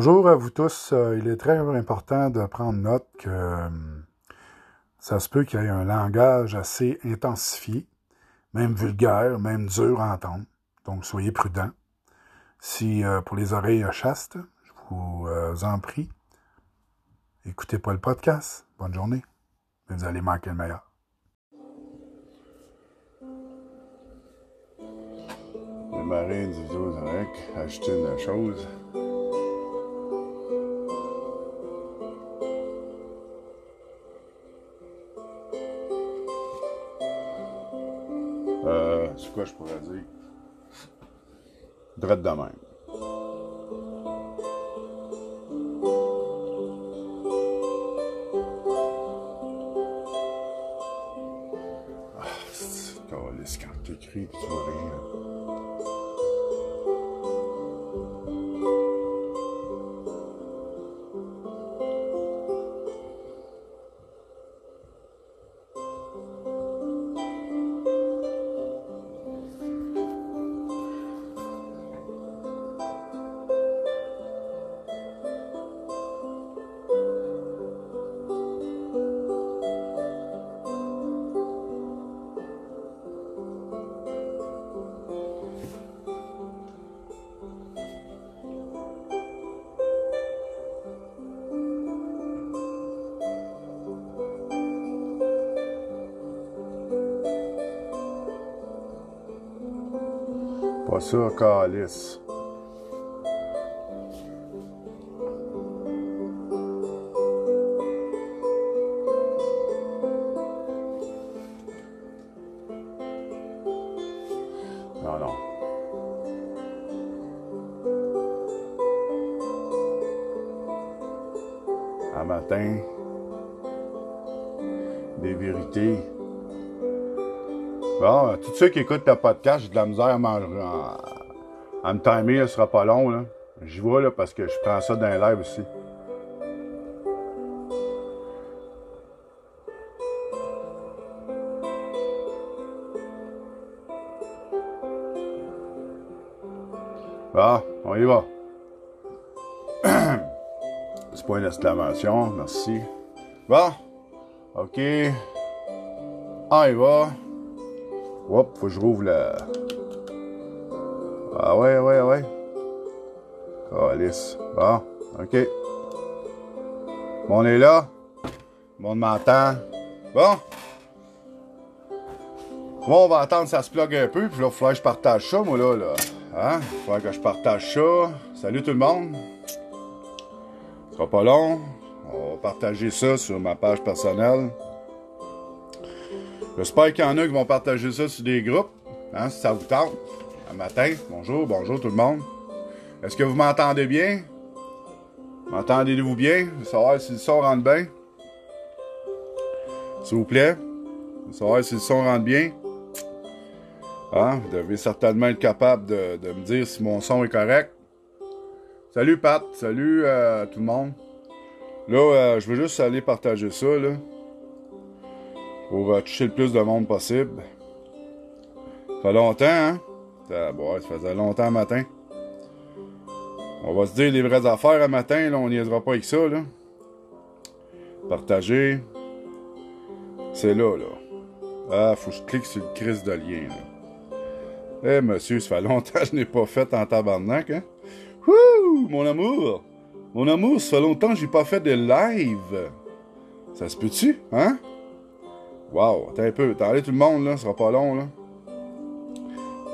Bonjour à vous tous. Euh, il est très important de prendre note que euh, ça se peut qu'il y ait un langage assez intensifié, même vulgaire, même dur à entendre. Donc soyez prudents. Si euh, pour les oreilles chastes, je vous en prie, écoutez pas le podcast. Bonne journée. Vous allez manquer le meilleur. Direct, acheter chose. Je pourrais dire? Drette de même. Pas ça, qui écoutent le podcast, j'ai de la misère à, à, me timer, ce sera pas long. Là. J'y vois là, parce que je prends ça dans les live aussi. Bon, on y va. C'est pas une exclamation, merci. Bon, ok. On y va. Hop, faut que je rouvre le. Ah ouais, ouais, ouais. Calice. Bon, ok. Bon, on est là. Le monde m'entend. Bon. Bon, on va attendre que ça se plug un peu, puis là, il faudrait que je partage ça, moi, là. là. Hein? Il faudrait que je partage ça. Salut tout le monde. Ce sera pas long. On va partager ça sur ma page personnelle. J'espère qu'il y en a qui vont partager ça sur des groupes, hein, si ça vous tente. Un matin, bonjour, bonjour tout le monde. Est-ce que vous m'entendez bien? M'entendez-vous bien? Je veux savoir si le son rentre bien? S'il vous plaît. Je veux savoir si le son rentre bien? Hein? Vous devez certainement être capable de, me dire si mon son est correct. Salut Pat, salut euh, tout le monde. Là, euh, je veux juste aller partager ça, là pour toucher le plus de monde possible. Ça fait longtemps, hein? Ça, bon, ça faisait longtemps matin. On va se dire les vraies affaires un matin, là, on niaisera pas avec ça, là. Partager. C'est là, là. Ah, faut que je clique sur le crise de lien, là. Eh, monsieur, ça fait longtemps que je n'ai pas fait en tabarnak, hein? Wouh, mon amour! Mon amour, ça fait longtemps que j'ai pas fait de live. Ça se peut-tu, hein? Wow, attends un peu. Attendez tout le monde, là. Ce sera pas long, là.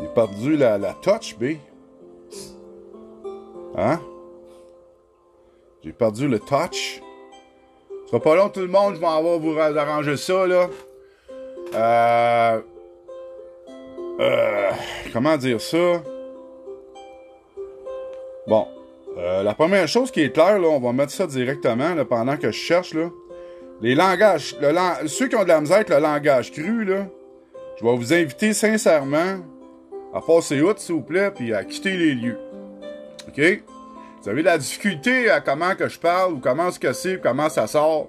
J'ai perdu la, la touch, B. Hein? J'ai perdu le touch. Ce sera pas long, tout le monde. Je vais avoir vous arranger ça, là. Euh... Euh... Comment dire ça? Bon. Euh, la première chose qui est claire, là, on va mettre ça directement, là, pendant que je cherche, là. Les langages, ceux qui ont de la misère avec le langage cru, là, je vais vous inviter sincèrement à passer outre, s'il vous plaît, puis à quitter les lieux. OK? Vous avez de la difficulté à comment que je parle, ou comment que c'est, comment ça sort.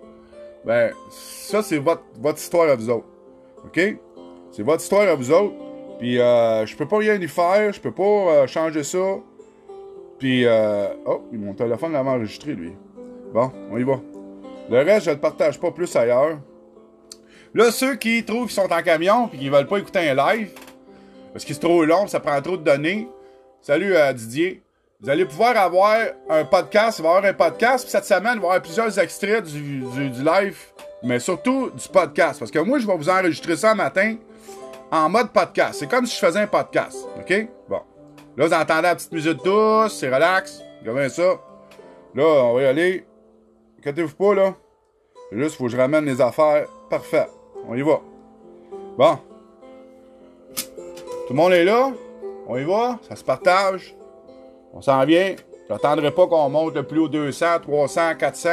Ben, ça, c'est votre, votre histoire à vous autres. OK? C'est votre histoire à vous autres. Puis, euh, je peux pas rien y faire, je peux pas euh, changer ça. Puis, euh, oh, mon téléphone l'avait enregistré, lui. Bon, on y va. Le reste, je le partage pas plus ailleurs. Là, ceux qui trouvent qu'ils sont en camion et qui veulent pas écouter un live, parce que c'est trop long, ça prend trop de données. Salut euh, Didier. Vous allez pouvoir avoir un podcast, il va avoir un podcast, puis cette semaine, il va y avoir plusieurs extraits du, du, live, mais surtout du podcast. Parce que moi, je vais vous enregistrer ça matin en mode podcast. C'est comme si je faisais un podcast. OK? Bon. Là, vous entendez la petite musique douce, c'est relax. Regardez ça. Là, on va y aller. Inquiétez-vous pas, là. Juste, faut que je ramène les affaires. Parfait. On y va. Bon. Tout le monde est là? On y va? Ça se partage? On s'en vient? J'attendrai pas qu'on monte le plus haut 200, 300, 400.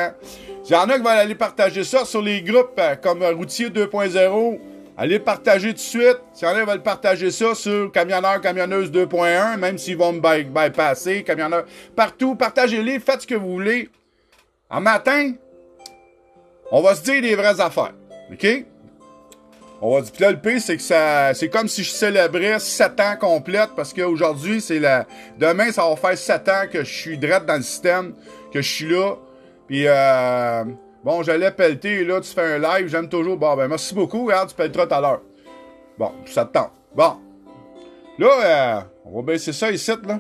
S'il y en a qui veulent aller partager ça sur les groupes euh, comme Routier 2.0, allez partager tout de suite. S'il y en a qui veulent partager ça sur Camionneur, Camionneuse 2.1, même s'ils vont me bypasser, Camionneur, partout, partagez-les, faites ce que vous voulez. En matin, on va se dire des vraies affaires. OK? On va dire, puis là, le pire, c'est que ça, c'est comme si je célébrais 7 ans complètes parce qu'aujourd'hui, c'est la, demain, ça va faire 7 ans que je suis direct dans le système, que je suis là. Puis, euh, bon, j'allais pelleter, là, tu fais un live, j'aime toujours. Bon, ben, merci beaucoup, regarde, tu pelleteras tout à l'heure. Bon, ça te tente. Bon. Là, euh, on va baisser ça ici, là.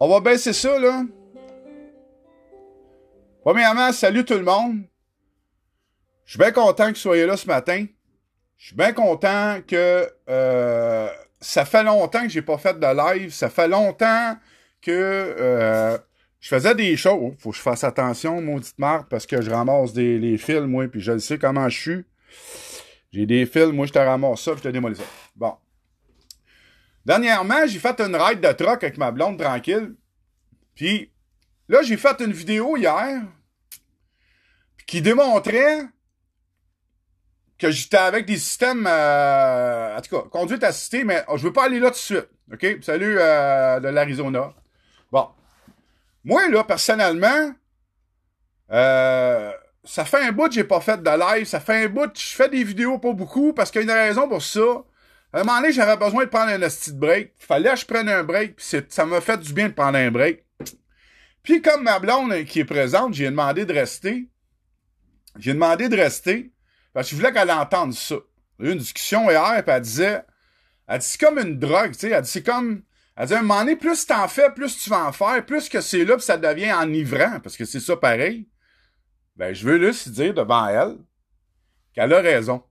On va baisser ça, là. Premièrement, salut tout le monde. Je suis bien content que vous soyez là ce matin. Je suis bien content que euh, ça fait longtemps que j'ai pas fait de live. Ça fait longtemps que euh, je faisais des choses. Oh, faut que je fasse attention, maudite marque, parce que je ramasse des les fils, moi, puis je sais comment je suis. J'ai des fils, moi, je te ramasse ça, puis je te démolis ça. Bon. Dernièrement, j'ai fait une ride de truck avec ma blonde tranquille. Puis là, j'ai fait une vidéo hier qui démontrait que j'étais avec des systèmes, euh, en tout cas, conduite assistée, mais je veux pas aller là tout de suite. OK? Salut euh, de l'Arizona. Bon. Moi, là, personnellement, euh, ça fait un bout que j'ai pas fait de live. Ça fait un bout que je fais des vidéos pas beaucoup parce qu'il y a une raison pour ça. À un moment donné, j'avais besoin de prendre un petit break. Fallait que je prenne un break. Puis ça m'a fait du bien de prendre un break. Puis comme ma blonde qui est présente, j'ai demandé de rester. J'ai demandé de rester. Parce que je voulais qu'elle entende ça. A eu une discussion hier, puis elle disait, elle dit, c'est comme une drogue, tu sais. Elle dit, c'est comme, elle dit, à un moment donné, plus t'en fais, plus tu vas en faire, plus que c'est là, puis ça devient enivrant, parce que c'est ça pareil. Ben, je veux juste dire devant elle qu'elle a raison.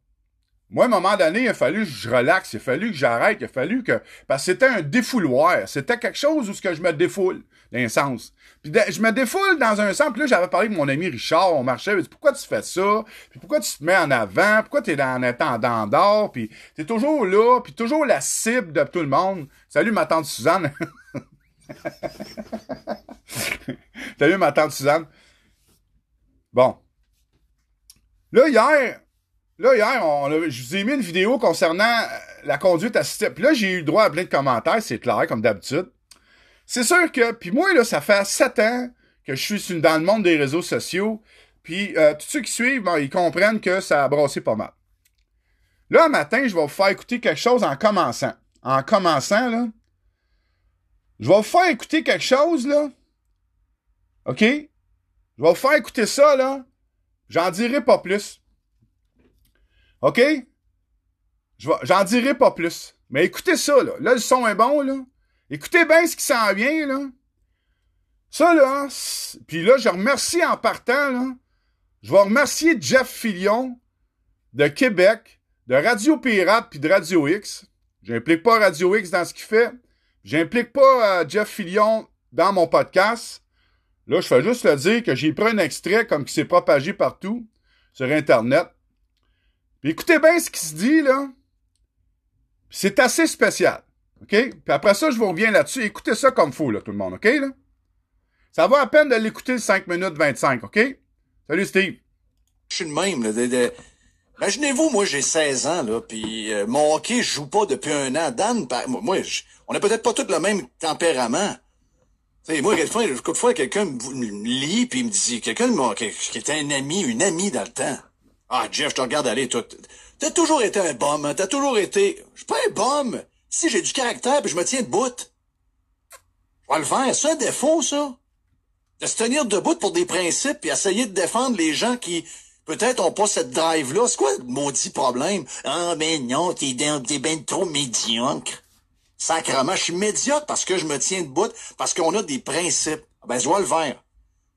Moi, à un moment donné, il a fallu que je relaxe, il a fallu que j'arrête, il a fallu que... Parce que c'était un défouloir. C'était quelque chose où ce que je me défoule, d'un sens. Puis je me défoule dans un sens. Puis là, j'avais parlé avec mon ami Richard, on marchait, il dit, pourquoi tu fais ça? Puis pourquoi tu te mets en avant? Pourquoi tu es dans un temps d'or? Puis t'es toujours là, puis toujours la cible de tout le monde. Salut ma tante Suzanne. Salut ma tante Suzanne. Bon. Là, hier, Là, hier, on je vous ai mis une vidéo concernant euh, la conduite assistée. Puis là, j'ai eu le droit à plein de commentaires, c'est clair, comme d'habitude. C'est sûr que, puis moi, là, ça fait sept ans que je suis dans le monde des réseaux sociaux. Puis euh, tous ceux qui suivent, ben, ils comprennent que ça a brassé pas mal. Là, un matin, je vais vous faire écouter quelque chose en commençant. En commençant, là. Je vais vous faire écouter quelque chose, là. OK? Je vais vous faire écouter ça, là. J'en dirai pas plus. OK? J'en dirai pas plus. Mais écoutez ça, là. Là, le son est bon, là. Écoutez bien ce qui s'en vient, là. Ça, là, puis là, je remercie en partant, là. Je vais remercier Jeff Filion de Québec, de Radio Pirate puis de Radio X. J'implique pas Radio X dans ce qu'il fait. J'implique pas euh, Jeff Filion dans mon podcast. Là, je fais juste le dire que j'ai pris un extrait comme qui s'est propagé partout sur Internet écoutez bien ce qui se dit, là. C'est assez spécial. OK? Puis après ça, je vous reviens là-dessus. Écoutez ça comme fou, là, tout le monde. OK, là? Ça vaut à peine de l'écouter le 5 minutes 25, OK? Salut, Steve. Je suis le même, là. Imaginez-vous, moi, j'ai 16 ans, là, puis euh, mon hockey, je joue pas depuis un an. Dan, moi, on n'a peut-être pas tous le même tempérament. sais, moi, quelquefois, quelqu'un me lit, puis il me dit, quelqu'un qui était un ami, une amie dans le temps. Ah, Jeff, je te regarde aller, toi. T'as toujours été un bum, hein? T'as toujours été... Je suis pas un bum! Si, j'ai du caractère, puis je me tiens debout. Joie le vert, c'est un défaut, ça. De se tenir debout pour des principes et essayer de défendre les gens qui, peut-être, ont pas cette drive-là. C'est quoi le maudit problème? Ah, ben non, t'es ben, t'es ben trop médiocre. Sacrement, je suis médiocre parce que je me tiens debout, parce qu'on a des principes. Ah Ben, je vois le vert.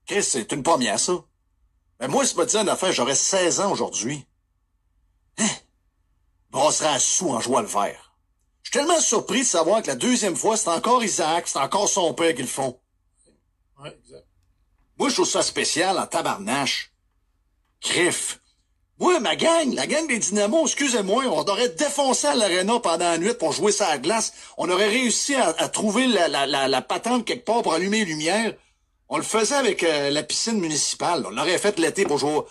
Chris, c'est une première, ça. Ben, moi, si je me dis une affaire, j'aurais 16 ans aujourd'hui. Hein? Brasserais à sous en jouant le vert. Je suis tellement surpris de savoir que la deuxième fois, c'est encore Isaac, c'est encore son père qui le font. Ouais, exact. Moi, je trouve ça spécial en tabarnache. Criff. Moi, ma gang, la gang des Dynamos, excusez-moi, on aurait défoncé à l'aréna pendant la nuit pour jouer ça à la glace. On aurait réussi à, à trouver la, la, la, la patente quelque part pour allumer les lumières. On le faisait avec euh, la piscine municipale. On l'aurait fait l'été pour jouer.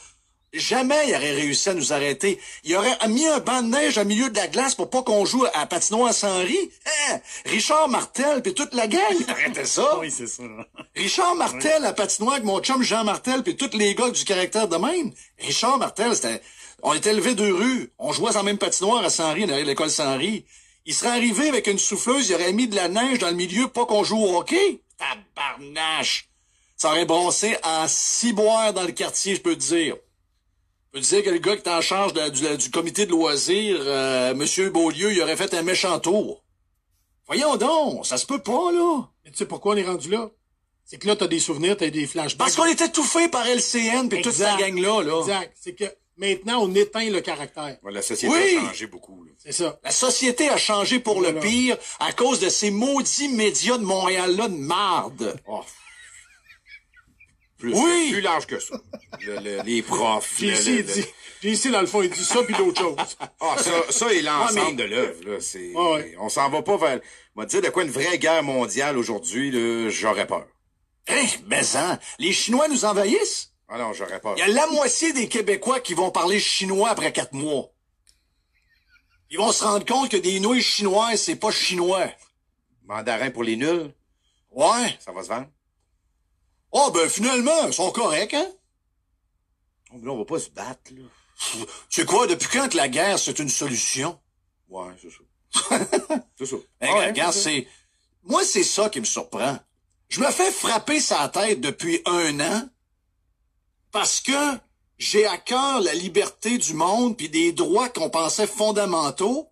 Jamais il aurait réussi à nous arrêter. Il aurait mis un banc de neige au milieu de la glace pour pas qu'on joue à patinoire sans riz. Hein? Richard Martel puis toute la gang. Arrêtez ça. Oui, c'est ça. Richard Martel à patinoire avec mon chum Jean Martel puis tous les gars du caractère de même. Richard Martel, c'était, on était élevés deux rues. On jouait la même patinoire à Saint-Ry, derrière l'école Saint-Ry. Il serait arrivé avec une souffleuse, il aurait mis de la neige dans le milieu pas qu'on joue au hockey. Tabarnache. Ça aurait brossé en ciboire dans le quartier, je peux te dire. Je peux te dire que le gars qui est en charge de- du, du comité de loisirs, euh, Monsieur Beaulieu, il aurait fait un méchant tour. Voyons donc, ça se peut pas, là. Mais tu sais pourquoi on est rendu là? C'est que là, t'as des souvenirs, t'as des flashbacks. Parce qu'on est étouffé par LCN pis toute cette gang-là, là. Exact. C'est que maintenant, on éteint le caractère. Ouais, La société Oui. a changé beaucoup. là. C'est ça. La société a changé pour le pire à cause de ces maudits médias de Montréal-là de marde. Oh. Plus, Oui. plus large que ça. Le- le- les profs. JC, le- il dit, JC, dans le fond, il dit ça puis d'autres choses. Ah, ça, ça est l'ensemble mais- de l'œuvre. là. C'est, ouais. On s'en va pas vers... On va dire de quoi une vraie guerre mondiale aujourd'hui, là, j'aurais peur. Hein, mais hein, les Chinois nous envahissent. Ah non, j'aurais peur. Il y a la moitié des Québécois qui vont parler chinois après quatre mois. Ils vont se rendre compte que des nouilles chinoises, c'est pas chinois. Mandarin pour les nuls, Ouais. ça va se vendre? Oh, ben finalement, ils sont corrects, hein? Oh, mais là, on va pas se battre, là. Tu sais quoi, depuis quand que la guerre, c'est une solution? Ouais, c'est ça. c'est ça. Ah ouais, regarde, c'est c'est... Moi, c'est ça qui me surprend. Je me fais frapper sa tête depuis un an parce que j'ai à cœur la liberté du monde puis des droits qu'on pensait fondamentaux.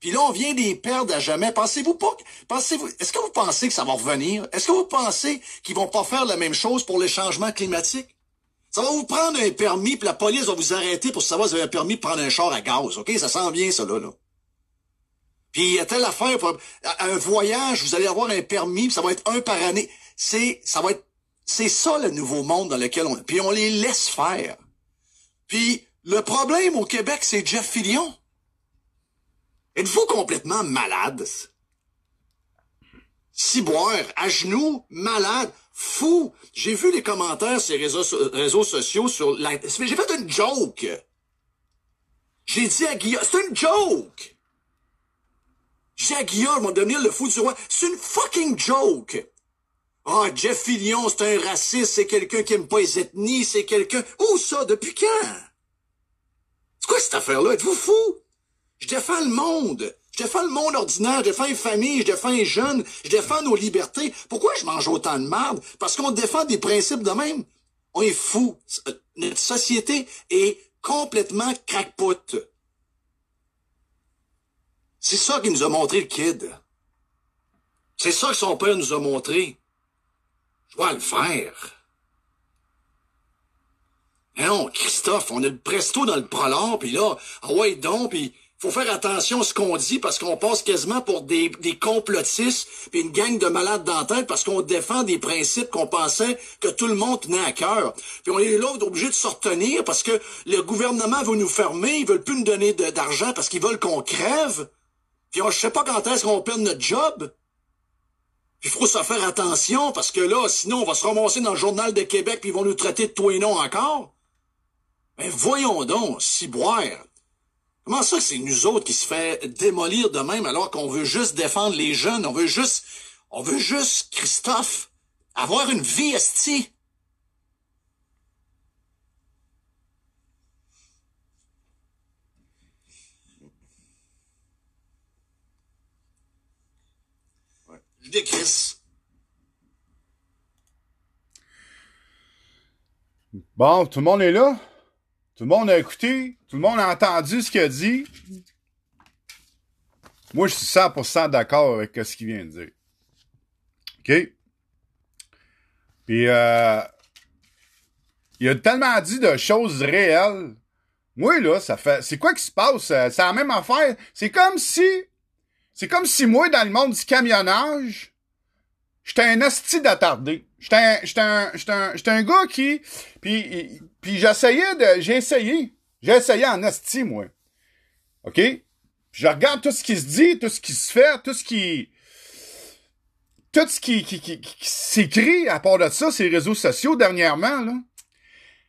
Puis là, on vient d'y perdre à jamais. Pensez-vous pas... Pensez-vous... Est-ce que vous pensez que ça va revenir? Est-ce que vous pensez qu'ils vont pas faire la même chose pour les changements climatiques? Ça va vous prendre un permis, puis la police va vous arrêter pour savoir si vous avez un permis de prendre un char à gaz, OK? Ça sent bien, ça, là, là. Puis il y a telle affaire, un voyage, vous allez avoir un permis, puis ça va être un par année. C'est, ça va être, c'est ça le nouveau monde dans lequel on, puis on les laisse faire. Puis le problème au Québec, c'est Jeff Fillion. Êtes-vous complètement malade? Ciboire, à genoux, malade, fou. J'ai vu les commentaires sur les réseaux, so- réseaux sociaux sur la... J'ai fait une joke. J'ai dit à Guillaume, c'est une joke. J'ai dit à Guillaume, on va devenir le fou du roi. C'est une fucking joke. Ah, Jeff Fillion, c'est un raciste, c'est quelqu'un qui aime pas les ethnies, c'est quelqu'un... Où ça? Depuis quand? C'est quoi cette affaire-là? Êtes-vous fou? Je défends le monde. Je défends le monde ordinaire, je défends les familles, je défends les jeunes, je défends nos libertés. Pourquoi je mange autant de merde? Parce qu'on défend des principes de même. On est fou. Notre société est complètement crackpot. C'est ça qu'il nous a montré le kid. C'est ça que son père nous a montré. Je dois le faire. Mais non, Christophe, on a le presto dans le prolard, puis là, ah ouais donc, puis faut faire attention à ce qu'on dit parce qu'on passe quasiment pour des, des complotistes puis une gang de malades dans parce qu'on défend des principes qu'on pensait que tout le monde tenait à cœur. Puis on est là obligé de se retenir parce que le gouvernement veut nous fermer, ils veulent plus nous donner d'argent parce qu'ils veulent qu'on crève. Puis on, je sais pas quand est-ce qu'on perd notre job. Puis il faut se faire attention parce que là, sinon on va se ramasser dans le journal de Québec puis ils vont nous traiter de tout et non encore. Mais voyons donc, ciboire. Comment ça c'est nous autres qui se fait démolir de même alors qu'on veut juste défendre les jeunes, on veut juste, on veut juste, Christophe, avoir une vie estie. Je décris. Bon, tout le monde est là? Tout le monde a écouté? Tout le monde a entendu ce qu'il a dit? Moi, je suis 100% d'accord avec ce qu'il vient de dire. OK? Puis, euh, il a tellement dit de choses réelles. Moi, là, ça fait... C'est quoi qui se passe? Euh, C'est la même affaire. C'est comme si... C'est comme si moi, dans le monde du camionnage, j'étais un asti d'attardé. J'étais un, j'étais un, j'étais un, j'étais un gars qui... Puis, puis j'essayais de... J'ai essayé. J'ai essayé en asti, moi. OK? Puis je regarde tout ce qui se dit, tout ce qui se fait, tout ce qui... Tout ce qui, qui, qui, qui s'écrit à part de ça, ces réseaux sociaux dernièrement, là.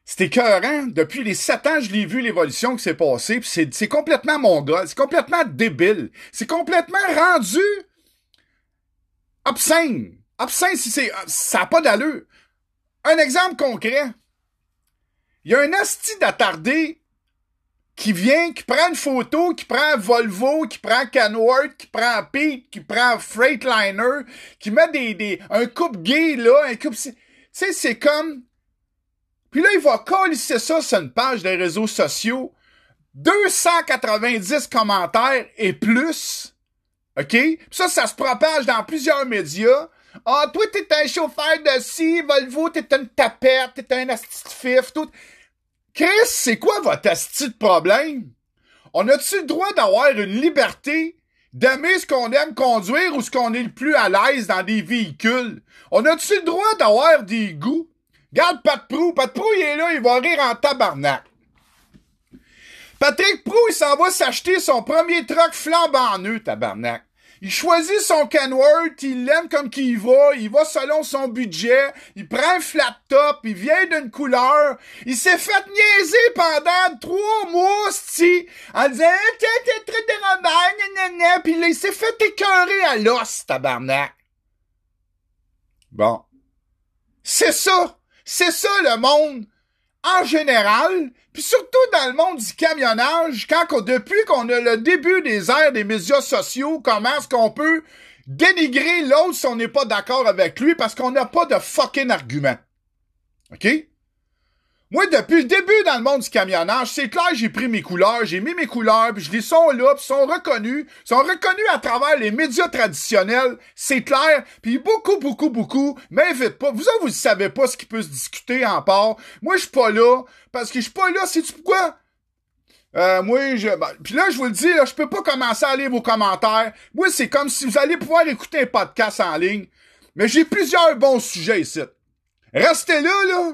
C'est écœurant. Depuis les sept ans, je l'ai vu, l'évolution qui s'est passée. Puis c'est, c'est complètement mongol. C'est complètement débile. C'est complètement rendu obscène. Obscène, si c'est, ça n'a pas d'allure. Un exemple concret. Il y a un asti d'attardé qui vient, qui prend une photo, qui prend Volvo, qui prend Canworth, qui prend Pete, qui prend Freightliner, qui met des, des, un couple gay, là, un couple, tu sais, c'est comme, puis là, il va colisser ça sur une page des réseaux sociaux. 290 commentaires et plus. OK? Puis ça, ça se propage dans plusieurs médias. Ah, toi, t'es un chauffeur de scie, Volvo, t'es une tapette, t'es un asti de fif, tout. Chris, c'est quoi votre asti de problème? On a-tu le droit d'avoir une liberté d'aimer ce qu'on aime conduire ou ce qu'on est le plus à l'aise dans des véhicules? On a-tu le droit d'avoir des goûts? Garde Pat Prou. Pat Prou, il est là, il va rire en tabarnak. Patrick Prou, il s'en va s'acheter son premier truck flambant neuf, tabarnak. Il choisit son Kenworth, il l'aime comme qu'il va, il va selon son budget, il prend un flat top, il vient d'une couleur, il s'est fait niaiser pendant trois mois, si, en disant, tiens, t'es très dérobant, là, il s'est fait écœurer à l'os, tabarnak. Bon. C'est ça. C'est ça le monde en général, puis surtout dans le monde du camionnage, quand depuis qu'on a le début des ères des médias sociaux, comment est-ce qu'on peut dénigrer l'autre si on n'est pas d'accord avec lui parce qu'on n'a pas de fucking argument. OK? Moi, depuis le début dans le monde du camionnage, c'est clair, j'ai pris mes couleurs, j'ai mis mes couleurs, puis je les sont là, puis sont reconnus, sont reconnus à travers les médias traditionnels, c'est clair, puis beaucoup, beaucoup, beaucoup, m'invite pas. Vous autres, vous savez pas ce qui peut se discuter en part. Moi, je suis pas là, parce que je suis pas là, c'est pourquoi? Euh, moi, je. ben, puis là, je vous le dis, là, je peux pas commencer à lire vos commentaires. Moi, c'est comme si vous allez pouvoir écouter un podcast en ligne. Mais j'ai plusieurs bons sujets ici. Restez là, là.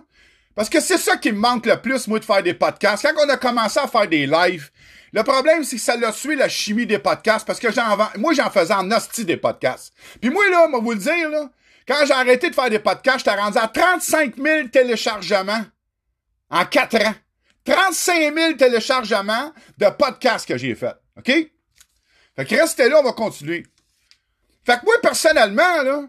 Parce que c'est ça qui me manque le plus, moi, de faire des podcasts. Quand on a commencé à faire des lives, le problème, c'est que ça l'a suivi la chimie des podcasts, parce que j'en moi, j'en faisais en hostie des podcasts. Puis moi, là, moi, vous le dire, là, quand j'ai arrêté de faire des podcasts, j'étais rendu à 35 000 téléchargements en 4 ans. 35 000 téléchargements de podcasts que j'ai fait. OK? Fait que restez là, on va continuer. Fait que moi, personnellement, là,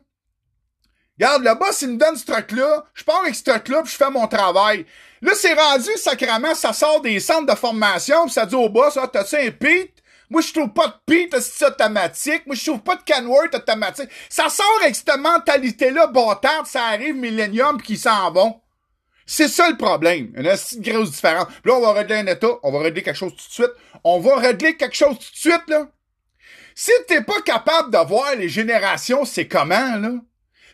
Regarde, le boss, il me donne ce truc-là, je pars avec ce truc-là, puis je fais mon travail. Là, c'est rendu, sacrément, ça sort des centres de formation, puis ça dit au boss, ah, t'as-tu un Pete? Moi, je trouve pas de Pete c'est automatique. Moi, je trouve pas de Canworth automatique. Ça sort avec cette mentalité-là, bâtarde, ça arrive Millennium, qui s'en vont. C'est ça le problème. Une grosse différence. Là, on va régler un état, on va régler quelque chose tout de suite. On va régler quelque chose tout de suite, là. Si t'es pas capable de voir les générations, c'est comment, là?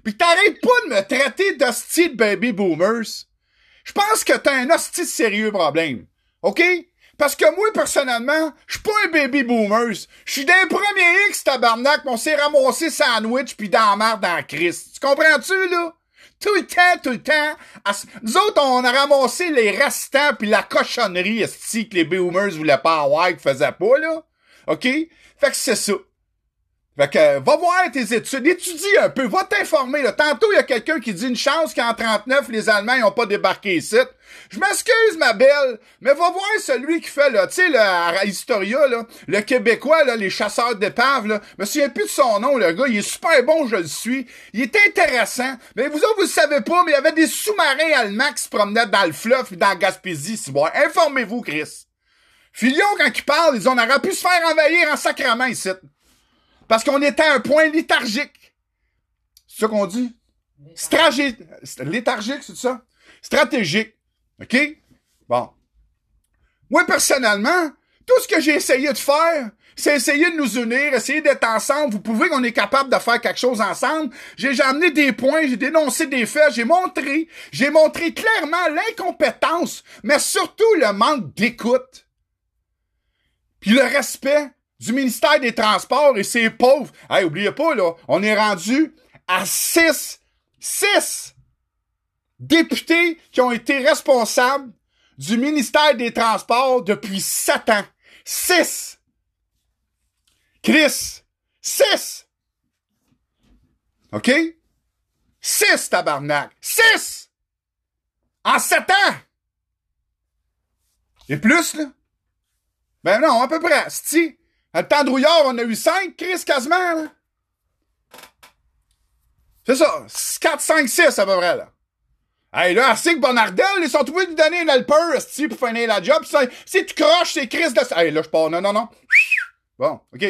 Pis t'arrêtes pas de me traiter d'hostie de baby boomers. Je pense que t'as un hostie de sérieux problème. OK? Parce que moi, personnellement, je suis pas un baby boomers. Je suis d'un premier X, tabarnak, mais on s'est ramassé sandwich pis dans la merde dans Christ. Tu comprends-tu, là? Tout le temps, tout le temps. Nous autres, on a ramassé les restants puis la cochonnerie, esti, que les boomers voulaient pas avoir, qu'ils faisaient pas, là? OK? Fait que c'est ça. Fait que, euh, va voir tes études, étudie un peu, va t'informer. Tantôt, il y a quelqu'un qui dit une chance qu'en 39, les Allemands n'ont pas débarqué ici. Je m'excuse, ma belle, mais va voir celui qui fait, là, tu sais, le Historia, là, le Québécois, là, les chasseurs d'épaves, là. Je me souviens plus de son nom, le gars. Il est super bon, je le suis. Il est intéressant. Mais vous autres, vous le savez pas, mais il y avait des sous-marins allemands qui se promenaient dans le fleuve et dans la Gaspésie, si bon. Informez-vous, Chris. Filion, quand il parle, ils ont- on aurait pu se faire envahir en sacrament ici. Parce qu'on était à un point léthargique. C'est ça qu'on dit? Stratégique. Léthargique, c'est ça? Stratégique. OK? Bon. Moi, personnellement, tout ce que j'ai essayé de faire, c'est essayer de nous unir, essayer d'être ensemble. Vous pouvez qu'on est capable de faire quelque chose ensemble. J'ai amené des points, j'ai dénoncé des faits, j'ai montré, j'ai montré clairement l'incompétence, mais surtout le manque d'écoute. Puis le respect du ministère des Transports et ses pauvres. Hey, oubliez pas, là, on est rendu à six, six députés qui ont été responsables du ministère des Transports depuis sept ans. Six! Chris! Six! OK? Six, tabarnak! Six! En sept ans! Et plus, là? Ben non, à peu près. Si, à le temps de on a eu cinq, Chris, quasiment, là. C'est ça. 4, 5, 6 à peu près, là. Hey, là, que Bonardel, ils sont trouvés de donner un helper, sti, pour finir la job. Si tu croches, c'est Chris de... Hey, là, je pars. Non, non, non. Bon, OK.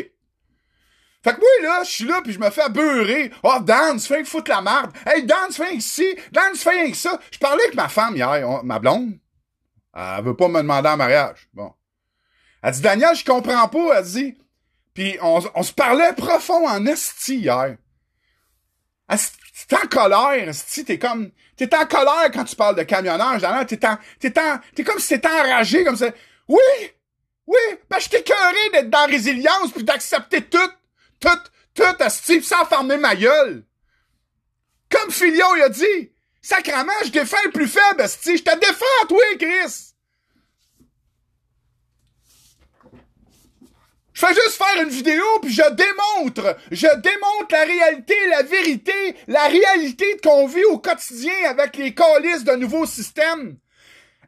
Fait que moi, là, je suis là, puis je me fais beurrer. Oh, Dan, tu fais que foutre la merde. Hey, Dan, tu fais ici. Dan, tu fais que ça. Je parlais avec ma femme hier, ma blonde. Elle veut pas me demander en mariage. Bon. Elle dit, Daniel, je comprends pas. Elle dit. Puis on, on se parlait profond en esti hier. T'es en colère, esti. T'es comme. T'es en colère quand tu parles de camionnage. T'es en, t'es en, t'es comme si t'étais enragé, comme ça. Oui! Oui! Ben, je t'ai d'être dans la résilience puis d'accepter tout tout, tout, asti, sans fermer ma gueule. Comme Filio, il a dit, sacrament, je défends le plus faible, asti, je te défends, toi, Chris. Je fais juste faire une vidéo puis je démontre, je démontre la réalité, la vérité, la réalité qu'on vit au quotidien avec les colis de nouveaux systèmes.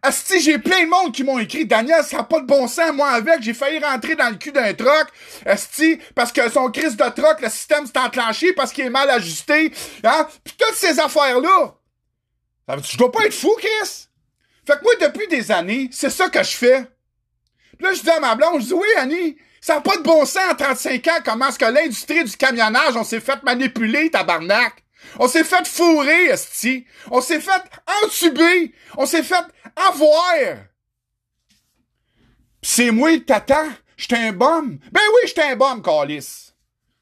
Asti, j'ai plein de monde qui m'ont écrit Daniel, ça n'a pas de bon sens, moi avec, j'ai failli rentrer dans le cul d'un troc. Asti, parce que son crise de troc, le système s'est enclenché parce qu'il est mal ajusté. Hein? Puis toutes ces affaires-là. Je dois pas être fou, Chris. Fait que moi, depuis des années, c'est ça que je fais. Puis là, je dis à ma blonde, je dis oui, Annie, ça n'a pas de bon sens en 35 ans comment est-ce que l'industrie du camionnage, on s'est fait manipuler, tabarnak? On s'est fait fourrer, esti. On s'est fait entuber. On s'est fait avoir. c'est moi tata. J'étais un bum. Ben oui, j'étais un bum, Calis.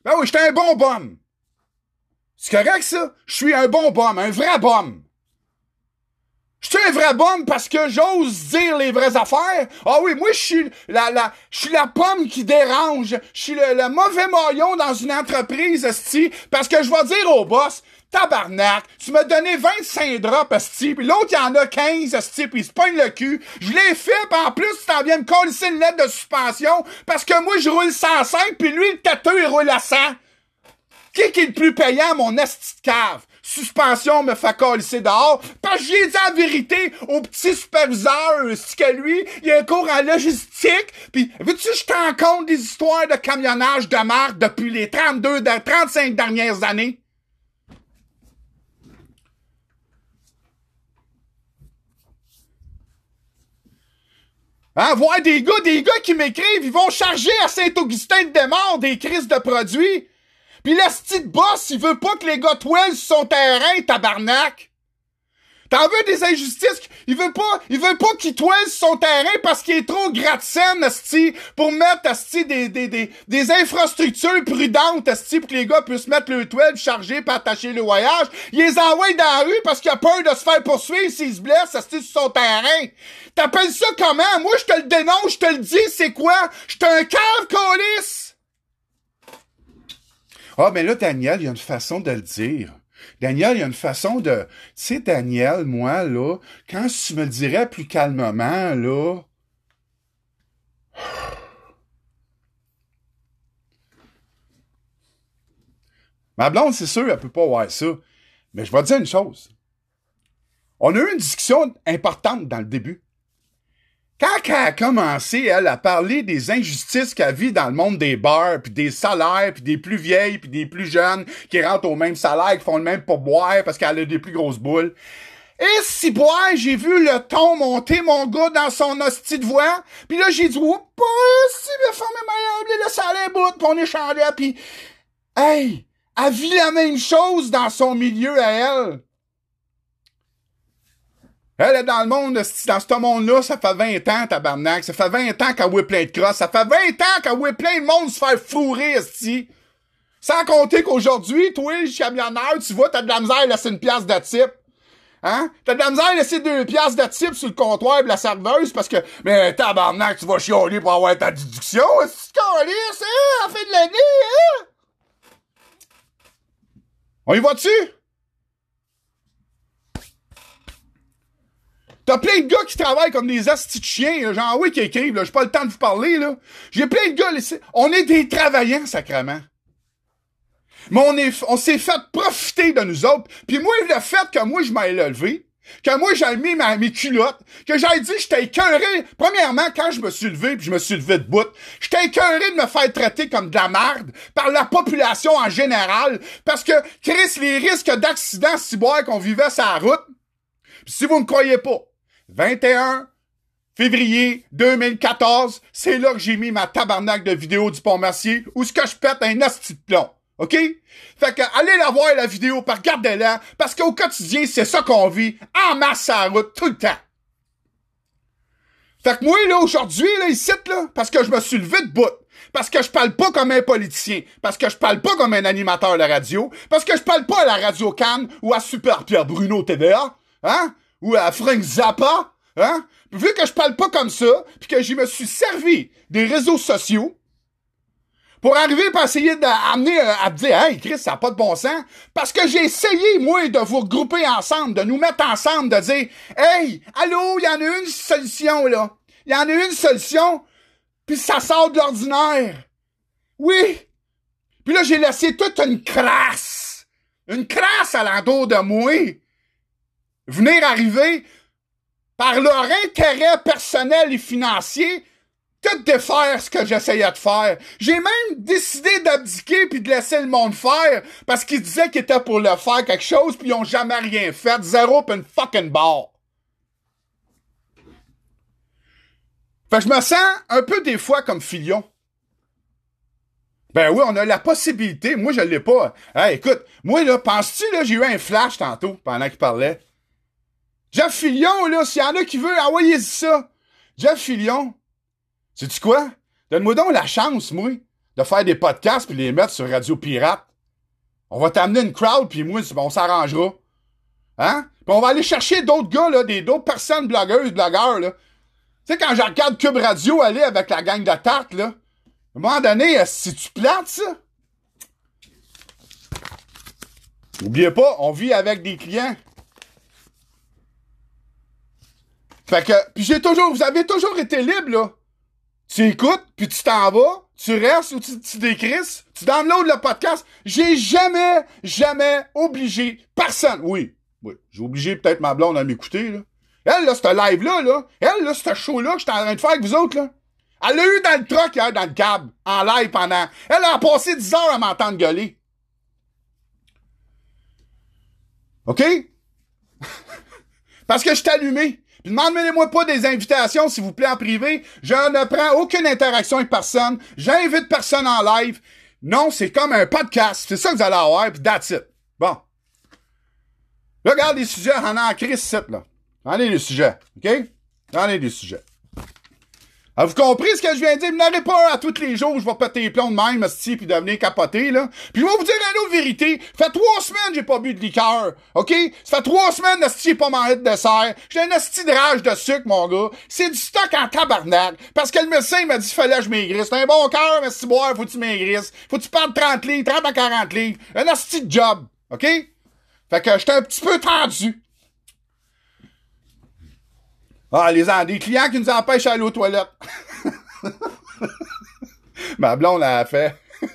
Ben oui, j'étais un bon bum. C'est correct, ça? Je suis un bon bum, un vrai bum. Je suis un vrai bum parce que j'ose dire les vraies affaires. Ah oui, moi, je suis la, la, je suis la pomme qui dérange. Je suis le, mauvais maillon dans une entreprise, parce que je vais dire au boss, tabarnak, tu m'as donné 25 drops, esti, puis l'autre, il y en a 15, esti, puis il se pogne le cul. Je l'ai fait, pis en plus, tu t'en viens me coller une lettre de suspension, parce que moi, je roule 105, puis lui, le tâteux, il roule à 100. Qui est le plus payant, mon esti de cave? Suspension me fait coller dehors, parce que j'ai dit la vérité au petit superviseur, c'est que lui, il a un cours en logistique, puis veux-tu je t'en compte des histoires de camionnage de marque depuis les 32, 35 dernières années? Hein, voir des gars, des gars qui m'écrivent, ils vont charger à Saint-Augustin de Desmaures des crises de produits. Pis le style boss, il veut pas que les gars twins sur son terrain, tabarnak. T'en veux des injustices? Il veut pas, il veut pas qu'il toile sur son terrain parce qu'il est trop gratte-scène, pour mettre, asti, des, des, des, des infrastructures prudentes, asti, pour que les gars puissent mettre le toile chargé pour attacher le voyage. Il les envoie dans la rue parce qu'il a peur de se faire poursuivre s'il se blesse, asti, sur son terrain. T'appelles ça comment? Moi, je te le dénonce, je te le dis, c'est quoi? J'étais un cave colis! Ah, mais là, Daniel, il y a une façon de le dire. Daniel, il y a une façon de... Tu sais, Daniel, moi, là, quand tu me dirais plus calmement, là... Ma blonde, c'est sûr, elle peut pas voir ça. Mais je vais te dire une chose. On a eu une discussion importante dans le début. Quand elle a commencé, elle, à parler des injustices qu'elle vit dans le monde des bars, puis des salaires, puis des plus vieilles, puis des plus jeunes qui rentrent au même salaire, qui font le même pour boire parce qu'elle a des plus grosses boules. Et si boire, j'ai vu le ton monter, mon gars, dans son hostie de voix. Puis là, j'ai dit, oh, si femme est meilleure, le salaire bout, pis on échangeait, puis hey, elle vit la même chose dans son milieu à elle. Elle est dans le monde, dans ce monde-là, ça fait 20 ans, tabarnak. Ça fait 20 ans qu'elle voit plein de crosses. Ça fait 20 ans qu'elle voit plein de monde se faire fourrer, esti. Sans compter qu'aujourd'hui, toi, le camionneur, tu vois, t'as de la misère à laisser une pièce de type. Hein? T'as de la misère à laisser deux pièces de type sur le comptoir de la serveuse parce que, mais tabarnak, tu vas chialer pour avoir ta déduction. C'est hein? À la fin de l'année, hein? On y va-tu? T'as plein de gars qui travaillent comme des astis de chiens, là, genre oui qui écrivent, là, j'ai pas le temps de vous parler, là. J'ai plein de gars, ici. on est des travaillants, sacrement. Mais on est, on s'est fait profiter de nous autres. Puis moi, le fait que moi, je m'aille levé, que moi, j'ai mis mes culottes, que j'ai dit j'étais écœuré. Premièrement, quand je me suis levé, puis je me suis levé de bout, j'étais écœuré de me faire traiter comme de la merde par la population en général, parce que, Chris, les risques d'accidents si boire qu'on vivait sur la route, si vous ne croyez pas, 21 février 2014, c'est là que j'ai mis ma tabarnak de vidéo du pont-mercier où ce que je pète un asti de plomb. OK? Fait que, allez la voir, la vidéo, par regardez-la, parce qu'au quotidien, c'est ça qu'on vit, en masse à la route, tout le temps. Fait que moi, là, aujourd'hui, là, ici, là, parce que je me suis levé de bout, parce que je parle pas comme un politicien, parce que je parle pas comme un animateur de radio, parce que je parle pas à la Radio Cannes ou à Super Pierre Bruno TVA, hein? Ou à Frank Zappa, hein? Vu que je parle pas comme ça, puis que je me suis servi des réseaux sociaux, pour arriver à essayer d'amener euh, à dire Hey Chris, ça n'a pas de bon sens. Parce que j'ai essayé, moi, de vous regrouper ensemble, de nous mettre ensemble, de dire Hey, allô, il y en a une solution, là. Il y en a une solution, puis ça sort de l'ordinaire. Oui. Puis là, j'ai laissé toute une crasse. Une crasse à l'entour de moi. Venir arriver par leur intérêt personnel et financier tout défaire ce que j'essayais de faire. J'ai même décidé d'abdiquer puis de laisser le monde faire parce qu'ils disaient qu'ils étaient pour le faire quelque chose puis ils ont jamais rien fait. Zéro pis une fucking barre. Fait que je me sens un peu des fois comme Filion. Ben oui, on a la possibilité. Moi, je l'ai pas. Écoute, moi, là, penses-tu, là, j'ai eu un flash tantôt pendant qu'il parlait. Jeff Filion, là, s'il y en a qui veut, envoyez ça. Jeff Filion, Sais-tu quoi? Donne-moi donc la chance, moi, de faire des podcasts puis les mettre sur Radio Pirate. On va t'amener une crowd, puis moi, on s'arrangera. Hein? Puis on va aller chercher d'autres gars, là, des, d'autres personnes blogueuses, blogueurs, là. Tu sais, quand je regarde Cube Radio aller avec la gang de tarte, là, à un moment donné, si tu plates, ça? N'oubliez pas, on vit avec des clients. Fait que, puis j'ai toujours, vous avez toujours été libre, là tu écoutes, puis tu t'en vas, tu restes ou tu, tu tu downloads le podcast. J'ai jamais, jamais obligé personne. Oui, oui, j'ai obligé peut-être ma blonde à m'écouter, là. Elle, là, ce live-là, là, elle, là, ce show-là que j'étais en train de faire avec vous autres, là, elle l'a eu dans le truck hier, dans le cab, en live pendant... Elle a passé 10 heures à m'entendre gueuler. OK? Parce que je t'ai allumé. Demandez-moi pas des invitations, s'il vous plaît, en privé. Je ne prends aucune interaction avec personne. J'invite personne en live. Non, c'est comme un podcast. C'est ça que vous allez avoir, puis that's it. Bon. Là, regarde les sujets, on a en crise là. On est des sujets, OK? On est des sujets. Avez-vous compris ce que je viens de dire? Vous n'aurez pas à tous les jours, je vais péter les plombs de même, sti, puis devenir capoter, là. Puis je vais vous dire une autre vérité. Ça fait trois semaines j'ai pas bu de liqueur, OK? Ça fait trois semaines, sti, j'ai pas mangé de dessert. J'ai un asti de rage de sucre, mon gars. C'est du stock en tabarnak. Parce que le médecin m'a dit fallait que je maigrisse. C'est un bon cœur, mais si boire, faut que tu maigrisses. Faut que tu parles 30 livres, 30 à 40 livres. Un asti de job, OK? Fait que j'étais un petit peu tendu. Ah, les des clients qui nous empêchent d'aller aux toilettes. Ma blonde a fait.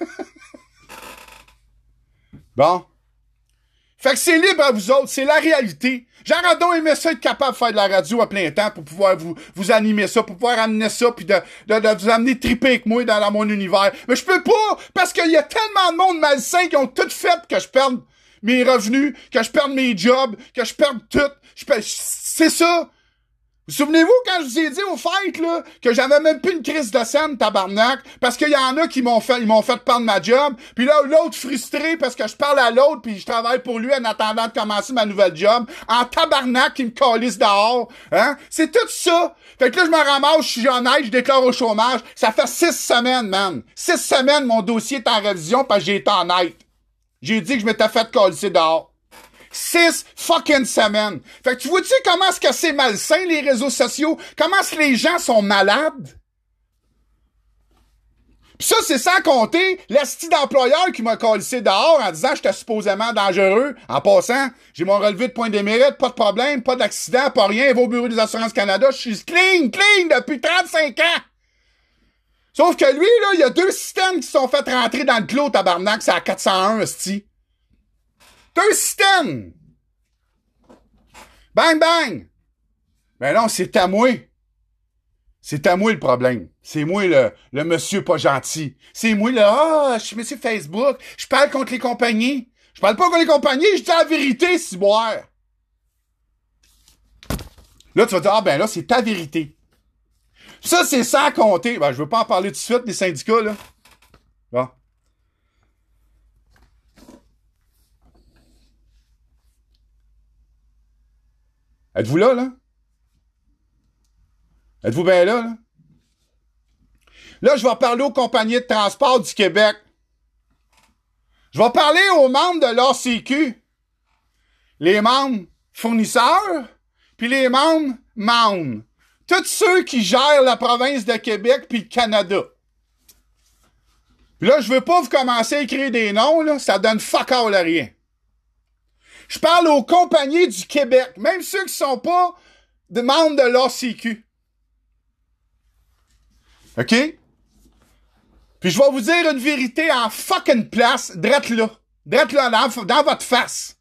bon. Fait que c'est libre à vous autres, c'est la réalité. J'aurais donc aimé ça être capable de faire de la radio à plein temps pour pouvoir vous, vous animer ça, pour pouvoir amener ça, puis de, de, vous amener triper avec moi dans, mon univers. Mais je peux pas, parce qu'il y a tellement de monde malsain qui ont tout fait que je perde mes revenus, que je perde mes jobs, que je perde tout. C'est ça. Vous souvenez-vous quand je vous ai dit au fait là, que j'avais même plus une crise de scène, tabarnak, parce qu'il y en a qui m'ont fait, ils m'ont fait perdre ma job, puis là, l'autre frustré parce que je parle à l'autre puis je travaille pour lui en attendant de commencer ma nouvelle job, en tabarnak qui me calisse dehors, hein? C'est tout ça. Fait que là, je me ramasse, je suis honnête, je déclare au chômage. Ça fait six semaines, man. Six semaines, mon dossier est en révision parce que j'ai été honnête. J'ai dit que je m'étais fait calisser dehors. Six fucking semaines. Fait que tu vois-tu comment est-ce que c'est malsain, les réseaux sociaux? Comment est-ce que les gens sont malades? Pis ça, c'est sans compter l'asti d'employeur qui m'a collissé dehors en disant j'étais supposément dangereux. En passant, j'ai mon relevé de points de mérite, pas de problème, pas d'accident, pas rien, va au bureau des assurances Canada, je suis clean, clean depuis 35 ans. Sauf que lui, là, il y a deux systèmes qui sont fait rentrer dans le clos, tabarnak, c'est à 401, esti. Deux systèmes! Bang, bang! Ben non, c'est à moi. C'est à moi le problème. C'est moi le, le monsieur pas gentil. C'est moi le Ah, je suis monsieur Facebook. Je parle contre les compagnies. Je parle pas contre les compagnies, je dis la vérité, si boire. Là, tu vas dire, ah ben là, c'est ta vérité. Ça, c'est sans compter. Ben, je veux pas en parler tout de suite, des syndicats, là. Bon. Êtes-vous là, là? Êtes-vous bien là, là? Là, je vais parler aux compagnies de transport du Québec. Je vais parler aux membres de l'ACQ. Les membres fournisseurs, puis les membres membres. Tous ceux qui gèrent la province de Québec puis le Canada. Puis là, je veux pas vous commencer à écrire des noms, là, ça donne fuck all à rien. Je parle aux compagnies du Québec, même ceux qui sont pas des membres de l'ACQ. OK? Puis je vais vous dire une vérité en fucking place, drette là. Drette là, dans, dans votre face.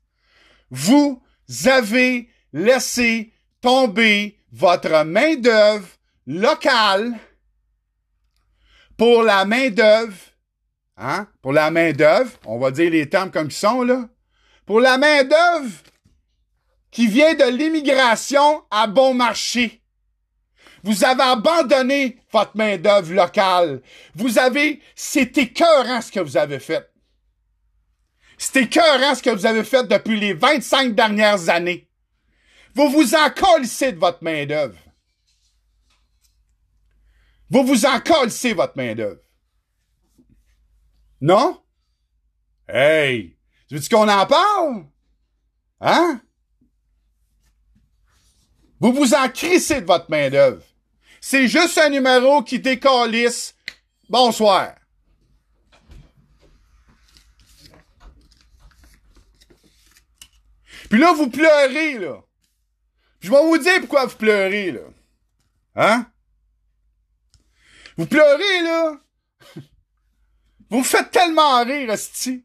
Vous avez laissé tomber votre main-d'œuvre locale pour la main-d'œuvre, hein? Pour la main-d'œuvre, on va dire les termes comme ils sont, là. Pour la main-d'œuvre qui vient de l'immigration à bon marché. Vous avez abandonné votre main-d'œuvre locale. Vous avez, c'est écœurant ce que vous avez fait. C'est écœurant ce que vous avez fait depuis les 25 dernières années. Vous vous en colissez de votre main-d'œuvre. Vous vous en colissez votre main-d'œuvre. Non? Hey! Tu veux-tu qu'on en parle? Hein? Vous vous en crissez de votre main-d'œuvre. C'est juste un numéro qui décalisse. Bonsoir. Puis là, vous pleurez, là. Puis je vais vous dire pourquoi vous pleurez, là. Hein? Vous pleurez, là. Vous faites tellement rire, Esti.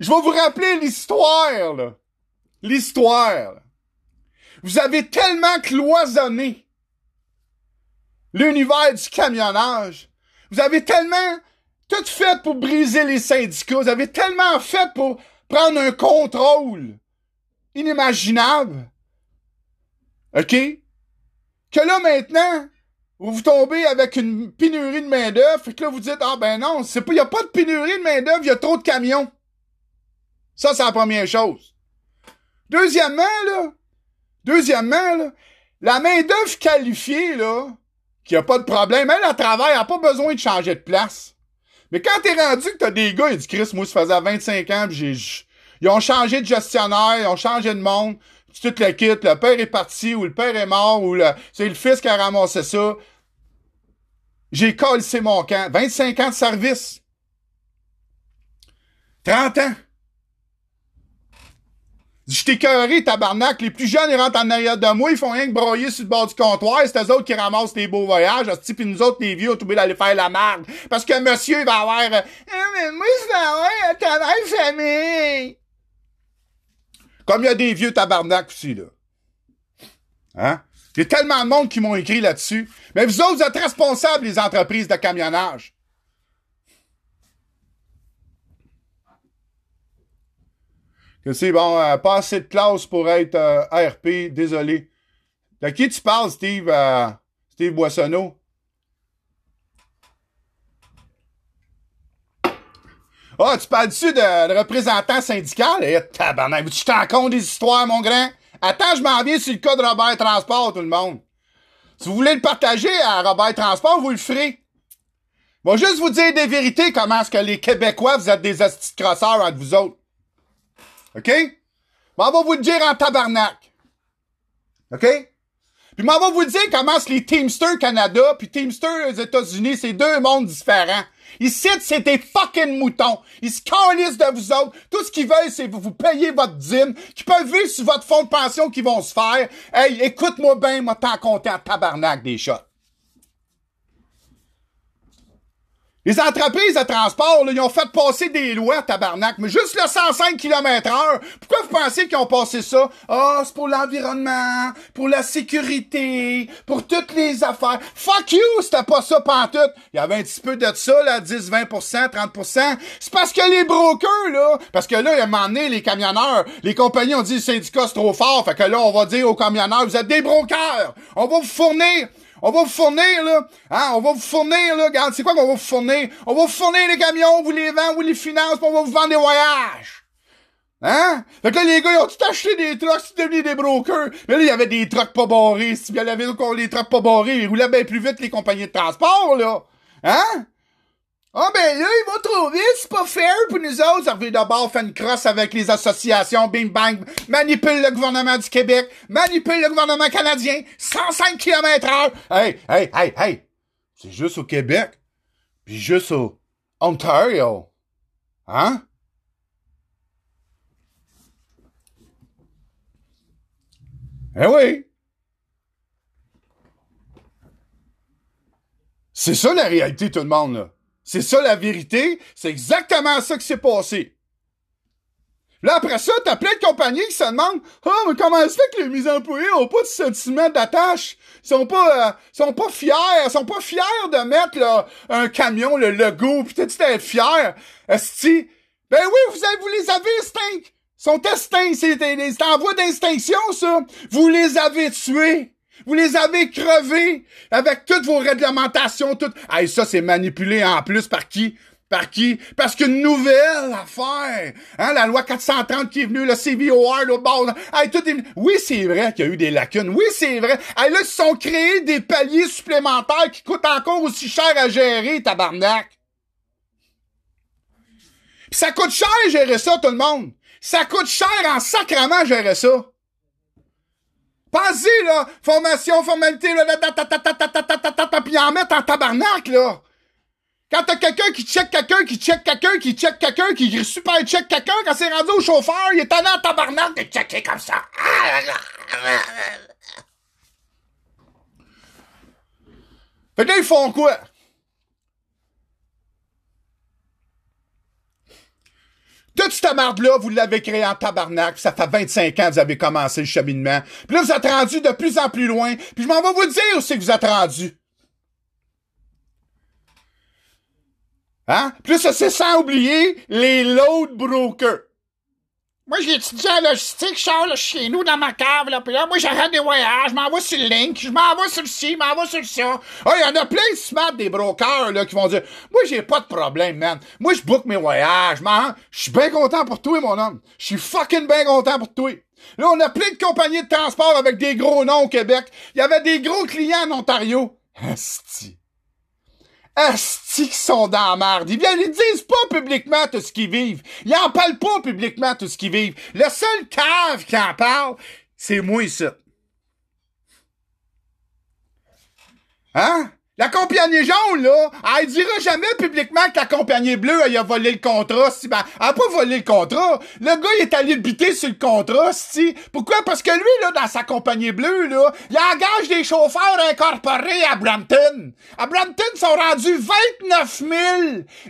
Je vais vous rappeler l'histoire, là. L'histoire. Vous avez tellement cloisonné l'univers du camionnage. Vous avez tellement tout fait pour briser les syndicats. Vous avez tellement fait pour prendre un contrôle inimaginable. OK? Que là, maintenant, vous vous tombez avec une pénurie de main-d'œuvre, et que là, vous dites, ah ben non, c'est pas, y a pas de pénurie de main-d'œuvre, il y a trop de camions. Ça, c'est la première chose. Deuxièmement, là, deuxièmement, là, la main-d'œuvre qualifiée, là, qui a pas de problème, elle, elle travaille, elle a pas besoin de changer de place. Mais quand t'es rendu que t'as des gars, il dit Chris, moi, ça faisait 25 ans, pis j'ai, ils ont changé de gestionnaire, ils ont changé de monde, tu tout le quitte, le père est parti, ou le père est mort, ou le, c'est le fils qui a ramassé ça. J'ai collé mon camp. 25 ans de service. 30 ans. Je t'ai cœuré, tabarnak. Les plus jeunes, ils rentrent en arrière de moi, ils font rien que broyer sur le bord du comptoir. C'est eux autres qui ramassent les beaux voyages. Hostie, Puis nous autres, les vieux, on est d'aller faire la marde. Parce que monsieur, il va avoir... euh, Ah, mais moi, je vais avoir un travail famille. Comme il y a des vieux tabarnak aussi, là. Hein? Il y a tellement de monde qui m'ont écrit là-dessus. Mais vous autres, vous êtes responsables, les entreprises de camionnage. Que c'est bon, euh, pas assez de classe pour être euh, ARP, désolé. De qui tu parles, Steve, euh, Steve Boissonneau? Ah, tu parles-tu de, de représentant syndical? Eh, tabarnak, tu t'en compte des histoires, mon grand? Attends, je m'en viens sur le cas de Robert Transport, tout le monde. Si vous voulez le partager à Robert Transport, vous le ferez. Bon, juste vous dire des vérités, comment est-ce que les Québécois, vous êtes des hosties crosseurs entre vous autres. OK? Bon, on va vous le dire en tabarnak. OK? Puis on va vous dire comment que les Teamsters Canada puis Teamsters États-Unis, c'est deux mondes différents. Ici, c'est des fucking moutons. Ils se calissent de vous autres. Tout ce qu'ils veulent, c'est vous, vous payer votre dîme, qui peuvent vivre sur votre fonds de pension qui vont se faire. Hey, écoute-moi bien, moi, t'en compter en tabarnak des shots. Les entreprises de transport, là, ils ont fait passer des lois, tabarnak, mais juste le 105 km heure. Pourquoi vous pensez qu'ils ont passé ça? Ah, c'est pour l'environnement, pour la sécurité, pour toutes les affaires. Fuck you, c'était pas ça pantoute. Il y avait un petit peu de ça, là, 10, 20% 30% C'est parce que les brokers, là, parce que là, il y a un moment les camionneurs, les compagnies ont dit le syndicat c'est trop fort, fait que là, on va dire aux camionneurs, vous êtes des brokers. On va vous fournir on va vous fournir, là. Hein? On va vous fournir, là. Regarde, c'est quoi qu'on va vous fournir? On va vous fournir les camions, vous les vendez, vous les financez, on va vous vendre des voyages. Hein? Fait que là, les gars, ils ont tout acheté des trucks, c'est devenu des brokers. Mais là, il y avait des trucks pas barrés. Si il y avait les trucks pas barrés, ils roulaient bien plus vite les compagnies de transport, là. Hein? Ah ben là, il va trop vite, c'est pas fair pour nous autres. Revient d'abord faire une crosse avec les associations, bing bang, manipule le gouvernement du Québec, manipule le gouvernement canadien, 105 km heure. Hey, hey, hey, hey, c'est juste au Québec, puis juste au Ontario. Hein? Eh oui. C'est ça la réalité, tout le monde, là. C'est ça la vérité. C'est exactement ça qui s'est passé. Là, après ça, t'as plein de compagnies qui se demandent Ah, oh, mais comment ça fait que les employés ont pas de sentiment d'attache? Ils sont pas euh, sont pas fiers, ils sont pas fiers de mettre là, un camion, le logo, pis t'es être fier. Esti. Ben oui, vous, avez, vous les avez extincts. Ils sont extincts, c'est en voie d'extinction, ça. Vous les avez tués. Vous les avez crevés avec toutes vos réglementations, toutes. Hey, ça, c'est manipulé en plus par qui? Par qui? Parce qu'une nouvelle affaire. Hein, la loi 430 qui est venue, le CVOR, le bord. Hey, tout est... Oui, c'est vrai qu'il y a eu des lacunes. Oui, c'est vrai. Hey, là, ils se sont créés des paliers supplémentaires qui coûtent encore aussi cher à gérer, tabarnak. Pis ça coûte cher gérer ça, tout le monde. Ça coûte cher en sacrement gérer ça. Pensez, là, formation, formalité, là, puis en mettre en là. Quand t'as quelqu'un qui check quelqu'un, qui check quelqu'un, qui check quelqu'un, qui super check quelqu'un, quand c'est rendu au chauffeur, il est allé en tabarnak de checker comme ça. Là, quoi? Toute cette marde-là, vous l'avez créée en tabarnak, ça fait 25 ans que vous avez commencé le cheminement. Puis là, vous êtes rendu de plus en plus loin. Puis je m'en vais vous dire aussi que vous êtes rendu. Hein? Puis ça, c'est sans oublier les load brokers. Moi, j'ai étudié en logistique, je sors chez nous dans ma cave, là, puis là, moi, j'arrête des voyages, je m'envoie sur le link, je m'envoie sur le ci, je m'envoie sur le ça. Ah, il y en a plein de smart des brokers, là, qui vont dire, moi, j'ai pas de problème, man. Moi, je book mes voyages, man. Je suis bien content pour toi, mon homme. Je suis fucking bien content pour toi. Là, on a plein de compagnies de transport avec des gros noms au Québec. Il y avait des gros clients en Ontario. Asti. Asti qui sont dans la merde. Ils ils disent pas publiquement tout ce qu'ils vivent. Ils en parlent pas publiquement tout ce qu'ils vivent. Le seul cave qui en parle, c'est moi ici. Hein? La compagnie jaune, là, elle dira jamais publiquement que la compagnie bleue, elle a volé le contrat, si, ben, elle a pas volé le contrat. Le gars, il est allé biter sur le contrat, si. Pourquoi? Parce que lui, là, dans sa compagnie bleue, là, il engage des chauffeurs incorporés à Brampton. À Brampton, ils sont rendus 29 000,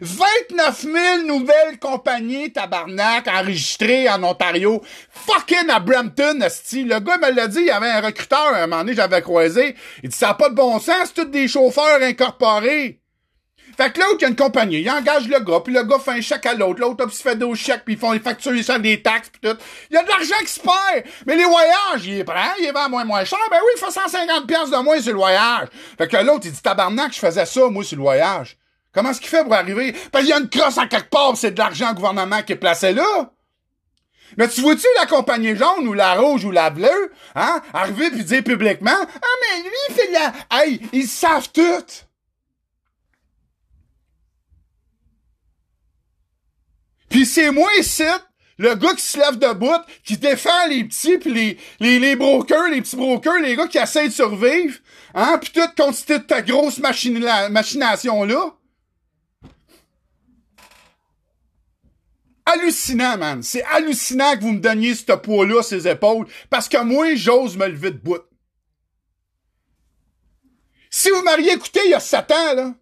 29 000 nouvelles compagnies tabarnak enregistrées en Ontario. Fucking à Brampton, sti. Le gars me l'a dit, il y avait un recruteur, un moment donné, j'avais croisé. Il dit, ça n'a pas de bon sens, c'est tous des chauffeurs incorporés. Fait que l'autre, il y a une compagnie, il engage le gars, puis le gars fait un chèque à l'autre, l'autre, puis fait deux chèques, puis ils font les factures, ils des taxes, puis tout. Il y a de l'argent qui se perd. Mais les voyages, il est prend, il est vend moins moins cher. Ben oui, il fait 150 pièces de moins sur le voyage. Fait que l'autre, il dit, tabarnak, je faisais ça, moi, sur le voyage. Comment est-ce qu'il fait pour arriver? Parce qu'il y a une crosse en quelque part, c'est de l'argent au gouvernement qui est placé là. Mais tu vois-tu la compagnie jaune ou la rouge ou la bleue, hein, arriver puis dire publiquement, ah, mais lui, il fait la, hey, ils savent tout. Puis c'est moi ici, le gars qui se lève debout, qui défend les petits puis les, les, les brokers, les petits brokers, les gars qui essayent de survivre, hein, puis tout constitue ta grosse machination-là. Hallucinant, man. C'est hallucinant que vous me donniez ce poids-là ces épaules, parce que moi, j'ose me lever de bout. Si vous m'auriez écouté il y a sept ans, là,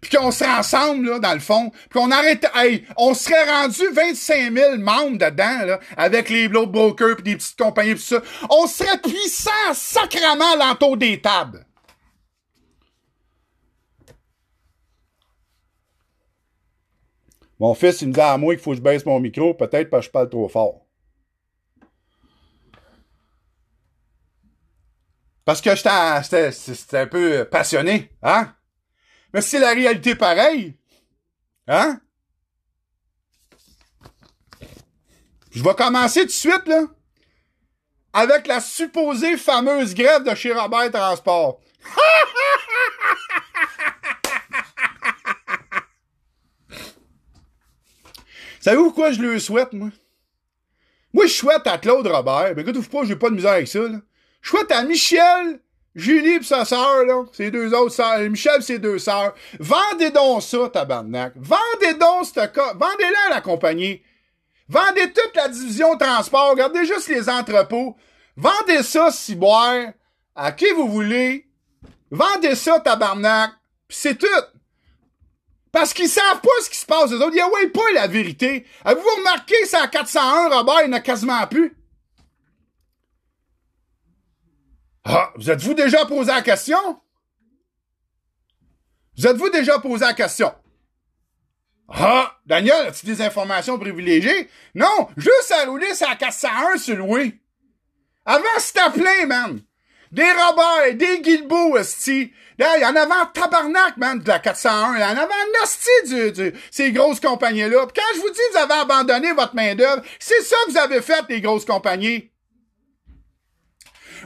puis qu'on serait ensemble, là, dans le fond, puis qu'on arrêtait, hey, on serait rendu 25 000 membres dedans, là, avec les blow brokers puis des petites compagnies pis ça. On serait puissant sacrement l'entour des tables. Mon fils, il me dit à moi qu'il faut que je baisse mon micro, peut-être parce que je parle trop fort. Parce que j'étais un peu passionné, hein? Mais c'est la réalité pareille. Hein? Je vais commencer tout de suite, là. Avec la supposée fameuse grève de chez Robert Transport. Savez-vous quoi je lui souhaite, moi? Moi, je souhaite à Claude Robert, mais écoute, pas, j'ai pas de misère avec ça, là. Je souhaite à Michel, Julie sa sœur, là, ses deux autres sœurs, Michel ses deux sœurs, vendez donc ça, tabarnak. Vendez donc ce cas, vendez-le à la compagnie. Vendez toute la division transport, regardez juste les entrepôts. Vendez ça, ciboire, à qui vous voulez. Vendez ça, tabarnak. Pis c'est tout. Parce qu'ils savent pas ce qui se passe, les autres. Ils ouais pas la vérité. Avez-vous remarqué, c'est à 401, Robert, il n'a quasiment plus? Ah, vous êtes-vous déjà posé la question? Vous êtes-vous déjà posé la question? Ah, Daniel, as-tu des informations privilégiées? Non, juste à rouler, c'est à 401 sur le oui. Avant, c'était plein, man. Des Robert, des Guilbeault, esti. Là, il y en avait un tabarnak, man, de la 401. Il y en avait hostie du, ces grosses compagnies-là. Quand je vous dis que vous avez abandonné votre main-d'œuvre, c'est ça que vous avez fait, les grosses compagnies.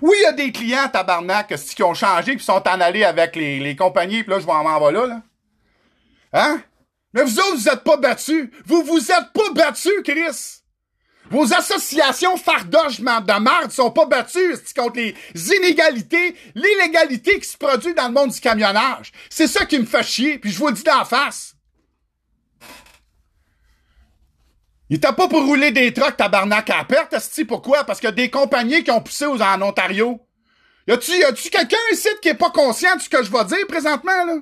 Oui, il y a des clients, tabarnak, qui ont changé puis sont en allés avec les, les compagnies, puis là, je vais en va là, là. Hein? Mais vous autres, vous êtes pas battus. Vous vous êtes pas battus, Chris. Vos associations fardoches de marde sont pas battues contre les inégalités, l'illégalité qui se produit dans le monde du camionnage. C'est ça qui me fait chier, puis je vous le dis d'en face. Il était pas pour rouler des trucks tabarnak à perte, esti, pourquoi? Parce qu'il y a des compagnies qui ont poussé aux, en Ontario. Y a-tu, y a-tu quelqu'un ici qui est pas conscient de ce que je vais dire présentement, là?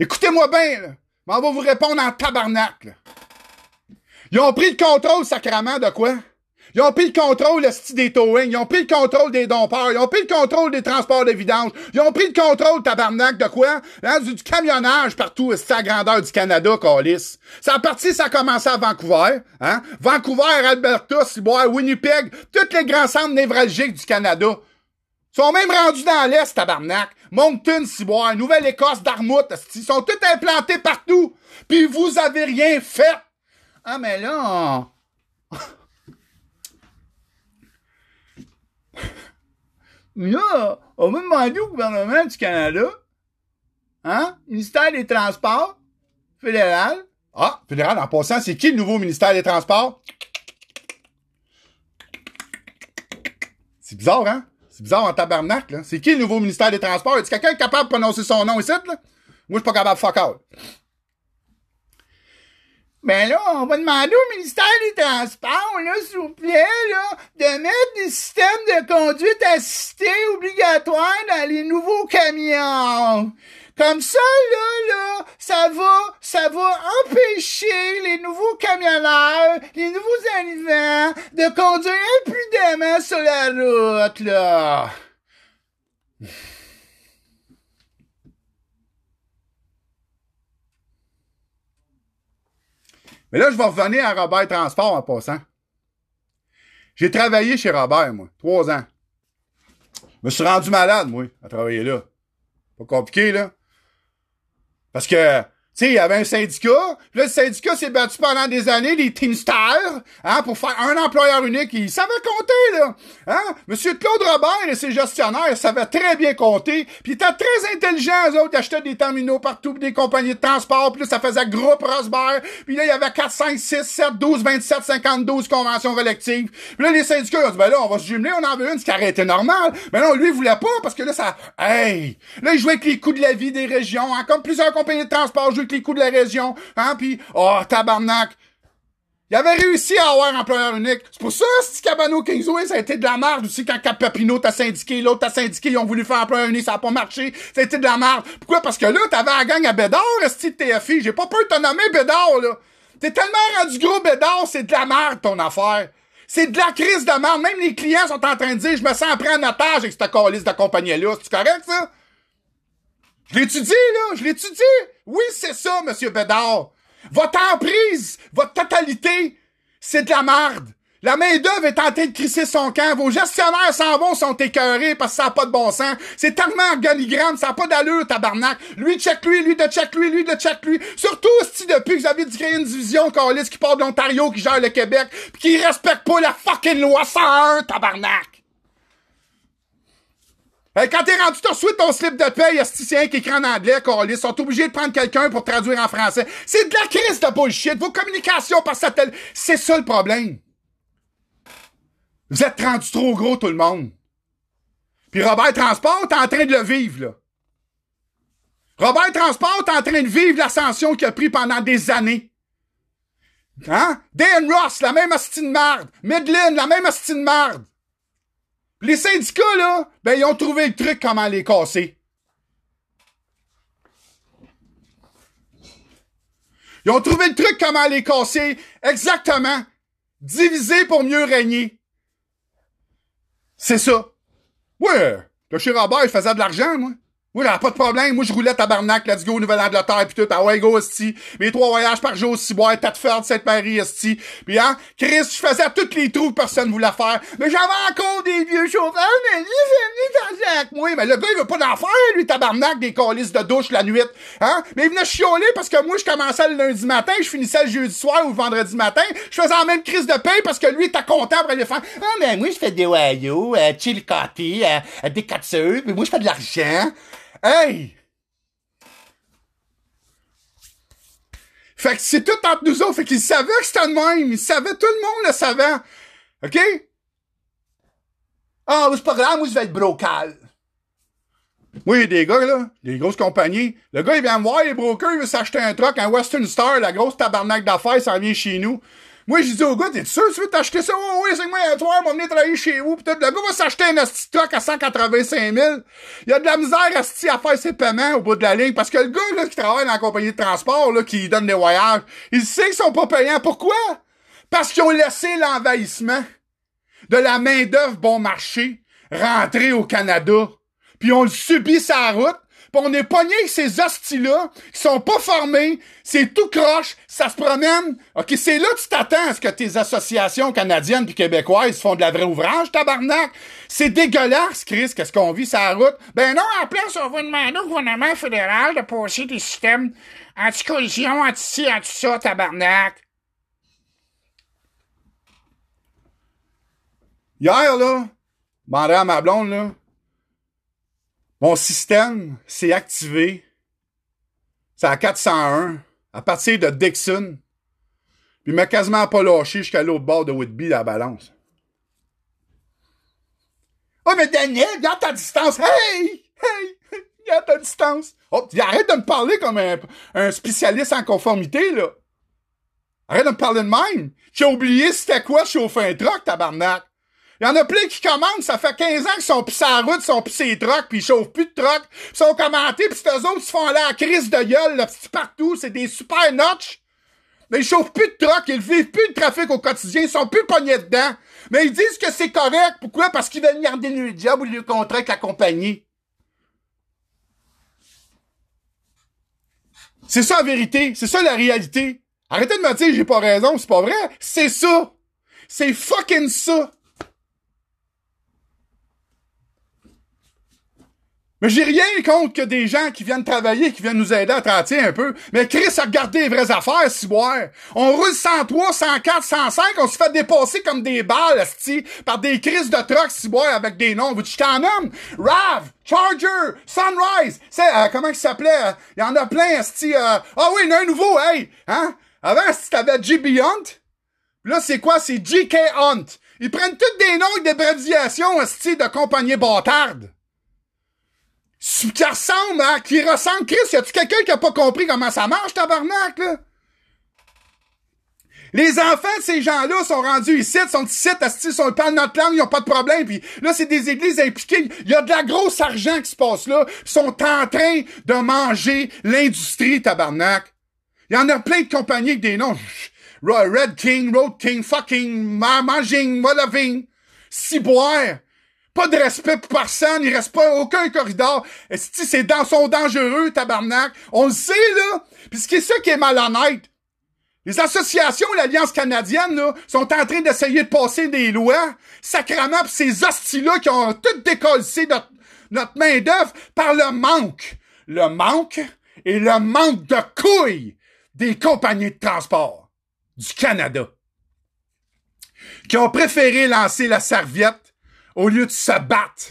Écoutez-moi bien. Mais on va vous répondre en tabarnak. Ils ont pris le contrôle, sacrament, de quoi? Ils ont pris le contrôle le des towing, ils ont pris le contrôle des dompeurs, ils ont pris le contrôle des transports de vidange, ils ont pris le contrôle, tabarnak, de quoi? Hein, du, camionnage partout, c'est la grandeur du Canada, Calis. Ça parti, ça a commencé à Vancouver, hein? Vancouver, Alberta, Ciboire, Winnipeg, tous les grands centres névralgiques du Canada. Ils sont même rendus dans l'Est, tabarnak. Moncton, Ciboire, Nouvelle-Écosse, Dartmouth, ils sont tous implantés partout. Puis vous avez rien fait. Ah, mais là, là, on demander au gouvernement du Canada, hein, ministère des Transports, fédéral. Ah, fédéral, en passant, c'est qui le nouveau ministère des Transports? C'est bizarre, hein? C'est bizarre en tabarnak, là. C'est qui le nouveau ministère des Transports? Est-ce quelqu'un capable de prononcer son nom ici, là? Moi, je suis pas capable de fuck out. Ben là, on va demander au ministère des Transports, là, s'il vous plaît, là, de mettre des systèmes de conduite assistée obligatoires dans les nouveaux camions. Comme ça, là, là, ça va, ça va empêcher les nouveaux camionneurs, les nouveaux arrivants, de conduire imprudemment sur la route, là. Mais là, je vais revenir à Robert Transport en passant. J'ai travaillé chez Robert, moi, trois ans. Je me suis rendu malade, moi, à travailler là. Pas compliqué, là. Parce que tu sais, il y avait un syndicat. Puis là, le syndicat s'est battu pendant des années, les Teamsters, hein, pour faire un employeur unique. Il savait compter, là. Hein? Monsieur Claude Robert et ses gestionnaires savaient très bien compter. Puis ils étaient très intelligents, eux autres. Ils des terminaux partout, des compagnies de transport. Puis là, ça faisait groupe Rosberg. Puis là, il y avait 4, 5, 6, 7, 12, 27, 52 conventions collectives. Puis là, les syndicats ont dit, ben là, on va se jumeler, on en veut une, ce qui aurait été normal. Mais non, lui, il voulait pas, parce que là, ça... Hey! Là, il jouait avec les coûts de la vie des régions. Hein, comme plusieurs compagnies de transport jouent les coûts de la région, hein, pis, oh, tabarnak. Il avait réussi à avoir un employeur unique. C'est pour ça, ce Cabano Kingsway, ça a été de la merde aussi quand Cap Papineau t'a syndiqué, l'autre t'a syndiqué, ils ont voulu faire employeur unique, ça a pas marché. Ça a été de la merde. Pourquoi? Parce que là, t'avais la gang à Bédard, ce TFI. J'ai pas peur de te nommer Bédard, là. T'es tellement rendu gros Bédard, c'est de la merde, ton affaire. C'est de la crise de merde. Même les clients sont en train de dire, je me sens pris en otage avec cette calice de compagnie-là. C'est correct, ça? Je l'étudie, là, je l'étudie. Oui, c'est ça, monsieur Bédard. Votre emprise, votre totalité, c'est de la merde. La main-d'œuvre est en de crisser son camp. Vos gestionnaires s'en vont, sont écœurés parce que ça n'a pas de bon sens. C'est tellement organigramme, ça n'a pas d'allure, tabarnak. Lui check lui, lui de check lui, lui de check lui. Surtout si depuis que vous avez créé une division Carlis qui part de l'Ontario, qui gère le Québec, pis qui respecte pas la fucking loi 101, tabarnak. Hey, quand t'es rendu, t'as reçu ton slip de paye, asticien qui écrit en anglais, Ils sont obligés de prendre quelqu'un pour traduire en français. C'est de la crise de bullshit. Vos communications par satellite, c'est ça le problème. Vous êtes rendu trop gros, tout le monde. Puis Robert Transport, t'es en train de le vivre, là. Robert Transport, t'es en train de vivre l'ascension qu'il a pris pendant des années. Hein? Dan Ross, la même hostie de marde. Midland, la même hostie de marde. Les syndicats, là, ben, ils ont trouvé le truc comment les casser. Ils ont trouvé le truc comment les casser. Exactement. Diviser pour mieux régner. C'est ça. Ouais. Le chez Robert, il faisait de l'argent, moi. Oui, là, pas de problème. Moi, je roulais tabarnak, let's go, Nouvelle-Angleterre, pis tout, ah ouais, go, esti. Mes trois voyages par jour, Ciboire, Tatford, Sainte-Marie, esti. Pis, hein, Chris, je faisais tous les trous que personne voulait faire. Mais j'avais encore des vieux chauffeurs, mais lui, c'est venu avec moi. Mais le gars, il veut pas d'en faire, lui, tabarnak, des colis de douche la nuit. Hein? Mais il venait chioler parce que moi, je commençais le lundi matin, je finissais le jeudi soir ou le vendredi matin. Je faisais la même crise de paye parce que lui, il était content pour aller faire, ah, mais moi, je fais des wayo, euh, chill coffee, euh, des catseux, mais moi, je fais de l'argent. Hey! Fait que c'est tout entre nous autres. Fait qu'ils savaient que c'était le même. Ils savaient, tout le monde le savait. OK? Ah, c'est pas grave, moi, je vais être brocal. Oui, des gars, là, des grosses compagnies. Le gars, il vient me voir, les brokers, il veut s'acheter un truck, un Western Star, la grosse tabarnak d'affaires, ça vient chez nous. Moi, je dis au gars, t'es sûr tu veux t'acheter ça? Oh, oui, c'est moi, soir, on va venir travailler chez vous. Peut-être le gars va s'acheter un truck à 185 000. Il y a de la misère à faire ses paiements au bout de la ligne. Parce que le gars, là, qui travaille dans la compagnie de transport, là, qui donne des voyages, il sait qu'ils sont pas payants. Pourquoi? Parce qu'ils ont laissé l'envahissement de la main-d'œuvre bon marché rentrer au Canada. Puis on le subit sa route Pis on est pogné avec ces hosties-là, qui sont pas formés, c'est tout croche, ça se promène. OK, c'est là que tu t'attends à ce que tes associations canadiennes puis québécoises font de la vraie ouvrage, tabarnak. C'est dégueulasse, Chris, qu'est-ce qu'on vit sur la route? Ben non, en place, on va demander au gouvernement fédéral de passer des systèmes anti-collision, anti-ci, anti-ça, tabarnak. Hier, là, demandé à ma blonde, là, mon système s'est activé. C'est à 401, à partir de Dixon. Puis il m'a quasiment pas lâché jusqu'à l'autre bord de Whitby, la balance. Oh, mais Daniel, garde ta distance. Hey! Hey! Garde ta distance. Oh, arrête de me parler comme un, spécialiste en conformité, là. Arrête de me parler de même. J'ai oublié c'était quoi chauffer un truck, tabarnak. Il y en a plein qui commandent, ça fait 15 ans qu'ils sont pis la route, ils sont pis ces trucks, pis ils chauffent plus de trucks, ils sont commentés, pis c'est eux autres qui se font aller à la crise de gueule, là, partout, c'est des super notch. Mais ils chauffent plus de trucks, ils vivent plus de trafic au quotidien, ils sont plus pognés dedans. Mais ils disent que c'est correct. Pourquoi? Parce qu'ils veulent garder le job ou le contrat avec la compagnie. C'est ça la vérité, c'est ça la réalité. Arrêtez de me dire j'ai pas raison, c'est pas vrai. C'est ça. C'est fucking ça. Mais j'ai rien contre que des gens qui viennent travailler, qui viennent nous aider à traiter un peu. Mais Chris a regardé les vraies affaires, si. On roule 103, 104, 105, on se fait dépasser comme des balles, sti, par des crises de trucks, si boire, avec des noms. Vous tu t'en nommes? Rav, Charger, Sunrise, c'est, euh, comment il s'appelait? Il y en a plein, sti, euh... Ah oui, il y en a un nouveau, hey! Hein? Avant, si t'avais JB Hunt. Là, c'est quoi? C'est JK Hunt. Ils prennent tous des noms avec des abréviations, sti, de compagnie bâtarde qui ressemble, hein, qui ressemble, Chris, y a-tu quelqu'un qui a pas compris comment ça marche, tabarnak, là? Les enfants de ces gens-là sont rendus ici, sont ici, ils sont parlent notre langue, ils ont pas de problème. Puis là, c'est des églises impliquées. Il y a de la grosse argent qui se passe là. Ils sont en train de manger l'industrie, tabarnak. Il y en a plein de compagnies avec des noms. Red King, Road King, fucking, Manging, Whatever. Ciboire. Pas de respect pour personne, il reste pas aucun corridor. C'est dans son dangereux, tabarnak? On le sait, là. Puis ce qui est ça qui est malhonnête. Les associations, l'Alliance canadienne, là, sont en train d'essayer de passer des lois, sacrament, pis ces hosties-là qui ont tout décollé notre, notre main-d'œuvre par le manque. Le manque et le manque de couilles des compagnies de transport du Canada. Qui ont préféré lancer la serviette au lieu de se battre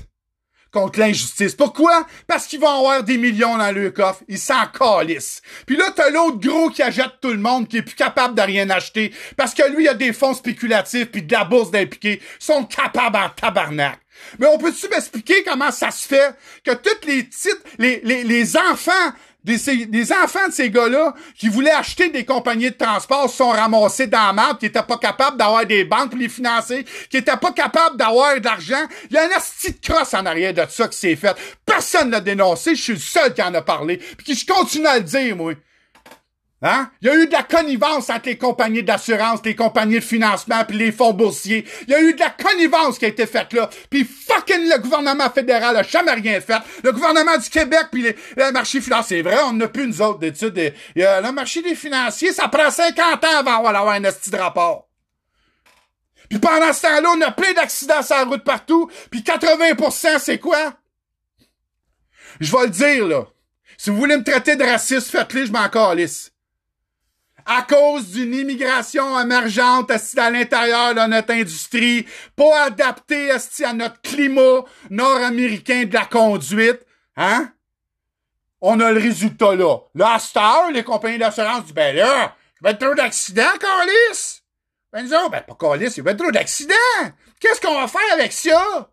contre l'injustice. Pourquoi? Parce qu'ils vont avoir des millions dans le coffre. Ils s'en calissent. Puis là, t'as l'autre gros qui achète tout le monde, qui est plus capable de rien acheter, parce que lui, il a des fonds spéculatifs puis de la bourse d'impliquer. Ils sont capables en tabarnak. Mais on peut-tu m'expliquer comment ça se fait que tous les titres, les, les, les enfants des, enfants de ces gars-là qui voulaient acheter des compagnies de transport sont ramassés dans la merde, qui étaient pas capables d'avoir des banques pour les financer, qui étaient pas capables d'avoir de l'argent. Il y a un petite crosse en arrière de ça qui s'est fait. Personne l'a dénoncé, je suis le seul qui en a parlé, puis je continue à le dire, moi. Hein? Il y a eu de la connivence entre les compagnies d'assurance, les compagnies de financement, puis les fonds boursiers. Il y a eu de la connivence qui a été faite là. Puis fucking le gouvernement fédéral a jamais rien fait. Le gouvernement du Québec, puis le marché financier, c'est vrai, on n'a plus nous autres d'études. le marché des financiers, ça prend 50 ans avant d'avoir un esti de rapport. Puis pendant ce temps-là, on a plein d'accidents sur la route partout. Puis 80%, c'est quoi? Je vais le dire, là. Si vous voulez me traiter de raciste, faites-le, je m'en calisse à cause d'une immigration émergente à l'intérieur de notre industrie, pas adaptée à notre climat nord-américain de la conduite, hein? On a le résultat là. Là, à cette heure, les compagnies d'assurance disent, ben là, il va être trop d'accidents, Carlis. Ben, nous ben, pas Carlis, il va être trop d'accidents. Qu'est-ce qu'on va faire avec ça?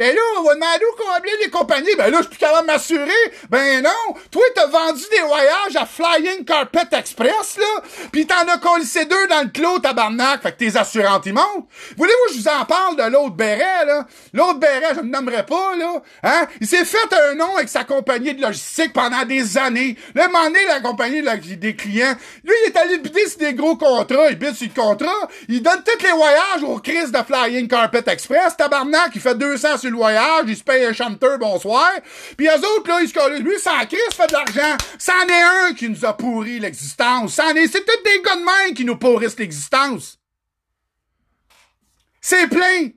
Ben là, on va demander où combler les compagnies. Ben là, je suis plus capable de m'assurer. Ben non. Toi, t'as vendu des voyages à Flying Carpet Express, là. Pis t'en as collé deux dans le clos, tabarnak. Fait que tes assurantes, ils montent. Voulez-vous que je vous en parle de l'autre béret, là? L'autre béret, je ne nommerai pas, là. Hein? Il s'est fait un nom avec sa compagnie de logistique pendant des années. Là, moment donné, la compagnie des clients, lui, il est allé bider sur des gros contrats. Il bide sur le contrat. Il donne tous les voyages au Chris de Flying Carpet Express, tabarnak. Il fait 200 sur le voyage, il se paye un chanteur, bonsoir. Puis eux autres, là, ils se collent. Lui, sans crise, fait de l'argent. C'en est un qui nous a pourri l'existence. C'en est, c'est tous des gars de main qui nous pourrissent l'existence. C'est plein.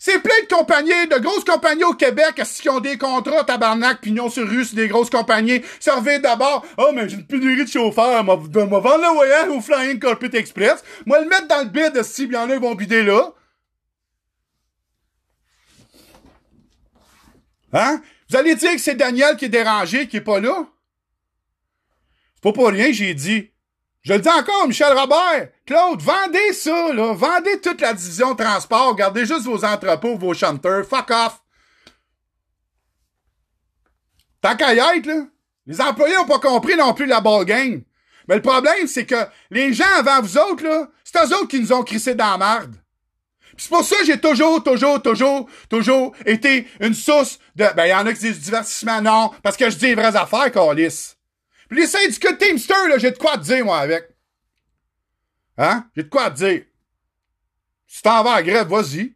C'est plein de compagnies, de grosses compagnies au Québec, qui ont des contrats, tabarnak, pignon sur rue, des grosses compagnies. Servez d'abord. Oh, mais j'ai une pénurie de chauffeurs. M'a vendre le voyage au Flying Carpet Express. Moi, le mettre dans le bid, si, il y en a, ils vont bider là. Hein? Vous allez dire que c'est Daniel qui est dérangé, qui est pas là? C'est pas pour rien, j'ai dit. Je le dis encore, Michel Robert. Claude, vendez ça, là. Vendez toute la division transport. Gardez juste vos entrepôts, vos chanteurs. Fuck off. Tant qu'à y être, là. Les employés ont pas compris non plus la ball game. Mais le problème, c'est que les gens avant vous autres, là, c'est eux autres qui nous ont crissé dans la merde. C'est pour ça que j'ai toujours, toujours, toujours, toujours été une source Ben, il y en a qui disent du divertissement, non, parce que je dis les vraies affaires, Calis. Puis les syndicats de Teamster, là, j'ai de quoi te dire, moi, avec. Hein? J'ai de quoi te dire. Si t'en vas à grève, vas-y.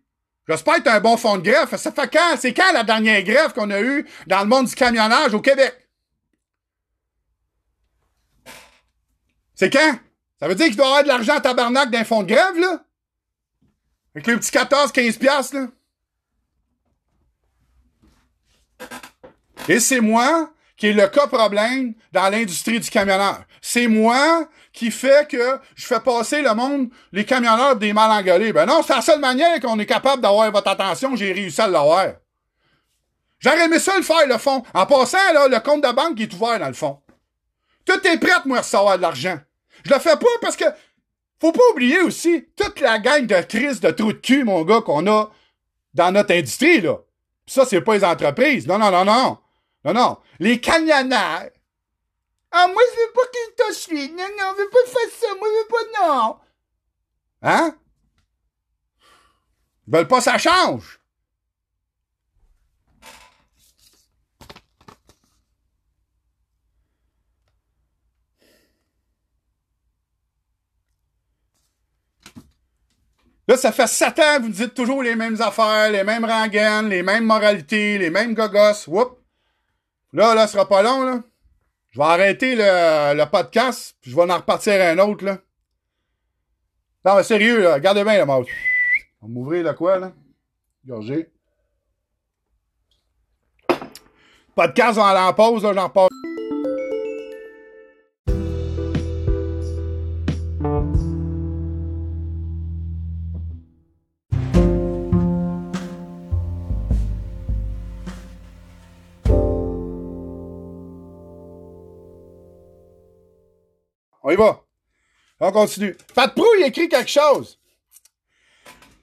J'espère que t'as un bon fond de grève. Ça fait quand? C'est quand la dernière grève qu'on a eue dans le monde du camionnage au Québec? C'est quand? Ça veut dire qu'il doit avoir de l'argent à tabarnak d'un fonds de grève, là? Avec le petit 14-15 piastres, là? Et c'est moi qui est le cas problème dans l'industrie du camionneur. C'est moi qui fait que je fais passer le monde, les camionneurs, des mal engueulés. Ben non, c'est la seule manière qu'on est capable d'avoir votre attention, j'ai réussi à l'avoir. J'aurais aimé ça le faire, le fond. En passant, là, le compte de banque est ouvert dans le fond. Tout est prêt, moi, à recevoir de l'argent. Je le fais pas parce que faut pas oublier aussi toute la gang de crise de trous de cul, mon gars, qu'on a dans notre industrie, là. ça, c'est pas les entreprises. Non, non, non, non. Non, non. Les camionneurs. Ah, moi, je veux pas qu'il te suive. Non, non, je veux pas faire ça. Moi, je veux pas, non. Hein? Ils veulent pas ça change. Là, ça fait sept ans, vous dites toujours les mêmes affaires, les mêmes rengaines, les mêmes moralités, les mêmes gogos. Whoop! Là, là, ce sera pas long, là. Je vais arrêter le, le podcast, puis je vais en repartir un autre, là. Non, mais sérieux, là, regardez bien, là, moi. On va m'ouvrir le quoi, là? Gorgé. Podcast va aller en pause, là, j'en parle. Y va. On continue. Pat Prou, il écrit quelque chose.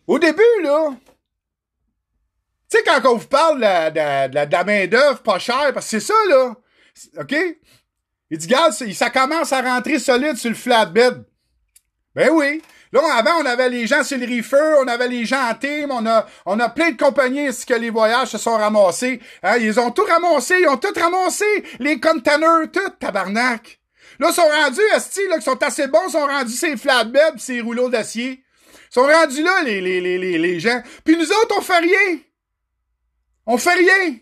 Au début, là, tu sais, quand on vous parle de la, de la, la main-d'œuvre pas chère, parce que c'est ça, là. OK? Il dit, gars, ça commence à rentrer solide sur le flatbed. Ben oui. Là, avant, on avait les gens sur le reefer, on avait les gens en team, on a, on a plein de compagnies que les voyages se sont ramassés. Hein, ils ont tout ramassé, ils ont tout ramassé. Les containers, tout, tabarnak. Là, ils sont rendus, esti, là, qui sont assez bons, ils sont rendus ces flatbeds ces rouleaux d'acier. Ils sont rendus là, les, les, les, les, gens. Puis nous autres, on fait rien. On fait rien.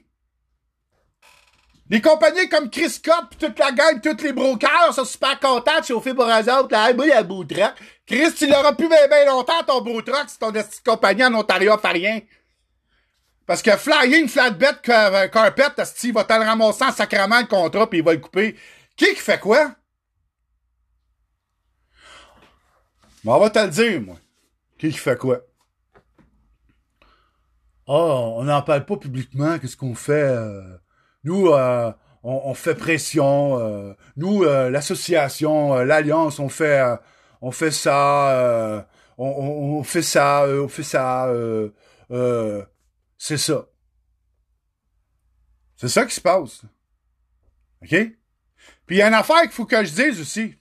Les compagnies comme Chris Scott pis toute la gang, tous les brokers sont super contents de chauffer pour eux autres. Là, moi, il y a beau truck. Chris, tu l'auras plus bien, bien longtemps, ton beau truck, si ton petite compagnie en Ontario fait rien. Parce que Flying Flatbed Carpet, il va te le ramasser en sacrament le contrat puis il va le couper. Qui qui fait quoi? Mais on va te le dire, moi. Qui fait quoi? Oh, on n'en parle pas publiquement, qu'est-ce qu'on fait? Euh, nous, euh, on, on, fait pression. Euh, nous, euh, l'association, euh, l'alliance, on fait, on fait ça. On, on, fait ça. on fait ça. c'est ça. C'est ça qui se passe. OK? Puis il y a une affaire qu'il faut que je dise aussi.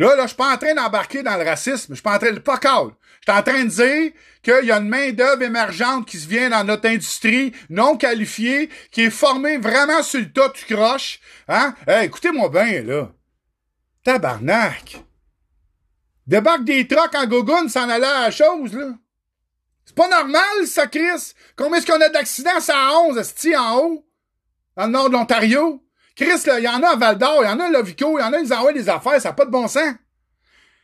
Là, là, je suis pas en train d'embarquer dans le racisme. Je suis pas en train de pas calme. Je suis en train de dire qu'il y a une main-d'œuvre émergente qui se vient dans notre industrie, non qualifiée, qui est formée vraiment sur le tas, tu croches. Hein? Hey, écoutez-moi bien, là. Tabarnak. Débarque des trucks en gogoune s'en aller à la chose, là. C'est pas normal, ça, Chris. Combien est-ce qu'on a d'accidents, à 11, esti, en haut? Dans le nord de l'Ontario? Chris, il y en a à Val d'Or, il y en a à Lovico, il y en a, ils envoient des affaires, ça n'a pas de bon sens.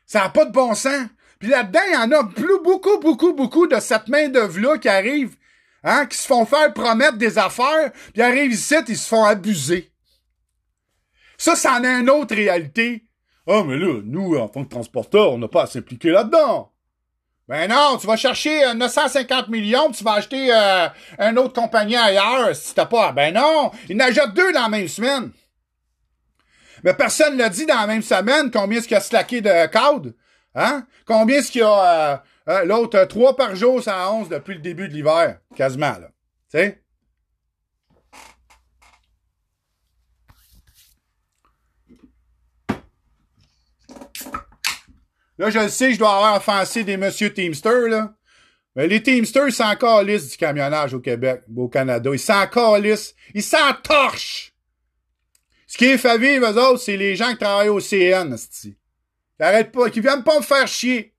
Ça n'a pas de bon sens. Puis là-dedans, il y en a plus, beaucoup, beaucoup, beaucoup de cette main-d'œuvre-là qui arrive, hein, qui se font faire promettre des affaires, puis arrivent ici, ils se font abuser. Ça, c'en est une autre réalité. Ah, oh, mais là, nous, en tant que transporteur, on n'a pas à s'impliquer là-dedans. Ben non, tu vas chercher 950 millions, tu vas acheter euh, une autre compagnie ailleurs si t'as pas. Ben non, il n'achète deux dans la même semaine. Mais personne l'a dit dans la même semaine combien est-ce qu'il a slacké de code. Hein? Combien est-ce qu'il y a euh, euh, l'autre trois par jour, ça à 11 depuis le début de l'hiver, quasiment là. Tu sais? Là, je le sais, je dois avoir offensé des monsieur Teamster, là. Mais les Teamsters, ils sont encore lisses du camionnage au Québec, au Canada. Ils sont encore lisses. Ils s'en torchent. Ce qui est fait eux autres, c'est les gens qui travaillent au CN, Qui arrêtent pas, qui viennent pas me faire chier.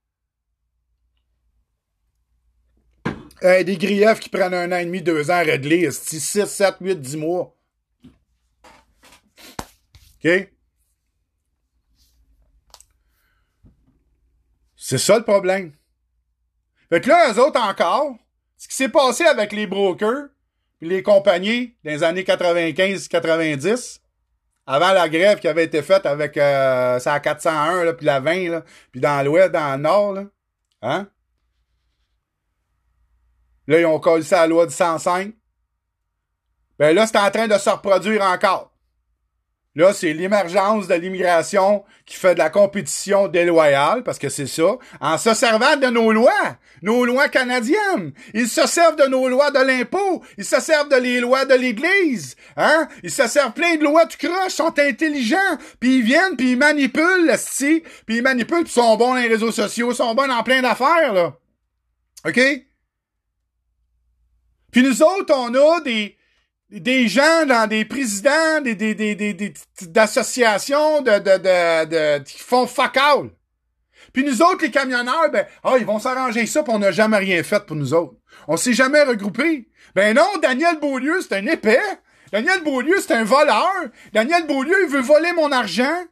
Des griefs qui prennent un an et demi, deux ans à régler, 6, 7, 8, 10 mois. OK? C'est ça le problème. Fait que là, eux autres encore, ce qui s'est passé avec les brokers puis les compagnies dans les années 95-90, avant la grève qui avait été faite avec euh, ça 401 là, puis la 20 là, puis dans l'ouest, dans le nord là, hein? Là, ils ont collé ça à la loi du 105. Ben là, c'est en train de se reproduire encore. Là, c'est l'émergence de l'immigration qui fait de la compétition déloyale, parce que c'est ça, en se servant de nos lois, nos lois canadiennes. Ils se servent de nos lois de l'impôt, ils se servent de les lois de l'Église, hein? Ils se servent plein de lois tu croche, sont intelligents, puis ils viennent, puis ils manipulent, puis ils manipulent, puis ils sont bons les réseaux sociaux, ils sont bons dans plein d'affaires, là. OK? Puis nous autres, on a des, des gens dans des présidents des, des, des, des, d'associations de, de, de, de, qui font fuck all. Puis nous autres, les camionneurs, ben, ah, ils vont s'arranger ça, pour on n'a jamais rien fait pour nous autres. On s'est jamais regroupés. Ben non, Daniel Beaulieu, c'est un épais. Daniel Beaulieu, c'est un voleur. Daniel Beaulieu, il veut voler mon argent.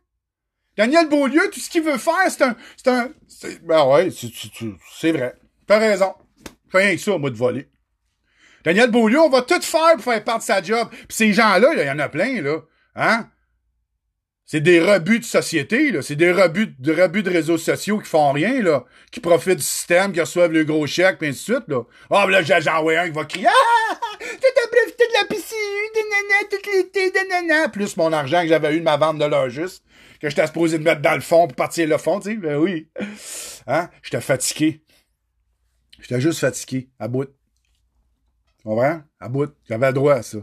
Daniel Beaulieu, tout ce qu'il veut faire, c'est un, c'est un, ben ouais, c'est vrai. T'as raison. Rien que ça, moi, de voler. Daniel Beaulieu, on va tout faire pour faire part de sa job. Puis ces gens-là, il y en a plein, là. Hein? C'est des rebuts de société, là. C'est des rebuts, de rebuts de réseaux sociaux qui font rien, là. Qui profitent du système, qui reçoivent le gros chèque, puis ainsi de suite, là. Ah, oh, là, j'ai envoyé un qui va crier Ah! T'as profité de la piscine, de nana, tout l'été, de nana. Plus mon argent que j'avais eu de ma vente de l'heure juste, que j'étais supposé de mettre dans le fond pour partir le fond, tu sais. Ben oui. Hein? J'étais fatigué. J'étais juste fatigué, à bout. Comprends? À bout. J'avais droit à ça.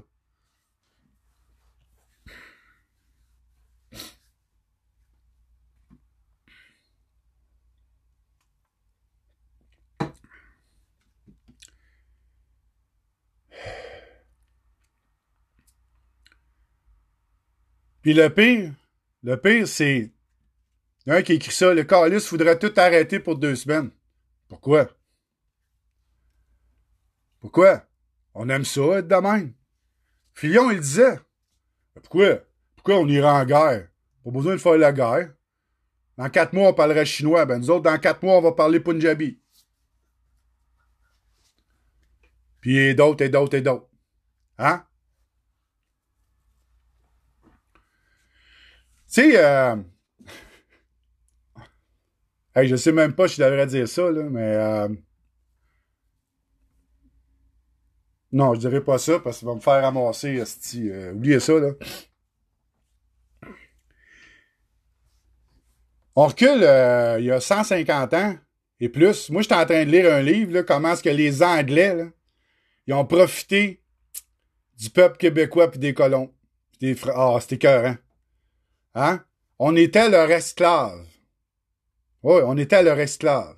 Puis le pire, le pire, c'est. un qui écrit ça, le calice faudrait tout arrêter pour deux semaines. Pourquoi? Pourquoi? On aime ça, être de même. Fillon, il disait. Pourquoi? Pourquoi on ira en guerre? Pas besoin de faire la guerre. Dans quatre mois, on parlerait chinois. Ben, nous autres, dans quatre mois, on va parler punjabi. Puis d'autres, et d'autres, et d'autres. Hein? Tu sais, euh... hey, je sais même pas si je devrais dire ça, là, mais... Euh... Non, je dirais pas ça parce qu'il va me faire ramasser, euh, oubliez ça, là. On recule euh, il y a 150 ans et plus. Moi, j'étais en train de lire un livre, là, comment est-ce que les Anglais, là, ils ont profité du peuple québécois puis des colons. des Ah, c'était écœurant. Hein? On était leur esclave. Oui, on était leur esclave.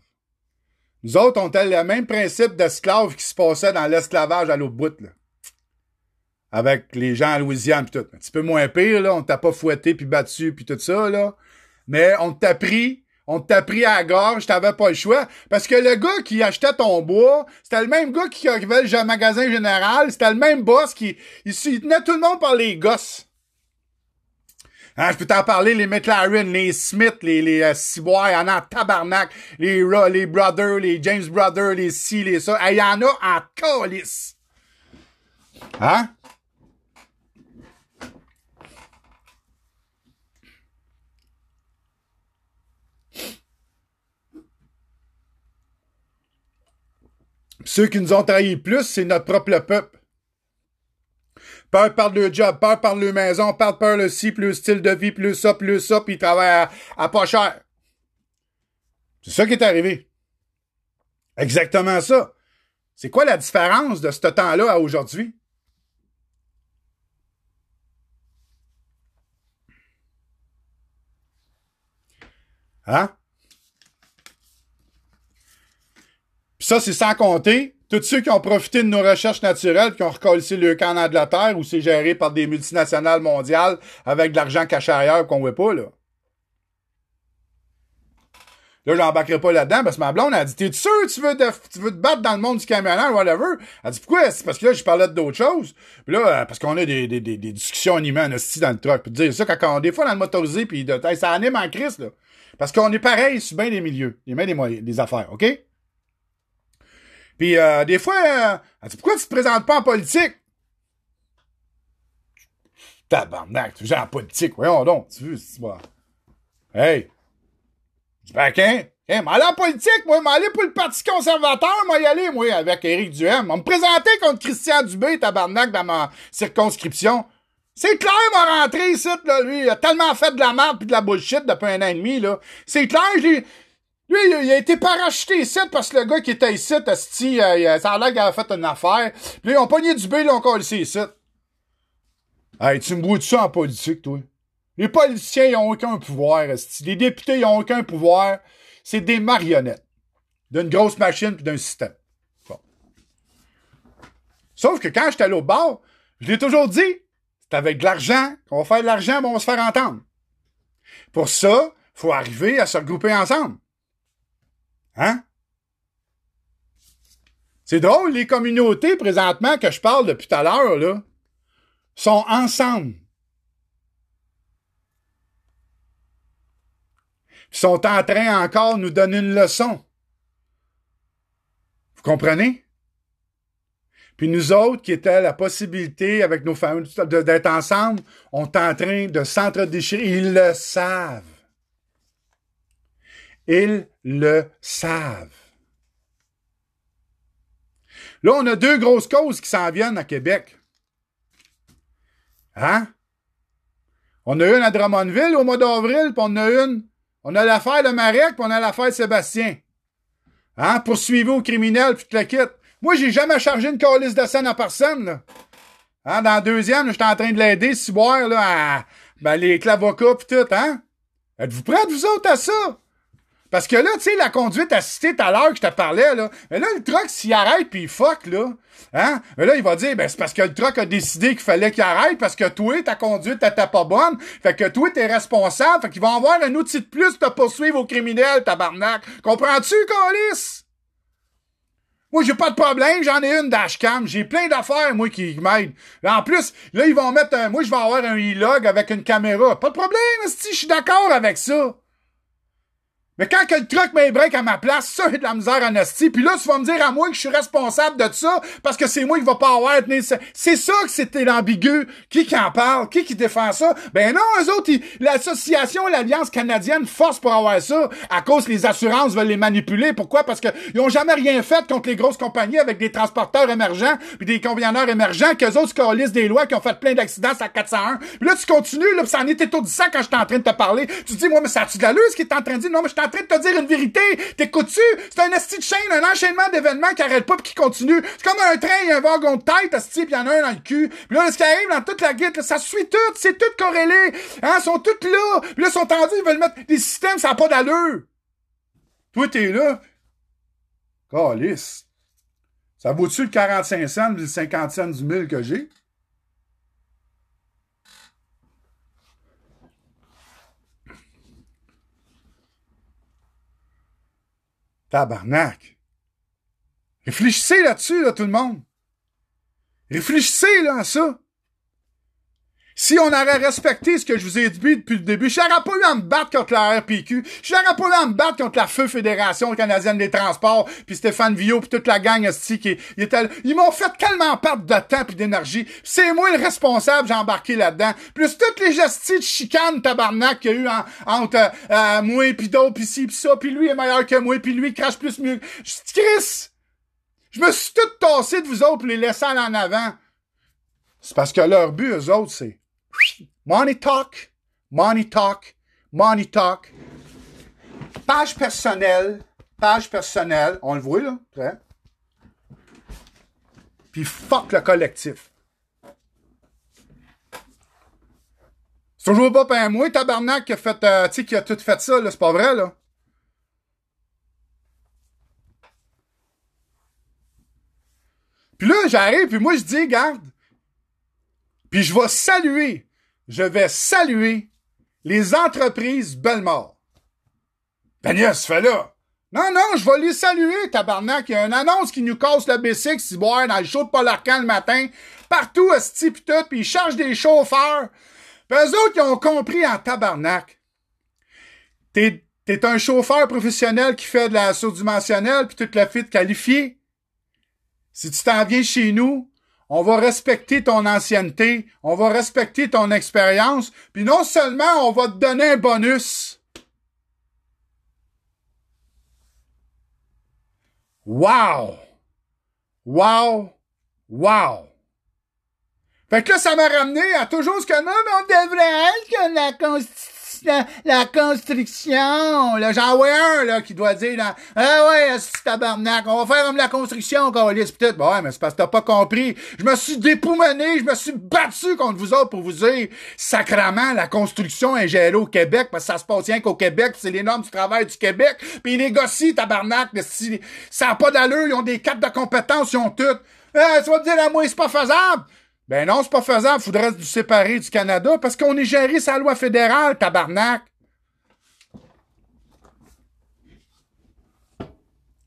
Nous autres, on a le même principe d'esclave qui se passait dans l'esclavage à l'autre bout, là. Avec les gens à Louisiane pis tout. Un petit peu moins pire, là. On t'a pas fouetté puis battu puis tout ça, là. Mais on t'a pris, on t'a pris à gorge, t'avais pas le choix. Parce que le gars qui achetait ton bois, c'était le même gars qui arrivait le magasin général, c'était le même boss qui, il, il tenait tout le monde par les gosses. Hein, je peux t'en parler, les McLaren, les Smith, les, les euh, il y en a tabarnak, les, les Brothers, les James Brothers, les ci, les ça. Il y en a en colis. Hein? Ceux qui nous ont trahi plus, c'est notre propre peuple. Peur par le job, peur par le maison, peur par le ci, plus le style de vie, plus ça, plus ça, puis il travaille à, pas cher. C'est ça qui est arrivé. Exactement ça. C'est quoi la différence de ce temps-là à aujourd'hui? Hein? Puis ça, c'est sans compter tous ceux qui ont profité de nos recherches naturelles, qui ont recollé le camp de la Terre, où c'est géré par des multinationales mondiales avec de l'argent caché ailleurs qu'on voit pas, là. Là, j'embarquerai pas là-dedans parce que ma blonde a dit T'es sûr tu veux, te, tu veux te battre dans le monde du camionneur, whatever? Elle dit Pourquoi? C'est parce que là, je parlais d'autres choses. Puis là, euh, parce qu'on a des, des, des, discussions animées en dans le truck. Puis dire ça, quand on, des fois dans le motorisé, puis de, ça anime en crise, là. Parce qu'on est pareil sur bien des milieux, les mains des des affaires, OK? Puis euh, des fois, euh, pourquoi tu te présentes pas en politique? Tabarnak, tu es en politique, voyons donc, tu veux, c'est pas. Hey! Je dis, ben, qu'un? Hey, m'aller en politique, moi, m'aller pour le Parti conservateur, moi, y aller, moi, avec Éric Duhem. On me présenter contre Christian Dubé, tabarnak, dans ma circonscription. C'est clair, m'a rentré ici, là, lui. Il a tellement fait de la merde pis de la bullshit depuis un an et demi, là. C'est clair, j'ai... Lui, il a été parachuté ici parce que le gars qui était ici, asti, euh, ça a l'air qu'il avait fait une affaire. Puis ils ont pogné du B, là, encore ici, ici. Hey, tu me brouilles ça en politique, toi? Les politiciens, ils ont aucun pouvoir. Les députés, ils ont aucun pouvoir. C'est des marionnettes. D'une grosse machine puis d'un système. Bon. Sauf que quand j'étais allé au bar, je l'ai toujours dit, c'est avec de l'argent qu'on va faire de l'argent, mais on va se faire entendre. Pour ça, faut arriver à se regrouper ensemble. Hein? C'est drôle, les communautés présentement que je parle depuis tout à l'heure, là, sont ensemble. Ils sont en train encore de nous donner une leçon. Vous comprenez? Puis nous autres, qui étaient la possibilité avec nos familles d'être ensemble, on est en train de s'entre-déchirer. Ils le savent. Ils le savent. Là, on a deux grosses causes qui s'en viennent à Québec. Hein? On a une à Drummondville au mois d'avril, puis on a une. On a l'affaire de Marek, puis on a l'affaire de Sébastien. Hein? Poursuivez aux criminels, puis tu le quittes. Moi, j'ai jamais chargé une calice de scène à personne, là. Hein? Dans la deuxième, j'étais en train de l'aider, si boire, là, à, ben, les clavocats pis tout, hein? Êtes-vous prêts, vous autres, à ça? Parce que là, tu sais, la conduite assistée tout à l'heure que je te parlais, là, mais là, le truck, s'il arrête puis il fuck, là, hein, mais là, il va dire, ben, c'est parce que le truck a décidé qu'il fallait qu'il arrête parce que toi, ta conduite était pas bonne, fait que toi, t'es responsable, fait qu'il va avoir un outil de plus pour te poursuivre aux criminels, tabarnak. Comprends-tu, Colis? Moi, j'ai pas de problème, j'en ai une dashcam, j'ai plein d'affaires, moi, qui m'aident. En plus, là, ils vont mettre un, moi, je vais avoir un e-log avec une caméra. Pas de problème, si je suis d'accord avec ça. Mais quand que le truck met break à ma place, ça, j'ai de la misère en asti. Puis là, tu vas me dire à moi que je suis responsable de ça parce que c'est moi qui va pas avoir tenir C'est ça que c'était l'ambigu. Qui qui en parle? Qui qui défend ça? Ben non, eux autres, l'association, l'Alliance canadienne force pour avoir ça à cause que les assurances veulent les manipuler. Pourquoi? Parce qu'ils ont jamais rien fait contre les grosses compagnies avec des transporteurs émergents puis des convienneurs émergents qu'eux autres se des lois qui ont fait plein d'accidents à 401. Puis là, tu continues, là, pis ça en était tout ça quand j'étais en train de te parler. Tu te dis, moi, mais ça a-tu de ce qui est en train de dire? Non, mais en train de te dire une vérité. T'écoutes-tu? C'est un esti de chaîne, un enchaînement d'événements qui arrête pas pis qui continue. C'est comme un train, il y a un wagon de tête, esti, pis y en a un dans le cul. Puis là, ce qui arrive dans toute la guide, ça suit tout, c'est tout corrélé. Hein, sont tous là. Puis là, sont tendus, ils veulent mettre des systèmes, ça n'a pas d'allure. Toi, t'es là. Calice. Ça vaut-tu le 45 cents, le 50 cents du mille que j'ai? Tabarnak. Réfléchissez là-dessus, là, tout le monde. Réfléchissez, là, à ça. Si on aurait respecté ce que je vous ai dit depuis le début, je pas eu à me battre contre la RPQ, je pas eu à me battre contre la Feu Fédération canadienne des transports, puis Stéphane Villot, puis toute la gang esti qui était Ils m'ont fait tellement perdre de temps puis d'énergie. C'est moi le responsable, j'ai embarqué là-dedans. Plus toutes les gestions de chicane tabarnak qu'il y a eu entre euh, moi puis d'autres, puis ci, puis ça, puis lui est meilleur que moi, puis lui crache plus mieux. Chris! Je me suis tout tassé de vous autres pour les laisser aller en avant. C'est parce que leur but, eux autres, c'est Money talk, money talk, money talk. Page personnelle, page personnelle, on le voit là, prêt? Puis fuck le collectif. C'est toujours pas un moi, tabarnak, qui a fait, euh, tu sais, qui a tout fait ça, là, c'est pas vrai, là. Puis là, j'arrive, puis moi, je dis, garde, puis je vais saluer, je vais saluer les entreprises Bellemare. Pagnas, fais là. Non, non, je vais les saluer, tabarnak. Il y a une annonce qui nous casse le B6 si boire dans le show de Paul le matin. Partout, à ce type tout, puis ils chargent des chauffeurs. Puis eux autres, ils ont compris en tabarnak. T'es T'es un chauffeur professionnel qui fait de la surdimensionnelle, puis toute la fit qualifié. Si tu t'en viens chez nous, on va respecter ton ancienneté, on va respecter ton expérience, puis non seulement on va te donner un bonus. Wow! Wow! Wow! Fait que là, ça m'a ramené à toujours ce que non, mais on devrait être comme la constitution la, construction. Là, j'en vois un là, qui doit dire là, Ah ouais, c'est tabarnak, on va faire comme la construction, Carlis. Peut-être, ouais, mais c'est parce que t'as pas compris. Je me suis dépoumoné, je me suis battu contre vous autres pour vous dire sacrament, la construction est gérée au Québec, parce que ça se passe rien qu'au Québec, c'est les normes du travail du Québec, puis ils négocient, tabarnak, si ça n'a pas d'allure, ils ont des cartes de compétences, ils ont toutes. Ah, tu vas me dire à moi, c'est pas faisable. Ben non, c'est pas faisable. Faudrait se séparer du Canada parce qu'on est géré sa loi fédérale, tabarnak.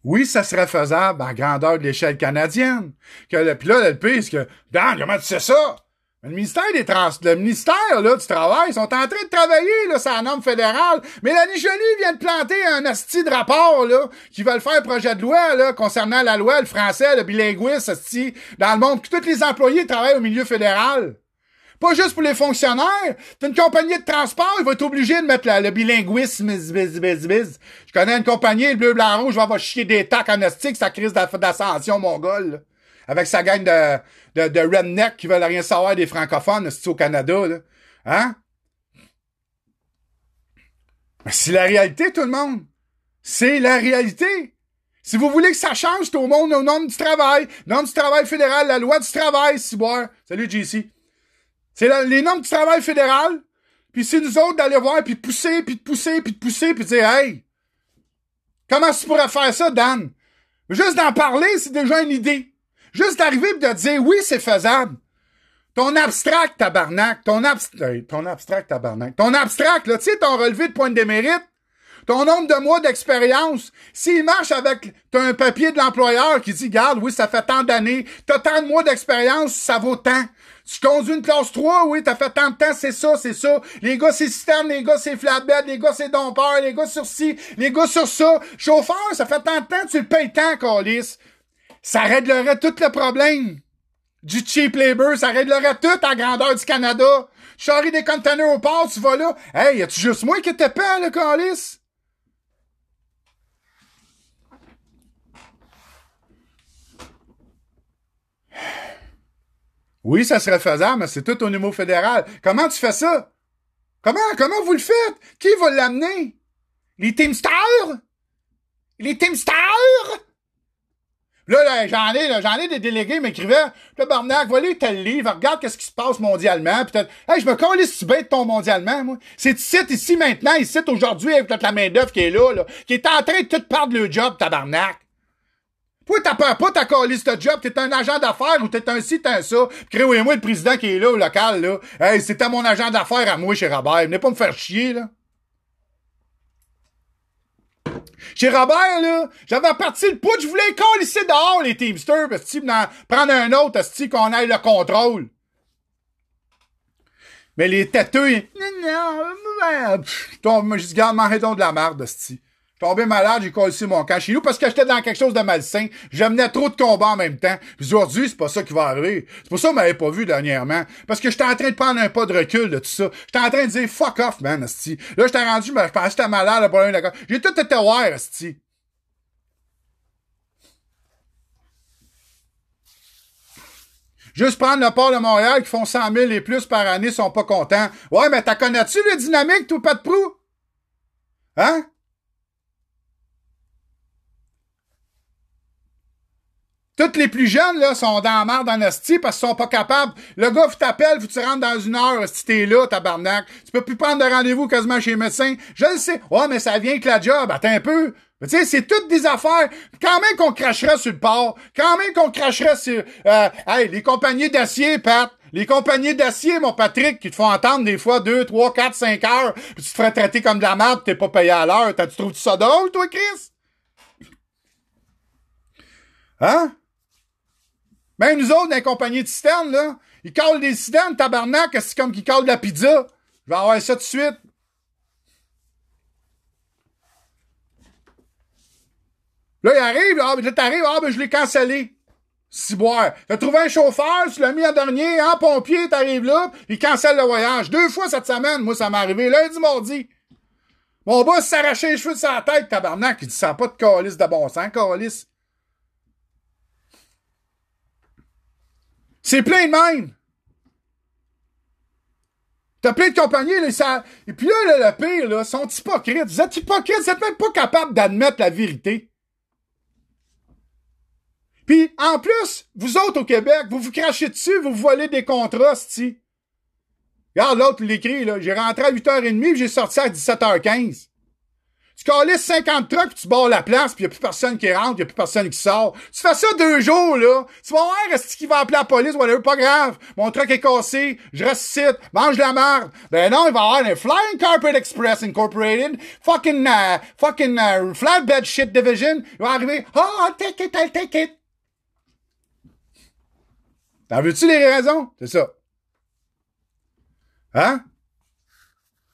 Oui, ça serait faisable à grandeur de l'échelle canadienne. Que, puis là, le pire, que, Dan, comment tu sais ça? Le ministère des Trans, le ministère là, du Travail sont en train de travailler, là, c'est la norme fédérale. Mais la Jolie vient de planter un asti de rapport là, qui veulent faire un projet de loi là, concernant la loi, le français, le bilinguisme, asti, dans le monde, que tous les employés travaillent au milieu fédéral. Pas juste pour les fonctionnaires. T'as une compagnie de transport, il va être obligé de mettre le bilinguisme. Je connais une compagnie, le bleu, blanc, rouge, va va chier des tacs en astique, sa crise d'ascension mongole. Avec sa gang de, de, de redneck qui veulent rien savoir des francophones, c'est au Canada, là. Hein? c'est la réalité, tout le monde. C'est la réalité. Si vous voulez que ça change, tout le monde au nom du travail. Nom du travail fédéral, la loi du travail, si boire. Salut, JC. C'est les normes du travail fédéral. Puis c'est nous autres d'aller voir, puis pousser, puis de pousser, puis de pousser, puis de dire, hey, comment tu pourrais faire ça, Dan? Juste d'en parler, c'est déjà une idée. Juste d'arriver et de dire oui, c'est faisable. Ton abstract, tabarnak, ton, abstract, ton abstract, tabarnak, ton abstract, là, tu sais, ton relevé de points de mérite, ton nombre de mois d'expérience, s'il marche avec, t'as un papier de l'employeur qui dit, garde, oui, ça fait tant d'années, t'as tant de mois d'expérience, ça vaut tant. Tu conduis une classe 3, oui, t'as fait tant de temps, c'est ça, c'est ça. Les gars, c'est système, les gars, c'est flatbed, les gars, c'est dompeur, les gars sur ci, les gars sur ça. Chauffeur, ça fait tant de temps, tu le payes tant, Calis. Ça réglerait tout le problème du cheap labor. Ça réglerait tout à grandeur du Canada. Charrie des containers au port, tu vas là. Hey, y a-tu juste moi qui étais pas, le calice? Oui, ça serait faisable, mais c'est tout au niveau fédéral. Comment tu fais ça? Comment, comment vous le faites? Qui va l'amener? Les Teamsters? Les Teamsters? Là, là j'en ai, j'en ai des délégués m'écrivaient, le Barnac, voilà tel livre, regarde qu'est-ce qui se passe mondialement, peut-être, hey, je me calisse si bête ton mondialement, moi. C'est ici, ici maintenant, ici aujourd'hui, avec toute la main-d'œuvre qui est là, là, qui est en train de tout perdre le job, tabarnak. Pourquoi t'as peur pas ta calice de job? T'es un agent d'affaires ou t'es un ci, un ça? Créez-moi le président qui est là au local, là. Hey, c'était mon agent d'affaires à moi chez Robert. Venez pas me faire chier, là. Chez Robert, là, j'avais parti le poutre, je voulais ici dehors, les Teamsters, parce que prendre un autre, si qu'on aille le contrôle. Mais les têteux, non, non, je garde, donc de la merde, sti tombé malade, j'ai collé mon camp chez nous parce que j'étais dans quelque chose de malsain. J'amenais trop de combats en même temps. Puis aujourd'hui, c'est pas ça qui va arriver. C'est pour ça vous m'avez pas vu dernièrement. Parce que j'étais en train de prendre un pas de recul de tout ça. J'étais en train de dire fuck off, man, asti. Là, j'étais rendu, mais je pensais que j'étais malade, là, pour d'accord. J'ai tout été voir, asti. Juste prendre le port de Montréal qui font 100 000 et plus par année sont pas contents. Ouais, mais t'as connais-tu le dynamique, tout pas de prou? Hein? Toutes les plus jeunes, là, sont dans la merde en asti parce qu'ils sont pas capables. Le gars, vous t'appelle, vous tu rentres dans une heure, si t'es là, tabarnak. Tu peux plus prendre de rendez-vous quasiment chez le médecin. Je le sais. Ouais, mais ça vient avec la job. Attends un peu. Tu sais, c'est toutes des affaires. Quand même qu'on cracherait sur le port. Quand même qu'on cracherait sur, euh, hey, les compagnies d'acier, Pat. Les compagnies d'acier, mon Patrick, qui te font entendre des fois 2, 3, 4, 5 heures, puis tu te ferais traiter comme de la merde, t'es pas payé à l'heure. Tu trouves ça drôle, toi, Chris? Hein? Même nous autres, dans les compagnies de citernes, là, ils calent des citernes, tabarnak, c'est comme qu'ils calent de la pizza. Je vais avoir ça tout de suite. Là, il arrive, ah, là, t'arrives, ah, ben, je l'ai cancellé. Ciboire. T'as trouvé un chauffeur, tu l'as mis en dernier, en pompier, t'arrives là, il cancelle le voyage. Deux fois cette semaine, moi, ça m'est arrivé, lundi, mardi. Mon boss s'arrachait les cheveux de sa tête, tabarnak. Il dit, ça pas de calice de bon sens, calice. C'est plein de même. T'as plein de compagnies, là, ça... et puis là, le pire, là, sont hypocrites. Vous êtes hypocrites, vous êtes même pas capable d'admettre la vérité. Puis, en plus, vous autres au Québec, vous vous crachez dessus, vous volez des contrats, si. Regarde, l'autre, l'écrit, là. J'ai rentré à 8h30 puis j'ai sorti à 17h15. Tu calisses 50 trucks, puis tu barres la place, puis y a plus personne qui rentre, y a plus personne qui sort. Tu fais ça deux jours, là. Tu vas voir, est-ce qu'il va appeler la police, whatever, pas grave. Mon truck est cassé, je ressuscite, mange la merde. Ben non, il va y avoir un Flying Carpet Express Incorporated, fucking, uh, fucking, uh, flatbed shit division. Il va arriver, oh, I'll take it, I'll take it. T'en veux-tu les raisons? C'est ça. Hein?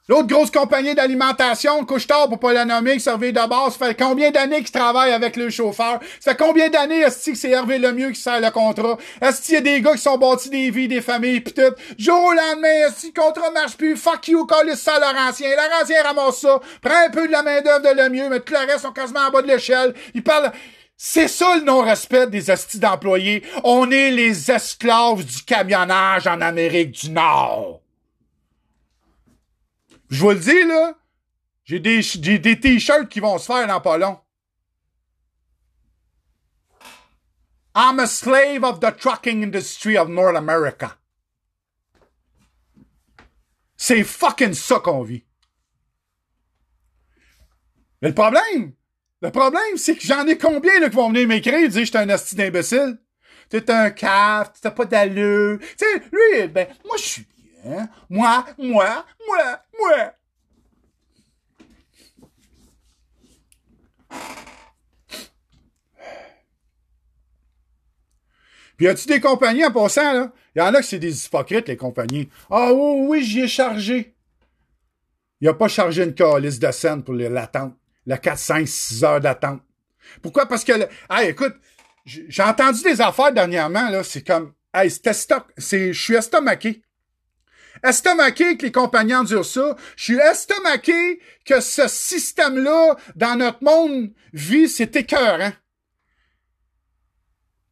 L'autre grosse compagnie d'alimentation, couche-tard pour pas la nommer, qui servait de base, ça fait combien d'années qu'ils travaillent avec le chauffeur? Ça fait combien d'années est-ce que c'est Hervé Lemieux qui sert le contrat? Est-ce qu'il y a des gars qui sont bâtis des vies, des familles, pis tout? Jour au lendemain, est-ce que le contrat marche plus? Fuck you, call ça Laurentien. Laurentien ramasse ça, prend un peu de la main-d'œuvre de Lemieux, mais tout le reste sont quasiment en bas de l'échelle. Il parle... C'est ça le non-respect des hosties d'employés. On est les esclaves du camionnage en Amérique du Nord. Je vous le dis, là, j'ai des, t-shirts qui vont se faire dans pas long. I'm a slave of the trucking industry of North America. C'est fucking ça qu'on vit. Mais le problème, le problème, c'est que j'en ai combien là, qui vont venir m'écrire et dire j'étais un asti d'imbécile? T'es un caf, t'as pas d'allure. Tu sais, lui, ben, moi, je suis bien. Moi, moi, moi, moi. Puis y a-tu des compagnies en passant, là? Il y en a que c'est des hypocrites, les compagnies. Ah oui, oui, j'y ai chargé. Il a pas chargé une calice de scène pour l'attente le 4, 5, 6 heures d'attente. Pourquoi? Parce que, ah, écoute, j'ai entendu des affaires dernièrement, là, c'est comme, hey, c'est, je suis estomaqué. Estomaqué que les compagnies endurent ça. Je suis estomaqué que ce système-là, dans notre monde, vit, c'est écœurant.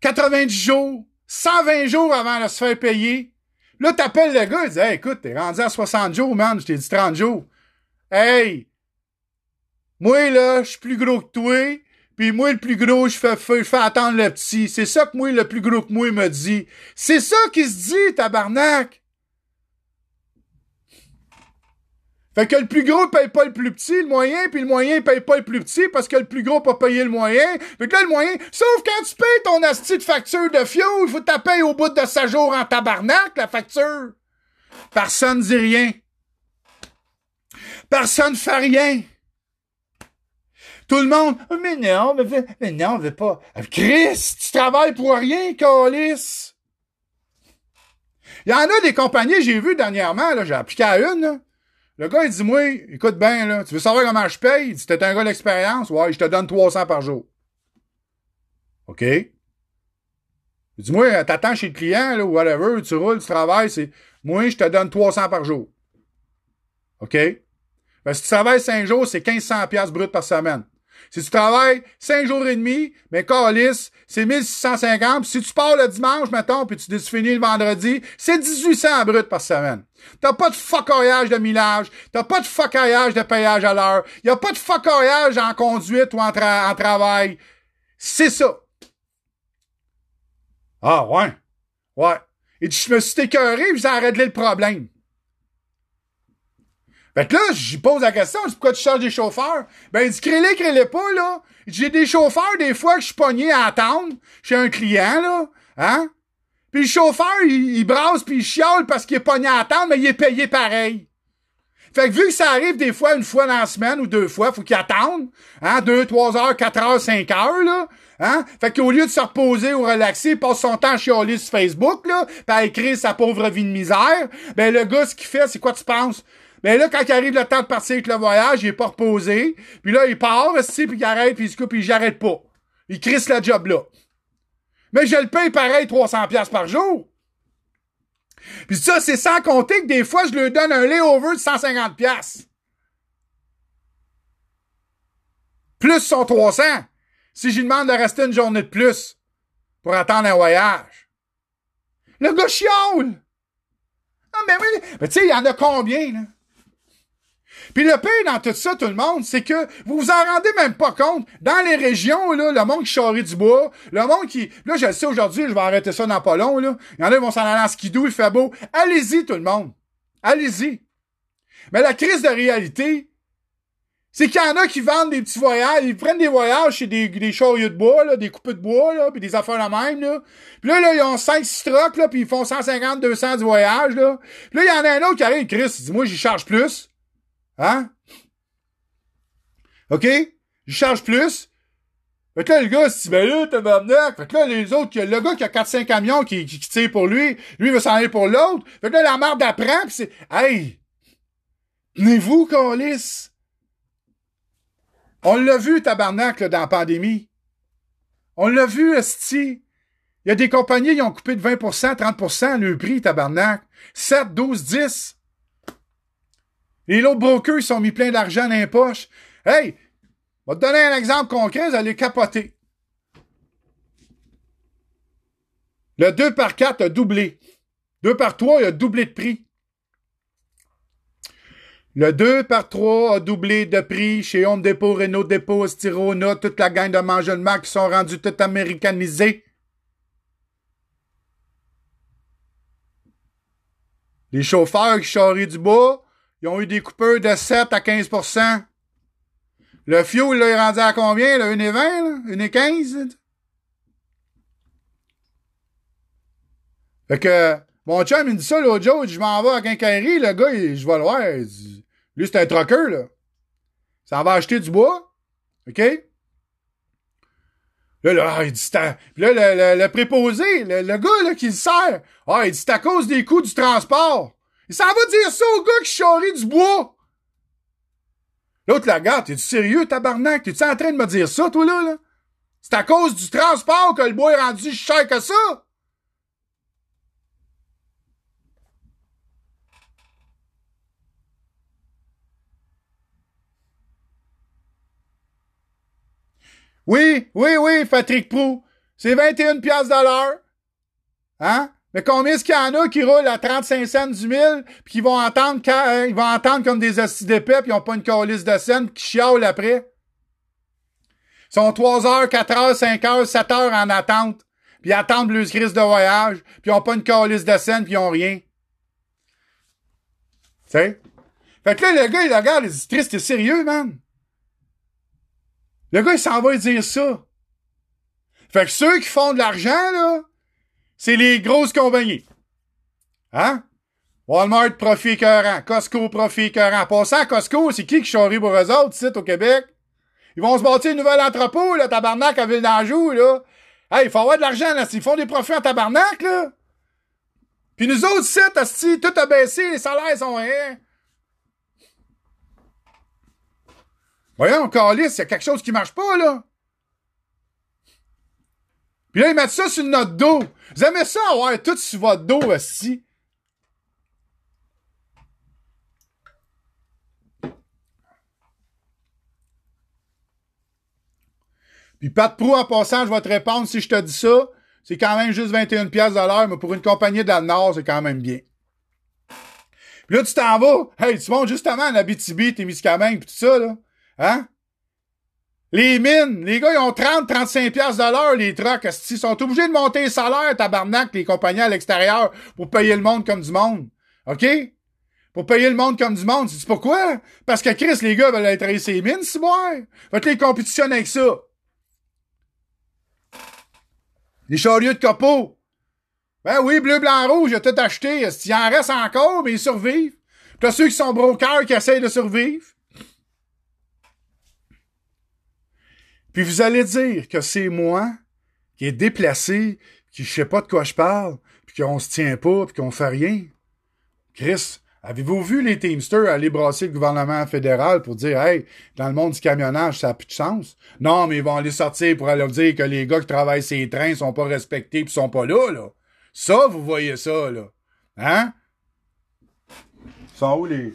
90 jours, 120 jours avant de se faire payer. Là, t'appelles le gars, il dit, hey, écoute, t'es rendu à 60 jours, man, je t'ai dit 30 jours. Hey, moi, là, je suis plus gros que toi. Puis moi, le plus gros, je fais, fais attendre le petit. C'est ça que moi, le plus gros que moi, me dit. C'est ça qui se dit, tabarnak. Fait que le plus gros paye pas le plus petit, le moyen, puis le moyen paye pas le plus petit parce que le plus gros peut payer le moyen. Fait que là, le moyen, sauf quand tu payes ton asti de facture de fioul, faut que tu payes au bout de sa jours en tabarnak, la facture. Personne dit rien. Personne fait rien. Tout le monde, oh, mais non, mais, non, on veut pas. Chris, tu travailles pour rien, Calis. Il y en a des compagnies, j'ai vu dernièrement, là, j'ai appliqué à une, Le gars, il dit, moi, écoute bien, là, tu veux savoir comment je paye? Il dit, t'es un gars d'expérience? Ouais, je te donne 300 par jour. OK? Il dit, moi, t'attends chez le client, là, ou whatever, tu roules, tu travailles, c'est, moi, je te donne 300 par jour. OK? Ben, si tu travailles 5 jours, c'est 1500 pièces brut par semaine. Si tu travailles 5 jours et demi, mais calice, c'est 1650. Puis si tu pars le dimanche, mettons, puis tu finis le vendredi, c'est 1800 brut par semaine. T'as pas de fuckoyage de millage. T'as pas de fuckoyage de payage à l'heure. Y a pas de fuckoyage en conduite ou en, travail. C'est ça. Ah, ouais. Ouais. Et je me suis écœuré, puis a réglé le problème. Fait que là, j'y pose la question, pourquoi tu charges des chauffeurs? Ben, il dit, crée-les, crée-les pas, là. J'ai des chauffeurs, des fois, que je suis pogné à attendre chez un client, là. Hein? Puis le chauffeur, il, il brasse puis il chiale parce qu'il est pogné à attendre, mais il est payé pareil. Fait que vu que ça arrive des fois une fois dans la semaine ou deux fois, faut qu'il attende, hein, deux, trois heures, quatre heures, cinq heures, là, hein? Fait qu'au lieu de se reposer ou relaxer, il passe son temps à chialer sur Facebook, là, pis à écrire sa pauvre vie de misère, ben le gars, ce qu'il fait, c'est quoi tu penses? Mais là, quand il arrive le temps de partir avec le voyage, il est pas reposé. Puis là, il part, aussi, puis il arrête, puis il se coupe, puis j'arrête pas. il crisse la job là. Mais je le paye pareil 300 pièces par jour. Puis ça, c'est sans compter que des fois, je lui donne un layover de 150 pièces. Plus son 300. Si je lui demande de rester une journée de plus pour attendre un voyage. Le gars chiale! Ah, mais oui! Mais tu sais, il y en a combien, là? Puis le pire dans tout ça, tout le monde, c'est que vous vous en rendez même pas compte. Dans les régions, là, le monde qui charrie du bois, le monde qui... Là, je le sais aujourd'hui, je vais arrêter ça dans pas long, là. Il y en a qui vont s'en aller en skidoo, il fait beau. Allez-y, tout le monde. Allez-y. Mais la crise de réalité, c'est qu'il y en a qui vendent des petits voyages, ils prennent des voyages chez des, des chariots de bois, là, des coupes de bois, là, puis des affaires la même, là. Puis là, là, ils ont 5 trucks, là, puis ils font 150, 200 du voyage, là. Puis là, il y en a un autre qui arrive, Chris, il dit, moi, j'y charge plus. Hein? OK? Je charge plus. Fait que là, le gars, dit, ben là, tabarnak. Fait que là, les autres, le gars qui a 4-5 camions qui, qui, tire pour lui, lui, il va s'en aller pour l'autre. Fait que là, la marde apprend, pis c'est, hey! Tenez-vous, Calis! On l'a vu, tabarnak, là, dans la pandémie. On l'a vu, esti. Il y a des compagnies qui ont coupé de 20%, 30% le prix, tabarnak. 7, 12, 10. Les autres brokers, ils sont mis plein d'argent dans les poches. Hey, je vais te donner un exemple concret, vous allez capoter. Le 2 par 4 a doublé. 2 par 3, il a doublé de prix. Le 2 par 3 a doublé de prix chez Home Depot, Renault Depot, Styrona, toute la gang de mangement qui sont rendus tout américanisés. Les chauffeurs qui charrient du bois, ils ont eu des coupeurs de 7 à 15% Le fioul, là, est rendu à combien, là? 1,20, là? 1,15? Fait que, mon chum, il me dit ça l'autre jour, je m'en vais à Quincaillerie, le gars, je vais le voir, lui, c'est un trucker, là. Ça va acheter du bois, OK? Là, là, ah, il dit, là, le, le, préposé, le, gars, là, qui le sert, ah, il dit, c'est à cause des coûts du transport. S'en va dire ça au gars qui charrie du bois. L'autre la regarde, t'es-tu sérieux, tabarnak? T'es-tu en train de me dire ça, toi, là, là? C'est à cause du transport que le bois est rendu cher que ça? Oui, oui, oui, Patrick Prou. C'est 21 piastres de l'heure. Hein? Mais combien est-ce qu'il y en a qui roulent à 35 cents du mille, puis qui vont entendre, euh, ils vont entendre comme des hosties d'épais, puis ils n'ont pas une calice de scène, puis qui chiolent après? Ils sont 3 heures, 4 heures, 5 heures, 7 heures en attente, puis ils attendent le crise de voyage, puis ils n'ont pas une calice de scène, puis ils n'ont rien. Tu sais? Fait que là, le gars, il regarde, il dit, triste, t'es sérieux, man? Le gars, il s'en va dire ça. Fait que ceux qui font de l'argent, là, c'est les grosses compagnies. Hein? Walmart, profit écœurant. Costco, profit écœurant. Passant à Costco, c'est qui qui charrie pour eux autres, ici, au Québec? Ils vont se bâtir un nouvel entrepôt, là, tabarnak, à Ville d'Anjou, là. Hey, il faut avoir de l'argent, là. S'ils font des profits en tabarnak, là. Puis nous autres, ici, tout a baissé, les salaires sont rien. Voyons, Calis, il y a quelque chose qui marche pas, là. Puis là, ils mettent ça sur notre dos. Vous aimez ça avoir tout sur votre dos aussi? Puis pas de pro en passant, je vais te répondre si je te dis ça. C'est quand même juste 21 pièces à l'heure, mais pour une compagnie dans le Nord, c'est quand même bien. Puis là, tu t'en vas. Hey, tu montes justement à la BTB, tes Miscamingues, pis tout ça, là. Hein? Les mines, les gars, ils ont 30, 35 pièces de l'heure, les trucks. Ils sont obligés de monter les salaires, tabarnak, les compagnies à l'extérieur, pour payer le monde comme du monde. OK? Pour payer le monde comme du monde. C'est pourquoi? Parce que Chris, les gars veulent aller travailler ces mines, c'est moi. Fait que les compétitionnent avec ça. Les chariots de copeaux. Ben oui, bleu, blanc, rouge, j'ai tout acheté. Il en reste encore, mais ils survivent. T'as ceux qui sont brokers qui essayent de survivre. Puis vous allez dire que c'est moi qui est déplacé, qui je sais pas de quoi je parle, puis qu'on se tient pas, puis qu'on fait rien. Chris, Avez-vous vu les Teamsters aller brasser le gouvernement fédéral pour dire, hey, dans le monde du camionnage, ça n'a plus de sens? Non, mais ils vont aller sortir pour aller dire que les gars qui travaillent ces trains sont pas respectés pis sont pas là, là. Ça, vous voyez ça, là. Hein? Ils sont où les...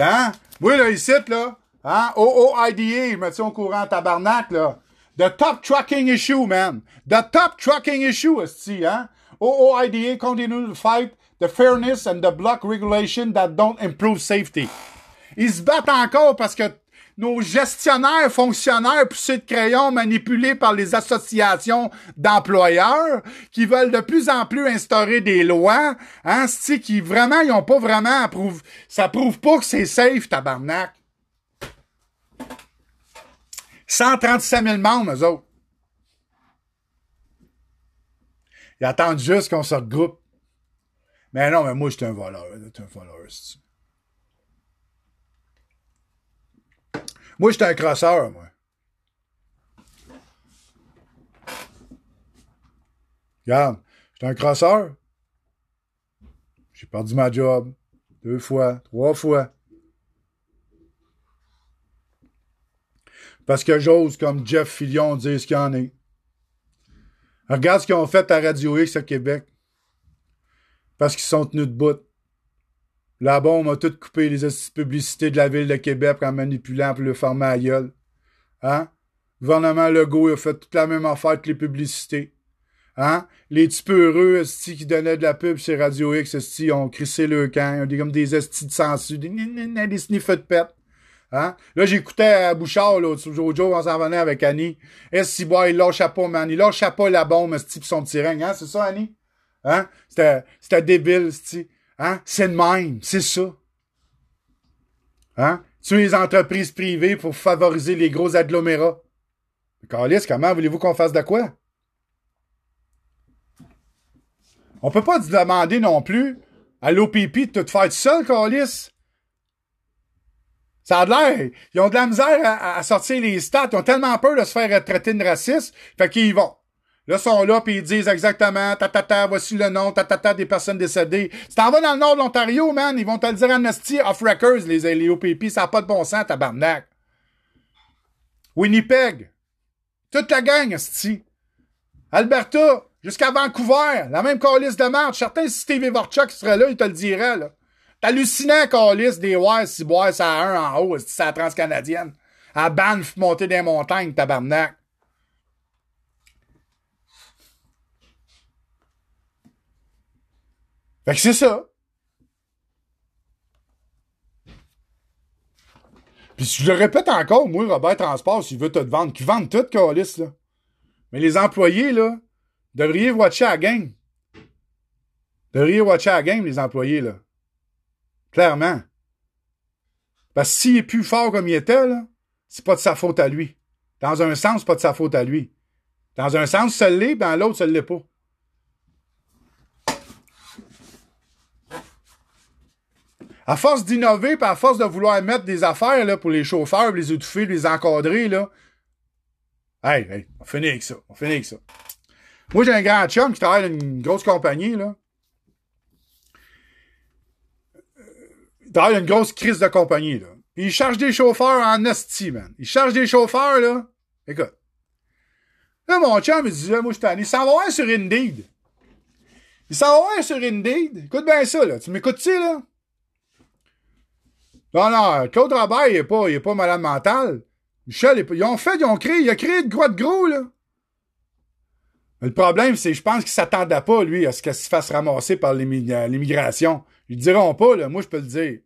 Hein? Oui, là, ici, là. Hein? OOIDA, je me tiens au courant, tabarnak, là? The top trucking issue, man. The top trucking issue, esti, hein? OOIDA continue to fight the fairness and the block regulation that don't improve safety. Ils se battent encore parce que nos gestionnaires, fonctionnaires, poussés de crayon manipulés par les associations d'employeurs qui veulent de plus en plus instaurer des lois, hein, qui vraiment, ils ont pas vraiment approuvé. Ça prouve pas que c'est safe, tabarnak. 137 000 membres, eux autres. Ils attendent juste qu'on se regroupe. Mais non, mais moi, j'étais un voleur. J'étais un voleur, Moi, j'étais un crosseur, moi. Regarde, j'étais un crosseur. J'ai perdu ma job. Deux fois, trois fois. Parce que j'ose, comme Jeff Fillion, dire ce qu'il y en est. Regarde ce qu'ils ont fait à Radio X à Québec. Parce qu'ils sont tenus de bout. Là-bas, on m'a tout coupé les publicités de la ville de Québec en manipulant pour le former à gueule. Hein? Le gouvernement Legault a fait toute la même affaire que les publicités. Hein? Les petits peu heureux, qui donnaient de la pub sur Radio X, esti, ont crissé le camp. Ils ont comme des estis de des, des, des sniffes de pète. Hein? Là, j'écoutais à Bouchard, là, Jojo, on s'en venait avec Annie. Est-ce boy, il lâche pas, man. Il lâche pas la bombe, ce type son tyran, hein? C'est ça, Annie? Hein? C'était, débile, c'ti. Hein? C'est le même, c'est ça. Hein? Tuer les entreprises privées pour favoriser les gros agglomérats. Carlis, comment voulez-vous qu'on fasse de quoi? On peut pas demander non plus à l'OPP de tout faire tout seul, Carlis. Ça a l'air. Ils ont de la misère à, sortir les stats. Ils ont tellement peur de se faire traiter de raciste. Fait qu'ils vont. Là, ils sont là, puis ils disent exactement, ta, ta, ta, voici le nom, ta, ta, des personnes décédées. Si t'en vas dans le nord de l'Ontario, man, ils vont te le dire Amnesty off records, les, les OPP, ça n'a pas de bon sens, tabarnak. Winnipeg. Toute la gang, esti. Alberta, jusqu'à Vancouver, la même calice de marche. Certains, si Steve Vorchuk serait là, il te le dirait, là. Hallucinant, Calis, des wires, si boire ça a un en haut, c'est la transcanadienne. À Banff, monter des montagnes, tabarnak. Fait que c'est ça. Puis je le répète encore, moi, Robert Transport, s'il veut te vendre, qui vende tout, Calis, là. Mais les employés, là, devriez watcher la game. Devriez watcher la game, les employés, là. Clairement. Parce que s'il est plus fort comme il était, là, c'est pas de sa faute à lui. Dans un sens, c'est pas de sa faute à lui. Dans un sens, ça l'est, dans l'autre, ça l'est pas. À force d'innover, puis à force de vouloir mettre des affaires là, pour les chauffeurs, les étouffer, les encadrer, là. Hey, on finit avec ça. On finit avec ça. Moi, j'ai un grand chum qui travaille dans une grosse compagnie, là. Il y a une grosse crise de compagnie, là. il charge des chauffeurs en esti, man. Il charge des chauffeurs, là. Écoute. Là, mon chum, il disait, moi, je t'en Il s'en va voir sur Indeed. Il s'en va voir sur Indeed. Écoute bien ça, là. Tu m'écoutes-tu, là? Non, non, Claude Robert, il est pas, il est pas malade mental. Michel, ils ont fait, ils ont créé, il a créé de quoi de gros, là. Mais le problème, c'est, je pense qu'il s'attendait pas, lui, à ce qu'il se fasse ramasser par l'immigration. Ils diront pas, là. Moi, je peux le dire.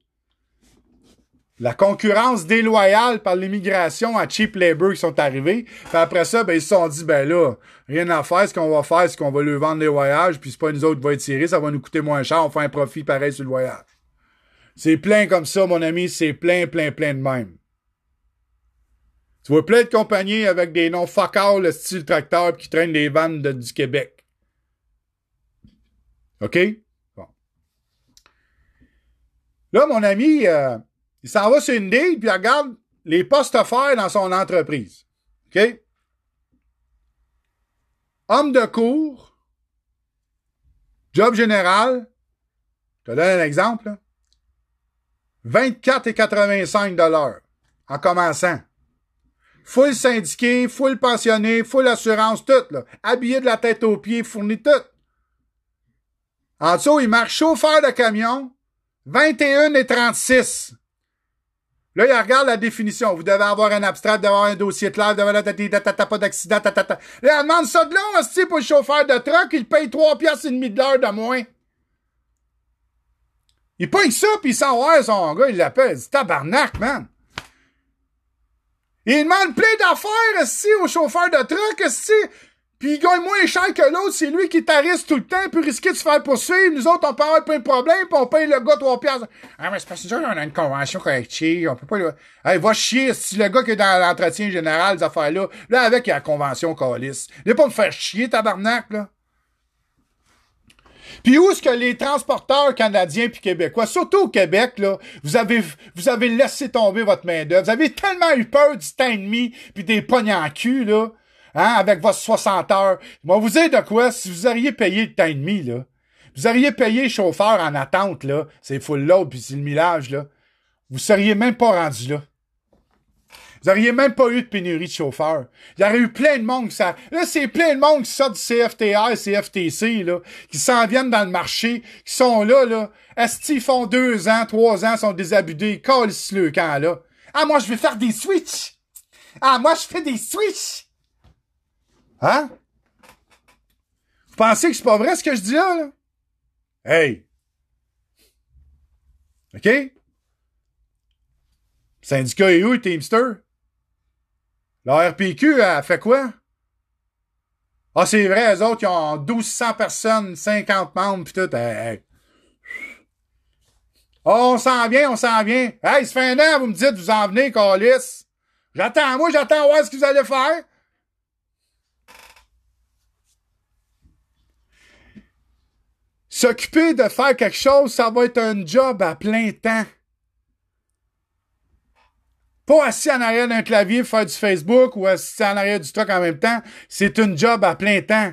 La concurrence déloyale par l'immigration à cheap labor qui sont arrivés. Puis après ça, ben, ils se sont dit, ben là, rien à faire. Ce qu'on va faire, c'est qu'on va lui vendre les voyages, puis c'est pas nous autres qui va être tirés, ça va nous coûter moins cher, on fait un profit pareil sur le voyage. C'est plein comme ça, mon ami, c'est plein, plein, plein de même. Tu vois plein de compagnies avec des noms fuck all, le style tracteur, qui traînent des vannes du Québec. OK? Là, mon ami, euh, il s'en va sur une deal, puis il regarde les postes offerts dans son entreprise. OK? Homme de cours, job général, Je te donne un exemple. Là. 24,85 en commençant. Full syndiqué, full pensionné, full assurance, tout. Là. Habillé de la tête aux pieds, fourni tout. En dessous, il marque chauffeur de camion, 21 et 36. Là, il regarde la définition. Vous devez avoir un abstrait, vous devez avoir un dossier live, vous devez avoir pas d'accident, tatata. Là, il demande ça de là, aussi pour le chauffeur de truck, il paye 3 piastres et demi de l'heure de moins. Il paye ça, puis il s'en va, son gars, il l'appelle. Dit, tabarnak, man. Il demande plein d'affaires, aussi au chauffeur de truck, aussi. Puis il gagne moins cher que l'autre, c'est lui qui tarisse tout le temps, puis risquer de se faire poursuivre. Nous autres, on peut avoir plein de problèmes, puis on paye le gars trois piastres. Ah, mais c'est parce que nous on a une convention collective, on peut pas... Le... Hey, va chier, si le gars qui est dans l'entretien général, des affaires-là, là, avec la convention calice. Il pas me faire chier, tabarnak, là. Puis où est-ce que les transporteurs canadiens puis québécois, surtout au Québec, là, vous avez, vous avez laissé tomber votre main-d'œuvre. Vous avez tellement eu peur du temps et puis des pognons en cul, là hein, avec votre 60 heures. Moi, vous dire de quoi, si vous auriez payé le temps et demi, là, vous auriez payé chauffeur en attente, là, c'est full load, puis c'est le millage, là, vous seriez même pas rendu là. Vous auriez même pas eu de pénurie de chauffeurs. Il y aurait eu plein de monde qui ça. Là, c'est plein de monde qui sort du CFTR, CFTC, là, qui s'en viennent dans le marché, qui sont là, là. Est-ce qu'ils font deux ans, trois ans, sont désabusés, collent le camp, là. Ah, moi, je vais faire des switches. Ah, moi, je fais des switches. Hein? Vous pensez que c'est pas vrai ce que je dis là? là? Hey! OK? syndicat est où, Teamster? La RPQ, a fait quoi? Ah, c'est vrai, eux autres, ils ont 1200 personnes, 50 membres, pis tout. Hey, Oh, on s'en vient, on s'en vient. Hey, ça fait un an, vous me dites, vous en venez, Calis. J'attends, moi, j'attends voir ce que vous allez faire. S'occuper de faire quelque chose, ça va être un job à plein temps. Pas assis en arrière d'un clavier faire du Facebook ou assis en arrière du truc en même temps. C'est un job à plein temps.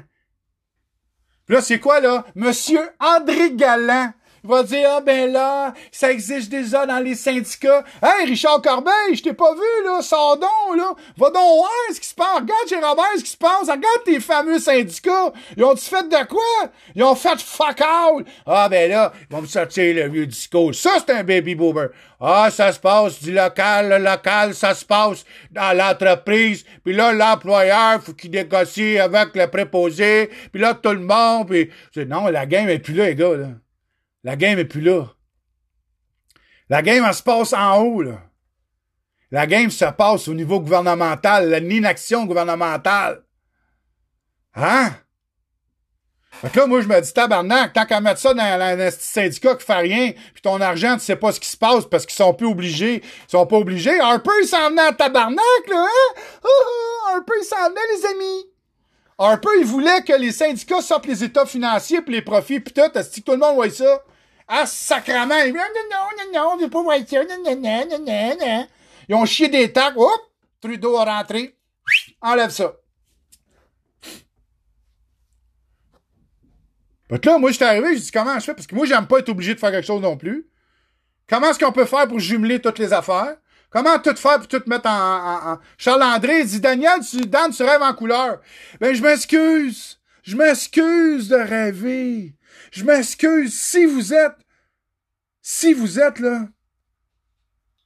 Puis là, c'est quoi, là? Monsieur André Galland va dire, ah ben là, ça existe déjà dans les syndicats. Hey, Richard Corbeil, je t'ai pas vu, là, sors donc, là. Va donc voir ce qui se passe. Regarde chez Robert ce qui se passe. Regarde tes fameux syndicats. Ils ont-tu fait de quoi? Ils ont fait fuck all. Ah ben là, ils vont me sortir le vieux discours. Ça, c'est un baby boomer. Ah, ça se passe du local, le local, ça se passe dans l'entreprise. Puis là, l'employeur, faut qu'il négocie avec le préposé. Puis là, tout le monde. Puis non, la game est plus là, les gars. Là. La game est plus là. La game, elle se passe en haut, là. La game se passe au niveau gouvernemental, l'inaction gouvernementale. Hein? Fait que là, moi, je me dis, tabarnak, tant qu'à mettre ça dans un syndicat qui fait rien, puis ton argent, tu sais pas ce qui se passe parce qu'ils sont plus obligés. Ils sont pas obligés. Harper, il s'en venait à tabarnak, là, hein? Oh, oh, Harper, il s'en venait, les amis. Harper, il voulait que les syndicats sortent les états financiers puis les profits pis tout. Que tout le monde voit ça? Ah, sacrement! Non, non, non, non, on veut pas voir ça. Non, non, non, non, non. Ils ont chié des tacs. Hop! Trudeau a rentré. Enlève ça. Fait là, moi, j'étais arrivé, j'ai dit comment je fais? Parce que moi, j'aime pas être obligé de faire quelque chose non plus. Comment est-ce qu'on peut faire pour jumeler toutes les affaires? Comment tout faire pour tout mettre en... en, Charles-André dit, Daniel, tu, Dan, tu rêves en couleur. Ben, je m'excuse. Je m'excuse de rêver. Je m'excuse si vous êtes... Si vous êtes, là...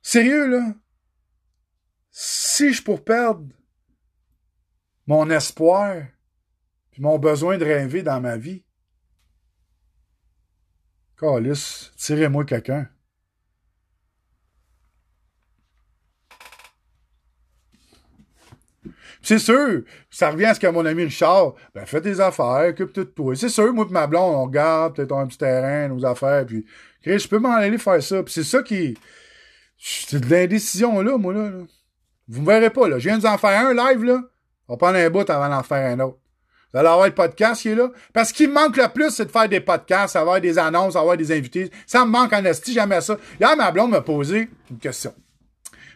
Sérieux, là? Si je pour perdre mon espoir puis mon besoin de rêver dans ma vie, Calice, tirez-moi quelqu'un. C'est sûr, ça revient à ce que mon ami Richard, ben fais tes affaires, occupe de toi. C'est sûr, moi et ma blonde, on regarde peut-être un petit terrain, nos affaires, puis je peux m'en aller faire ça. Puis c'est ça qui. C'est de l'indécision là, moi là, Vous me verrez pas, là. Je viens de vous en faire un live, là. On va prendre un bout avant d'en faire un autre. Vous allez avoir le podcast qui est là. Parce qu'il me manque le plus, c'est de faire des podcasts, avoir des annonces, avoir des invités. Ça me manque en esti, jamais ça. Hier, ma blonde m'a posé une question.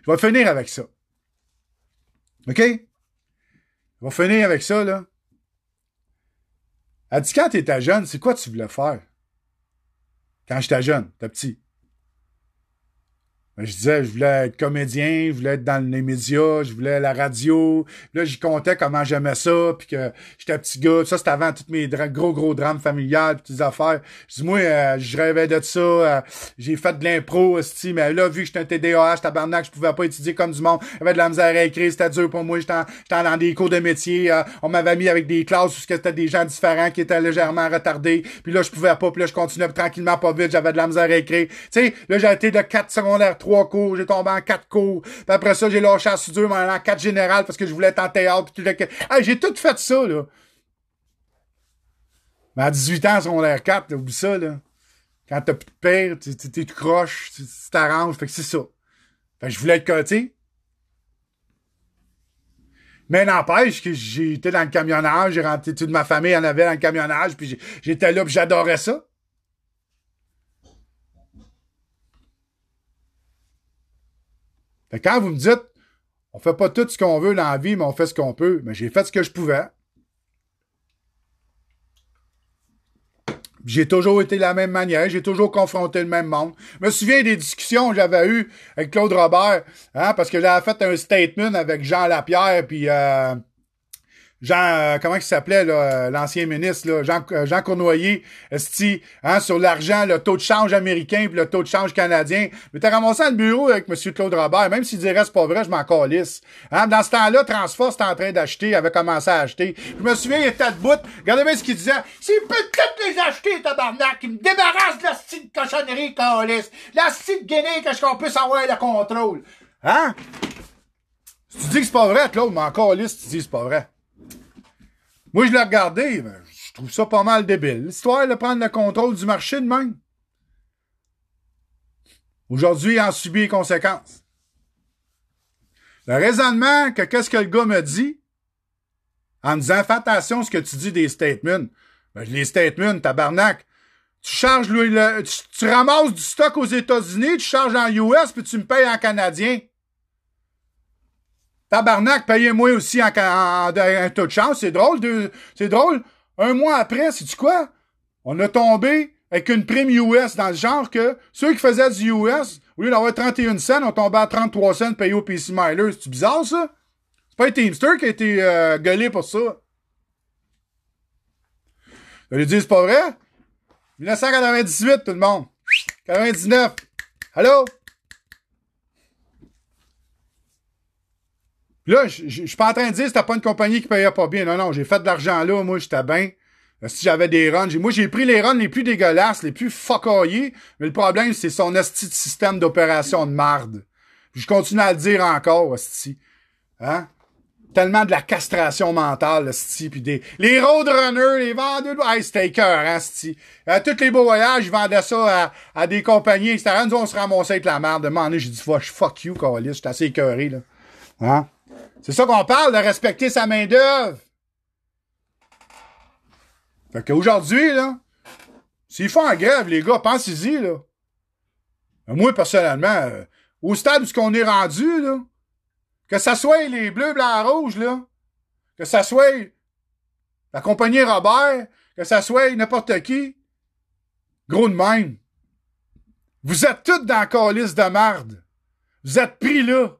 Je vais finir avec ça. OK? On va finir avec ça, là. Elle dit, quand t'étais jeune, c'est quoi tu voulais faire? Quand j'étais jeune, j'étais petit. Ben, je disais, je voulais être comédien, je voulais être dans les médias, je voulais la radio. Là, j'y comptais comment j'aimais ça, puis que j'étais petit gars. Ça, c'était avant tous mes gros, gros drames familiales, petites affaires. Je dis, moi, euh, je rêvais de ça. Euh, j'ai fait de l'impro, aussi, mais là, vu que j'étais un TDAH, tabarnak, je pouvais pas étudier comme du monde. J'avais de la misère à écrire, c'était dur pour moi. J'étais dans des cours de métier. Euh, on m'avait mis avec des classes où c'était des gens différents qui étaient légèrement retardés. Puis là, je pouvais pas, puis là, je continuais tranquillement, pas vite. J'avais de la misère à écrire. Tu sais, là, j'ai été de 4 secondaires trois cours, j'ai tombé en quatre cours. Puis après ça, j'ai lâché à soudure, mais en quatre générales parce que je voulais être en théâtre. Puis tout le... j'ai tout fait ça, là. Mais à 18 ans, secondaire 4, oublie ça, là. Quand t'as plus de père, tu tu croches, tu t'arranges. Fait que c'est ça. Fait que je voulais être coté. Mais n'empêche que j'étais dans le camionnage, j'ai rentré toute ma famille en avait dans le camionnage, puis j'étais là, puis j'adorais ça. Quand vous me dites, on fait pas tout ce qu'on veut dans la vie, mais on fait ce qu'on peut, mais j'ai fait ce que je pouvais. J'ai toujours été de la même manière, j'ai toujours confronté le même monde. Je me souviens des discussions que j'avais eues avec Claude Robert, hein, parce que j'avais fait un statement avec Jean Lapierre, puis euh, Jean, euh, comment il s'appelait, là, l'ancien ministre, là, Jean, euh, Jean Cournoyer, hein, sur l'argent, le taux de change américain puis le taux de change canadien. Mais t'as ramassé le bureau avec M. Claude Robert, même s'il dirait c'est pas vrai, je m'en calisse. Hein, dans ce temps-là, Transforce était en train d'acheter, avait commencé à acheter. Je me souviens, il était debout. Regardez bien ce qu'il disait. S'il peut toutes les acheter, tabarnak, il me débarrasse de la style cochonnerie, calisse. La style guinée que je qu'on puisse avoir le contrôle. Hein? Tu dis que c'est pas vrai, Claude, mais encore lisse, tu dis que c'est pas vrai. Moi, je l'ai regardé, je trouve ça pas mal débile. L'histoire de prendre le contrôle du marché de même. Aujourd'hui, il en subit les conséquences. Le raisonnement que qu'est-ce que le gars me dit, en disant, fais attention à ce que tu dis des statements. Ben, les statements, tabarnak. Tu charges le, tu, tu, ramasses du stock aux États-Unis, tu charges en US, puis tu me payes en canadien. Tabarnak, payez-moi aussi en, un taux de chance. C'est drôle. C'est drôle. Un mois après, c'est-tu quoi? On a tombé avec une prime US dans le genre que ceux qui faisaient du US, au lieu d'avoir 31 cents, ont tombé à 33 cents payés au PC Miler. C'est bizarre, ça? C'est pas un Teamster qui a été euh, gueulé pour ça. Je lui dis, c'est pas vrai? 1998, tout le monde. 99. Allô? Là, je suis pas en train de dire c'était pas une compagnie qui payait pas bien. Non, non, j'ai fait de l'argent là, moi, j'étais bien. Euh, si j'avais des runs, moi j'ai pris les runs les plus dégueulasses, les plus fuckoyés, mais le problème c'est son esti de système d'opération de marde. Je continue à le dire encore, esti. Hein? Tellement de la castration mentale, esti, puis des les roadrunners, les vendeurs, hey, c'était hein, esti. Euh, tous les beaux voyages, ils vendaient ça à, à des compagnies, etc. Nous on se ramassait avec la merde. De j'ai dit fuck you, Carlis, j'étais assez écœuré, là. Hein? C'est ça qu'on parle, de respecter sa main-d'œuvre. Fait qu'aujourd'hui, là, s'ils font en grève, les gars, pensez-y, là. Moi, personnellement, euh, au stade où qu'on est rendu, là, que ça soit les bleus, blancs, rouges, là, que ça soit la compagnie Robert, que ça soit n'importe qui, gros de même. Vous êtes tous dans la calice de marde. Vous êtes pris là.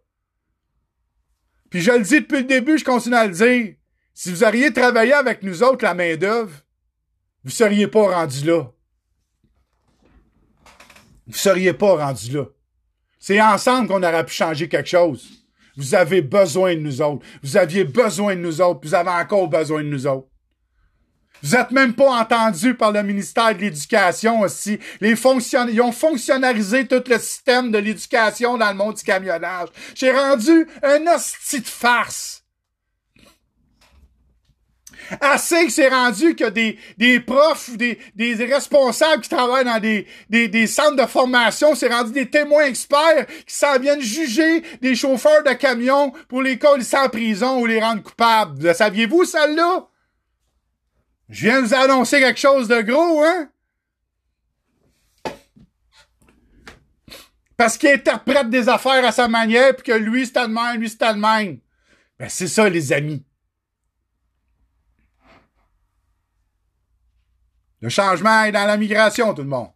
Puis je le dis depuis le début, je continue à le dire. Si vous auriez travaillé avec nous autres la main-d'œuvre, vous seriez pas rendu là. Vous seriez pas rendu là. C'est ensemble qu'on aurait pu changer quelque chose. Vous avez besoin de nous autres. Vous aviez besoin de nous autres. Vous avez encore besoin de nous autres. Vous êtes même pas entendu par le ministère de l'Éducation aussi. Les ils ont fonctionnalisé tout le système de l'éducation dans le monde du camionnage. J'ai rendu un hostie de farce. Assez que c'est rendu que des, des profs des, des responsables qui travaillent dans des, des, des centres de formation, c'est rendu des témoins experts qui s'en viennent juger des chauffeurs de camions pour les coller en prison ou les rendre coupables. Le saviez-vous, celle-là? Je viens de vous annoncer quelque chose de gros, hein? Parce qu'il interprète des affaires à sa manière, puis que lui, c'est même, lui, c'est même. Ben, c'est ça, les amis. Le changement est dans la migration, tout le monde.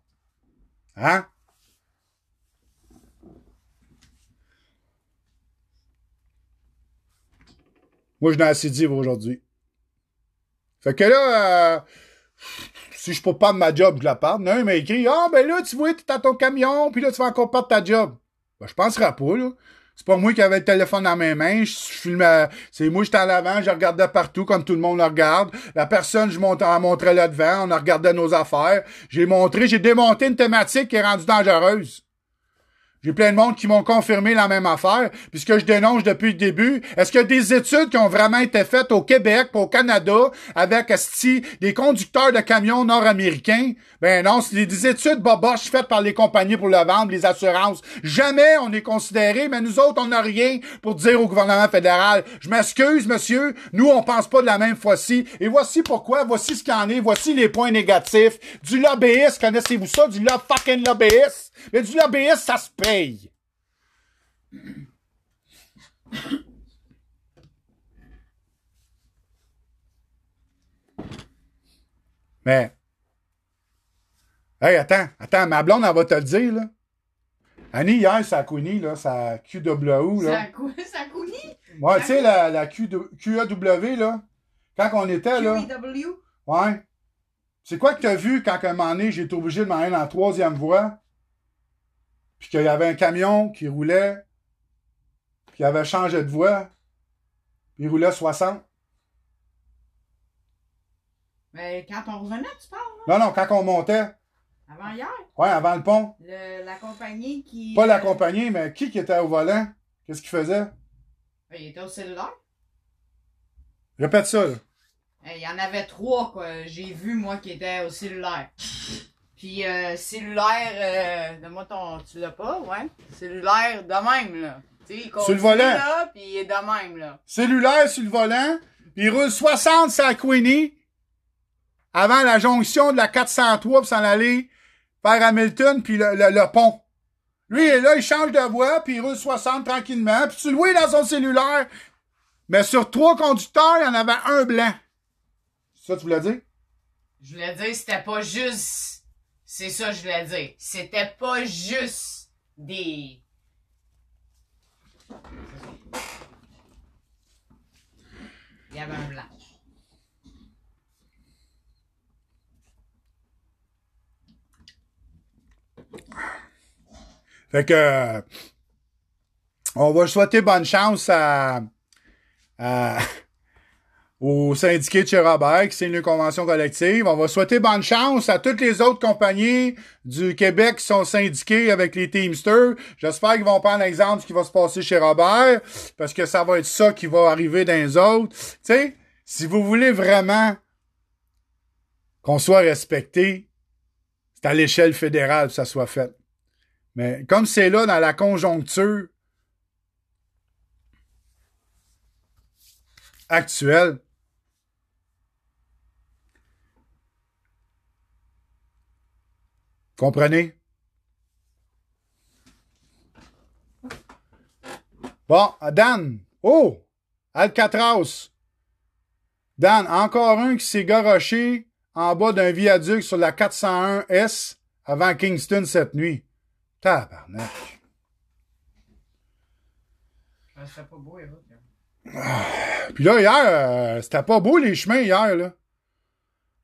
Hein? Moi, je n'ai assez dit aujourd'hui. Fait que là, euh, si je peux pas ma job, je la parle. Non, il m'a écrit Ah, ben là, tu vois, t'es à ton camion, puis là, tu vas encore perdre ta job. Ben, je penserai pas, là. C'est pas moi qui avais le téléphone dans mes mains. Je filmais. C'est moi, j'étais en avant, je regardais partout comme tout le monde le regarde. La personne, je montais, en montrait là devant, on regardait nos affaires. J'ai montré, j'ai démonté une thématique qui est rendue dangereuse. J'ai plein de monde qui m'ont confirmé la même affaire, puisque je dénonce depuis le début. Est-ce qu'il y a des études qui ont vraiment été faites au Québec, au Canada, avec des conducteurs de camions nord-américains? Ben non, c'est des études boboches faites par les compagnies pour le vendre, les assurances. Jamais on est considéré, mais nous autres, on n'a rien pour dire au gouvernement fédéral. Je m'excuse, monsieur, nous, on pense pas de la même fois-ci. Et voici pourquoi, voici ce qu'il en est, voici les points négatifs. Du lobbyiste, connaissez-vous ça? Du fucking lobbyiste? Mais du lobbyiste, ça se paye. Mais. Hey, attends, attends, ma blonde, elle va te le dire, là. Annie, hier, ça a Cooney, là, ça QW, là. Ça cou- ça couille? Ouais, tu sais, la, la Q, QAW, là. Quand on était, là. QEW? Ouais. C'est quoi que t'as vu quand, à un moment donné, j'ai été obligé de m'en aller dans la troisième voie? Puis qu'il y avait un camion qui roulait, puis il avait changé de voie, puis il roulait 60. Mais quand on revenait, tu parles, là? Non, non, quand on montait, Avant hier? ouais, avant le pont. Le- la compagnie qui. Pas euh, l'accompagné, mais qui qui était au volant? Qu'est-ce qu'il faisait? Il était au cellulaire. Répète ça, là. Euh, Il y en avait trois, quoi. J'ai vu, moi, qui étaient au cellulaire. Puis, euh, cellulaire, euh, donne-moi ton. Tu l'as pas, ouais? Cellulaire de même, là. Tu sais, il Sur le volant. là, puis il est de même, là. Cellulaire sur le volant, puis il roule 60 sur la Queenie, avant la jonction de la 403 pour s'en aller vers Hamilton, puis le, le- le pont. Lui, il est là, il change de voie, puis il roule 60 tranquillement, puis tu le vois dans son cellulaire. Mais sur trois conducteurs, il y en avait un blanc. C'est ça que tu voulais dire? Je voulais dire, c'était pas juste. C'est ça, je voulais dire. C'était pas juste des. Il y avait un blanc. Fait que euh, on va souhaiter bonne chance à- au syndiqué de chez Robert qui signe une convention collective. On va souhaiter bonne chance à toutes les autres compagnies du Québec qui sont syndiquées avec les Teamsters. J'espère qu'ils vont prendre l'exemple de ce qui va se passer chez Robert parce que ça va être ça qui va arriver dans les autres. Tu sais, si vous voulez vraiment qu'on soit respecté, c'est à l'échelle fédérale que ça soit fait. Mais comme c'est là dans la conjoncture actuelle, comprenez? Bon, Dan. Oh! Alcatraz. Dan, encore un qui s'est garoché en bas d'un viaduc sur la 401S avant Kingston cette nuit. Tabarnak. Ça fait pas beau, Eva. Puis là, hier, euh, c'était pas beau les chemins hier, là.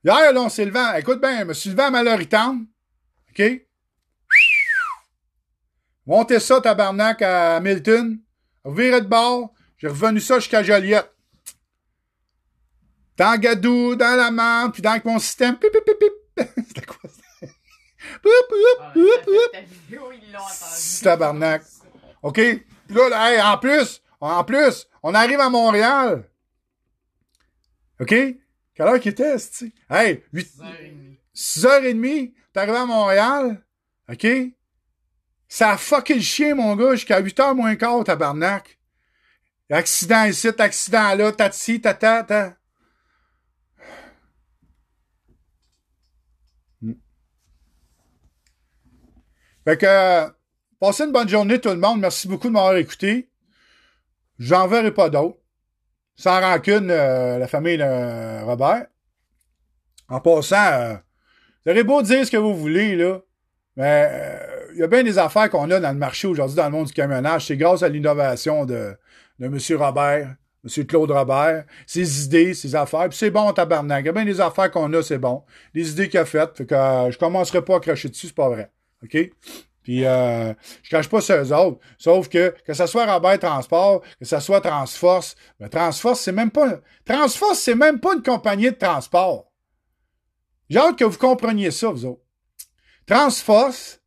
Hier, là, on s'est levé. à- Écoute bien, je me suis levé à. OK? Montez ça, tabarnak, à Milton. Viré de bord. J'ai revenu ça jusqu'à Joliette. Dans Gadou, dans la main, puis dans mon système. Pip, pip, pip. C'était quoi ça? Ah, tabarnak. OK? Là, là, hey, en plus, en plus, on arrive à Montréal. OK? Quelle heure qu'il était, Hey, 8, 6h30, t'es arrivé à Montréal. OK? Ça a fucké le chien, mon gars, jusqu'à 8h moins quart, tabarnak. Accident ici, accident là, tati, tata, tata. Fait que, passez une bonne journée tout le monde. Merci beaucoup de m'avoir écouté. J'en verrai pas d'autres. Sans rancune, euh, la famille de Robert. En passant, euh, vous aurez beau dire ce que vous voulez, là. Mais euh, il y a bien des affaires qu'on a dans le marché aujourd'hui, dans le monde du camionnage. C'est grâce à l'innovation de, de M. Robert, M. Claude Robert, ses idées, ses affaires. Puis c'est bon, tabarnak. Il y a bien des affaires qu'on a, c'est bon. Les idées qu'il a faites. Fait que euh, je commencerai pas à cracher dessus, c'est pas vrai. OK? Puis euh, je cache pas sur eux autres. Sauf que que ce soit Robert Transport, que ce soit Transforce, Transforce, c'est même pas. Transforce, c'est même pas une compagnie de transport. J'ai hâte que vous compreniez ça, vous autres. Transforce,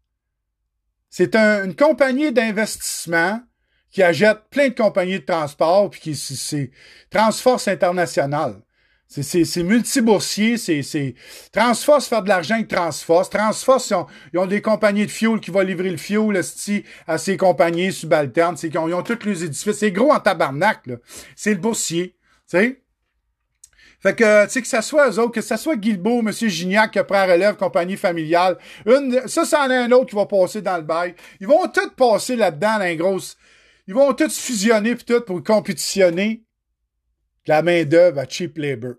c'est un- une compagnie d'investissement qui achète plein de compagnies de transport, puis qui c'est Transforce International. C'est, multiboursier, c'est, Transforce faire de l'argent avec Transforce. Transforce, ils ont, ils ont des compagnies de fuel qui vont livrer le fuel à ces compagnies subalternes. Qu'ils ont, ils ont tous les édifices. C'est gros en tabarnak. C'est le boursier. Tu sais? Fait que, tu sais, que ça soit eux autres, que ça soit Guilbeault, M. Gignac qui prend relève, compagnie familiale, une, ça, c'en est un autre qui va passer dans le bail. Ils vont tous passer là-dedans dans grosse, ils vont tous fusionner pis tout pour compétitionner la main-d'œuvre à cheap labor.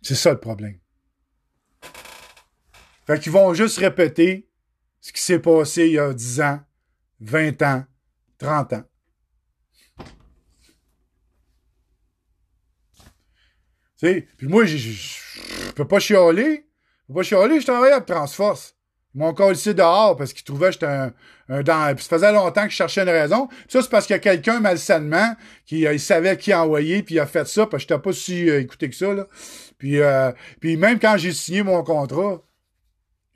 C'est ça le problème. Fait qu'ils vont juste répéter ce qui s'est passé il y a 10 ans, 20 ans, 30 ans. Puis moi, je- peux pas chialer. Je peux pas chialer, je travaillais avec Transforce. Ils m'ont laissé dehors parce qu'ils trouvaient que j'étais un, un dans. Puis ça faisait longtemps que je cherchais une raison. Puis ça, c'est parce qu'il y a quelqu'un malsainement qui euh, il savait qui envoyer, puis il a fait ça, parce que j'étais pas si euh, écouté que ça. Là. Puis, euh, puis même quand j'ai signé mon contrat,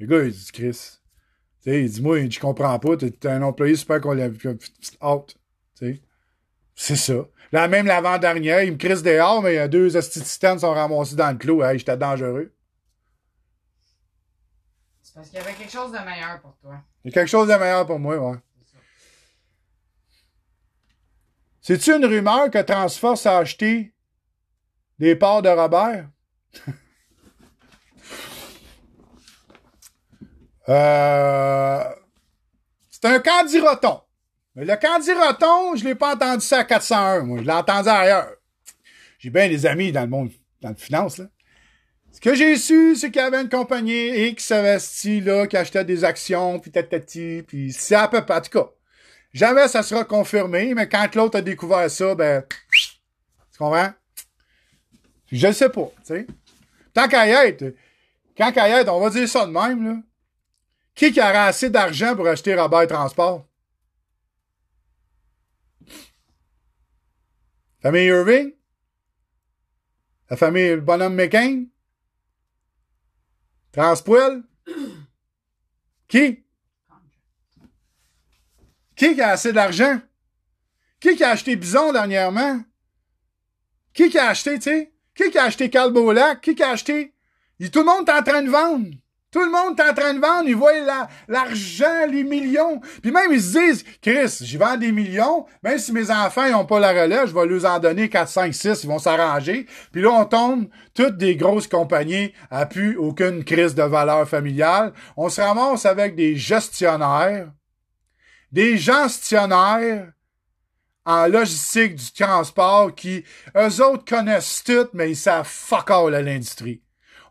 le gars, il dit Chris. Tu sais, il dit Moi, je comprends pas, t'es un employé super qu'on l'a out. Tu sais. C'est ça. Là, même l'avant-dernière, il me crisse dehors, mais a deux astititanes sont ramassés dans le clos. Hey, j'étais dangereux. C'est parce qu'il y avait quelque chose de meilleur pour toi. Il y a quelque chose de meilleur pour moi, ouais. C'est-tu une rumeur que Transforce a acheté des parts de Robert? euh, c'est un candidaton. Mais le candidaton, je l'ai pas entendu ça à 401, moi. Je l'ai entendu ailleurs. J'ai bien des amis dans le monde, dans le finance, là. Ce que j'ai su, c'est qu'il y avait une compagnie X investi, là, qui achetait des actions, puis tatati, puis c'est à peu près, en tout cas. Jamais ça sera confirmé, mais quand l'autre a découvert ça, ben, tu comprends? Je le sais pas, tu sais. Tant qu'à y être, quand qu'à y être, on va dire ça de même, là. Qui qui aurait assez d'argent pour acheter Robert Transport? Famille Irving? La famille le bonhomme McCain? Transpoil? Qui? Qui qui a assez d'argent? Qui qui a acheté Bison dernièrement? Qui qui a acheté, tu sais? Qui qui a acheté Calbolac? Qui qui a acheté? Et tout le monde est en train de vendre. Tout le monde est en train de vendre. Ils voient la- l'argent, les millions. Puis même, ils se disent, Chris, j'y vends des millions. Même si mes enfants n'ont pas la relève, je vais leur en donner 4, 5, 6. Ils vont s'arranger. Puis là, on tombe toutes des grosses compagnies à plus aucune crise de valeur familiale. On se ramasse avec des gestionnaires, des gestionnaires en logistique du transport qui, eux autres connaissent tout, mais ils savent fuck all à l'industrie.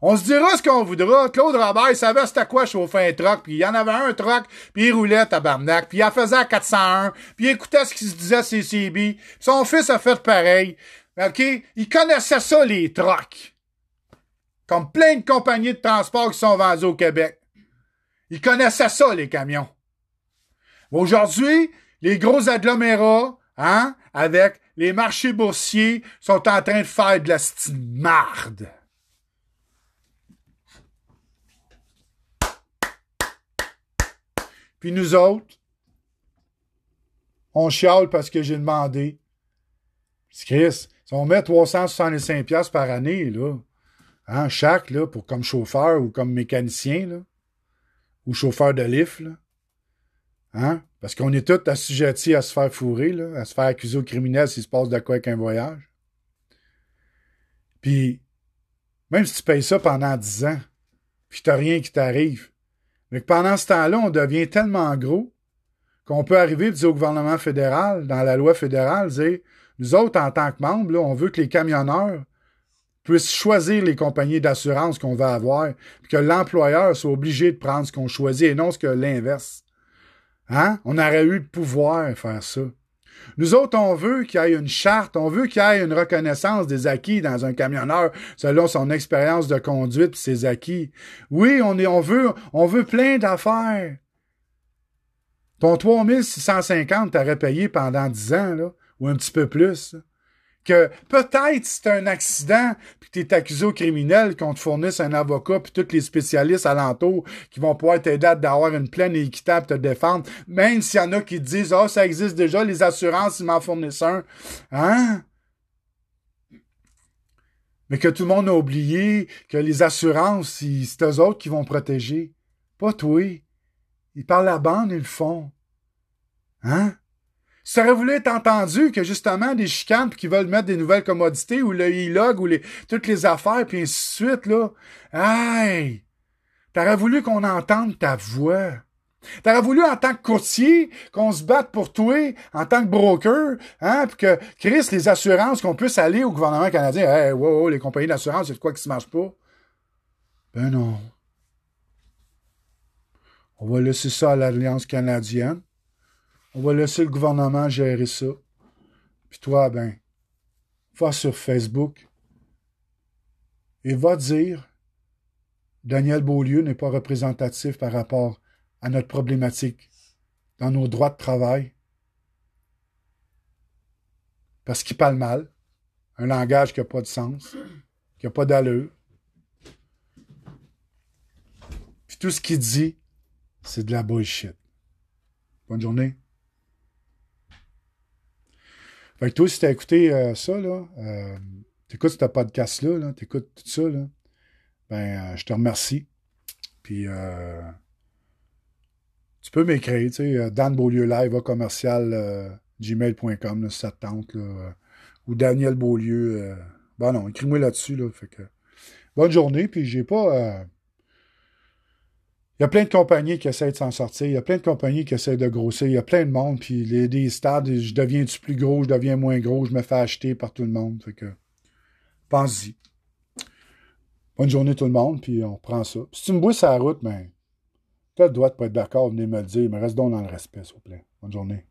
On se dira ce qu'on voudra. Claude Robert, il savait c'était quoi chauffer un truck, puis il y en avait un truck, puis il roulait tabarnak, puis il en faisait à 401, puis il écoutait ce qu'il se disait ses CB. Son fils a fait pareil. OK? Il connaissait ça, les trucks. Comme plein de compagnies de transport qui sont vendues au Québec. Il connaissait ça, les camions. Aujourd'hui, les gros agglomérats, hein, avec les marchés boursiers, sont en train de faire de la marde. Puis nous autres, on chiale parce que j'ai demandé. Chris, si on met 365$ piastres par année, là, hein, chaque, là, pour comme chauffeur ou comme mécanicien, là, ou chauffeur de lift, là, hein, parce qu'on est tous assujettis à se faire fourrer, là, à se faire accuser au criminel s'il se passe de quoi avec un voyage. Puis, même si tu payes ça pendant 10 ans, puis t'as rien qui t'arrive, mais que pendant ce temps-là, on devient tellement gros qu'on peut arriver dire au gouvernement fédéral, dans la loi fédérale, dire nous autres, en tant que membres, là, on veut que les camionneurs puisse choisir les compagnies d'assurance qu'on va avoir, puis que l'employeur soit obligé de prendre ce qu'on choisit et non ce que l'inverse. Hein? On aurait eu le pouvoir de faire ça. Nous autres, on veut qu'il y ait une charte, on veut qu'il y ait une reconnaissance des acquis dans un camionneur selon son expérience de conduite et ses acquis. Oui, on, est, on, veut, on veut plein d'affaires. Ton 3650, t'aurais payé pendant 10 ans, là, ou un petit peu plus. Que peut-être c'est un accident, puis tu es accusé au criminel, qu'on te fournisse un avocat, puis tous les spécialistes alentours qui vont pouvoir t'aider d'avoir une pleine et équitable te défendre. Même s'il y en a qui disent Ah, oh, ça existe déjà, les assurances, ils m'en fournissent un. Hein? Mais que tout le monde a oublié que les assurances, c'est eux autres qui vont protéger. Pas toi. Ils parlent la bande, ils le font. Hein? Ça aurait voulu être entendu que justement des chicanes qui veulent mettre des nouvelles commodités ou le e-log ou les, toutes les affaires puis ainsi de suite, là. Hey! T'aurais voulu qu'on entende ta voix. T'aurais voulu en tant que courtier qu'on se batte pour toi, en tant que broker, hein, puis que Chris, les assurances, qu'on puisse aller au gouvernement canadien, hey, wow, les compagnies d'assurance, c'est quoi qui se marche pas? Ben non. On va laisser ça à l'Alliance canadienne. On va laisser le gouvernement gérer ça. Puis toi, ben, va sur Facebook et va dire Daniel Beaulieu n'est pas représentatif par rapport à notre problématique dans nos droits de travail. Parce qu'il parle mal, un langage qui n'a pas de sens, qui n'a pas d'allure. Puis tout ce qu'il dit, c'est de la bullshit. Bonne journée. Fait que toi, si t'as écouté euh, ça, là, euh, t'écoutes ce podcast-là, là, t'écoutes tout ça, là, ben, euh, je te remercie. Puis, euh, tu peux m'écrire, tu sais, Dan Beaulieu Live, à commercial gmail.com, ça te tente, là, ou Daniel Beaulieu. ben non, écris-moi là-dessus, là, fait que... Bonne journée, puis j'ai pas... Il y a plein de compagnies qui essaient de s'en sortir. Il y a plein de compagnies qui essaient de grossir. Il y a plein de monde. Puis les, des stades, je deviens-tu plus gros, je deviens moins gros, je me fais acheter par tout le monde. Fait que, pense-y. Bonne journée tout le monde, puis on prend ça. si tu me bouilles sur la route, ben, tu as le droit de pas être d'accord, venez me le dire, mais reste donc dans le respect, s'il vous plaît. Bonne journée.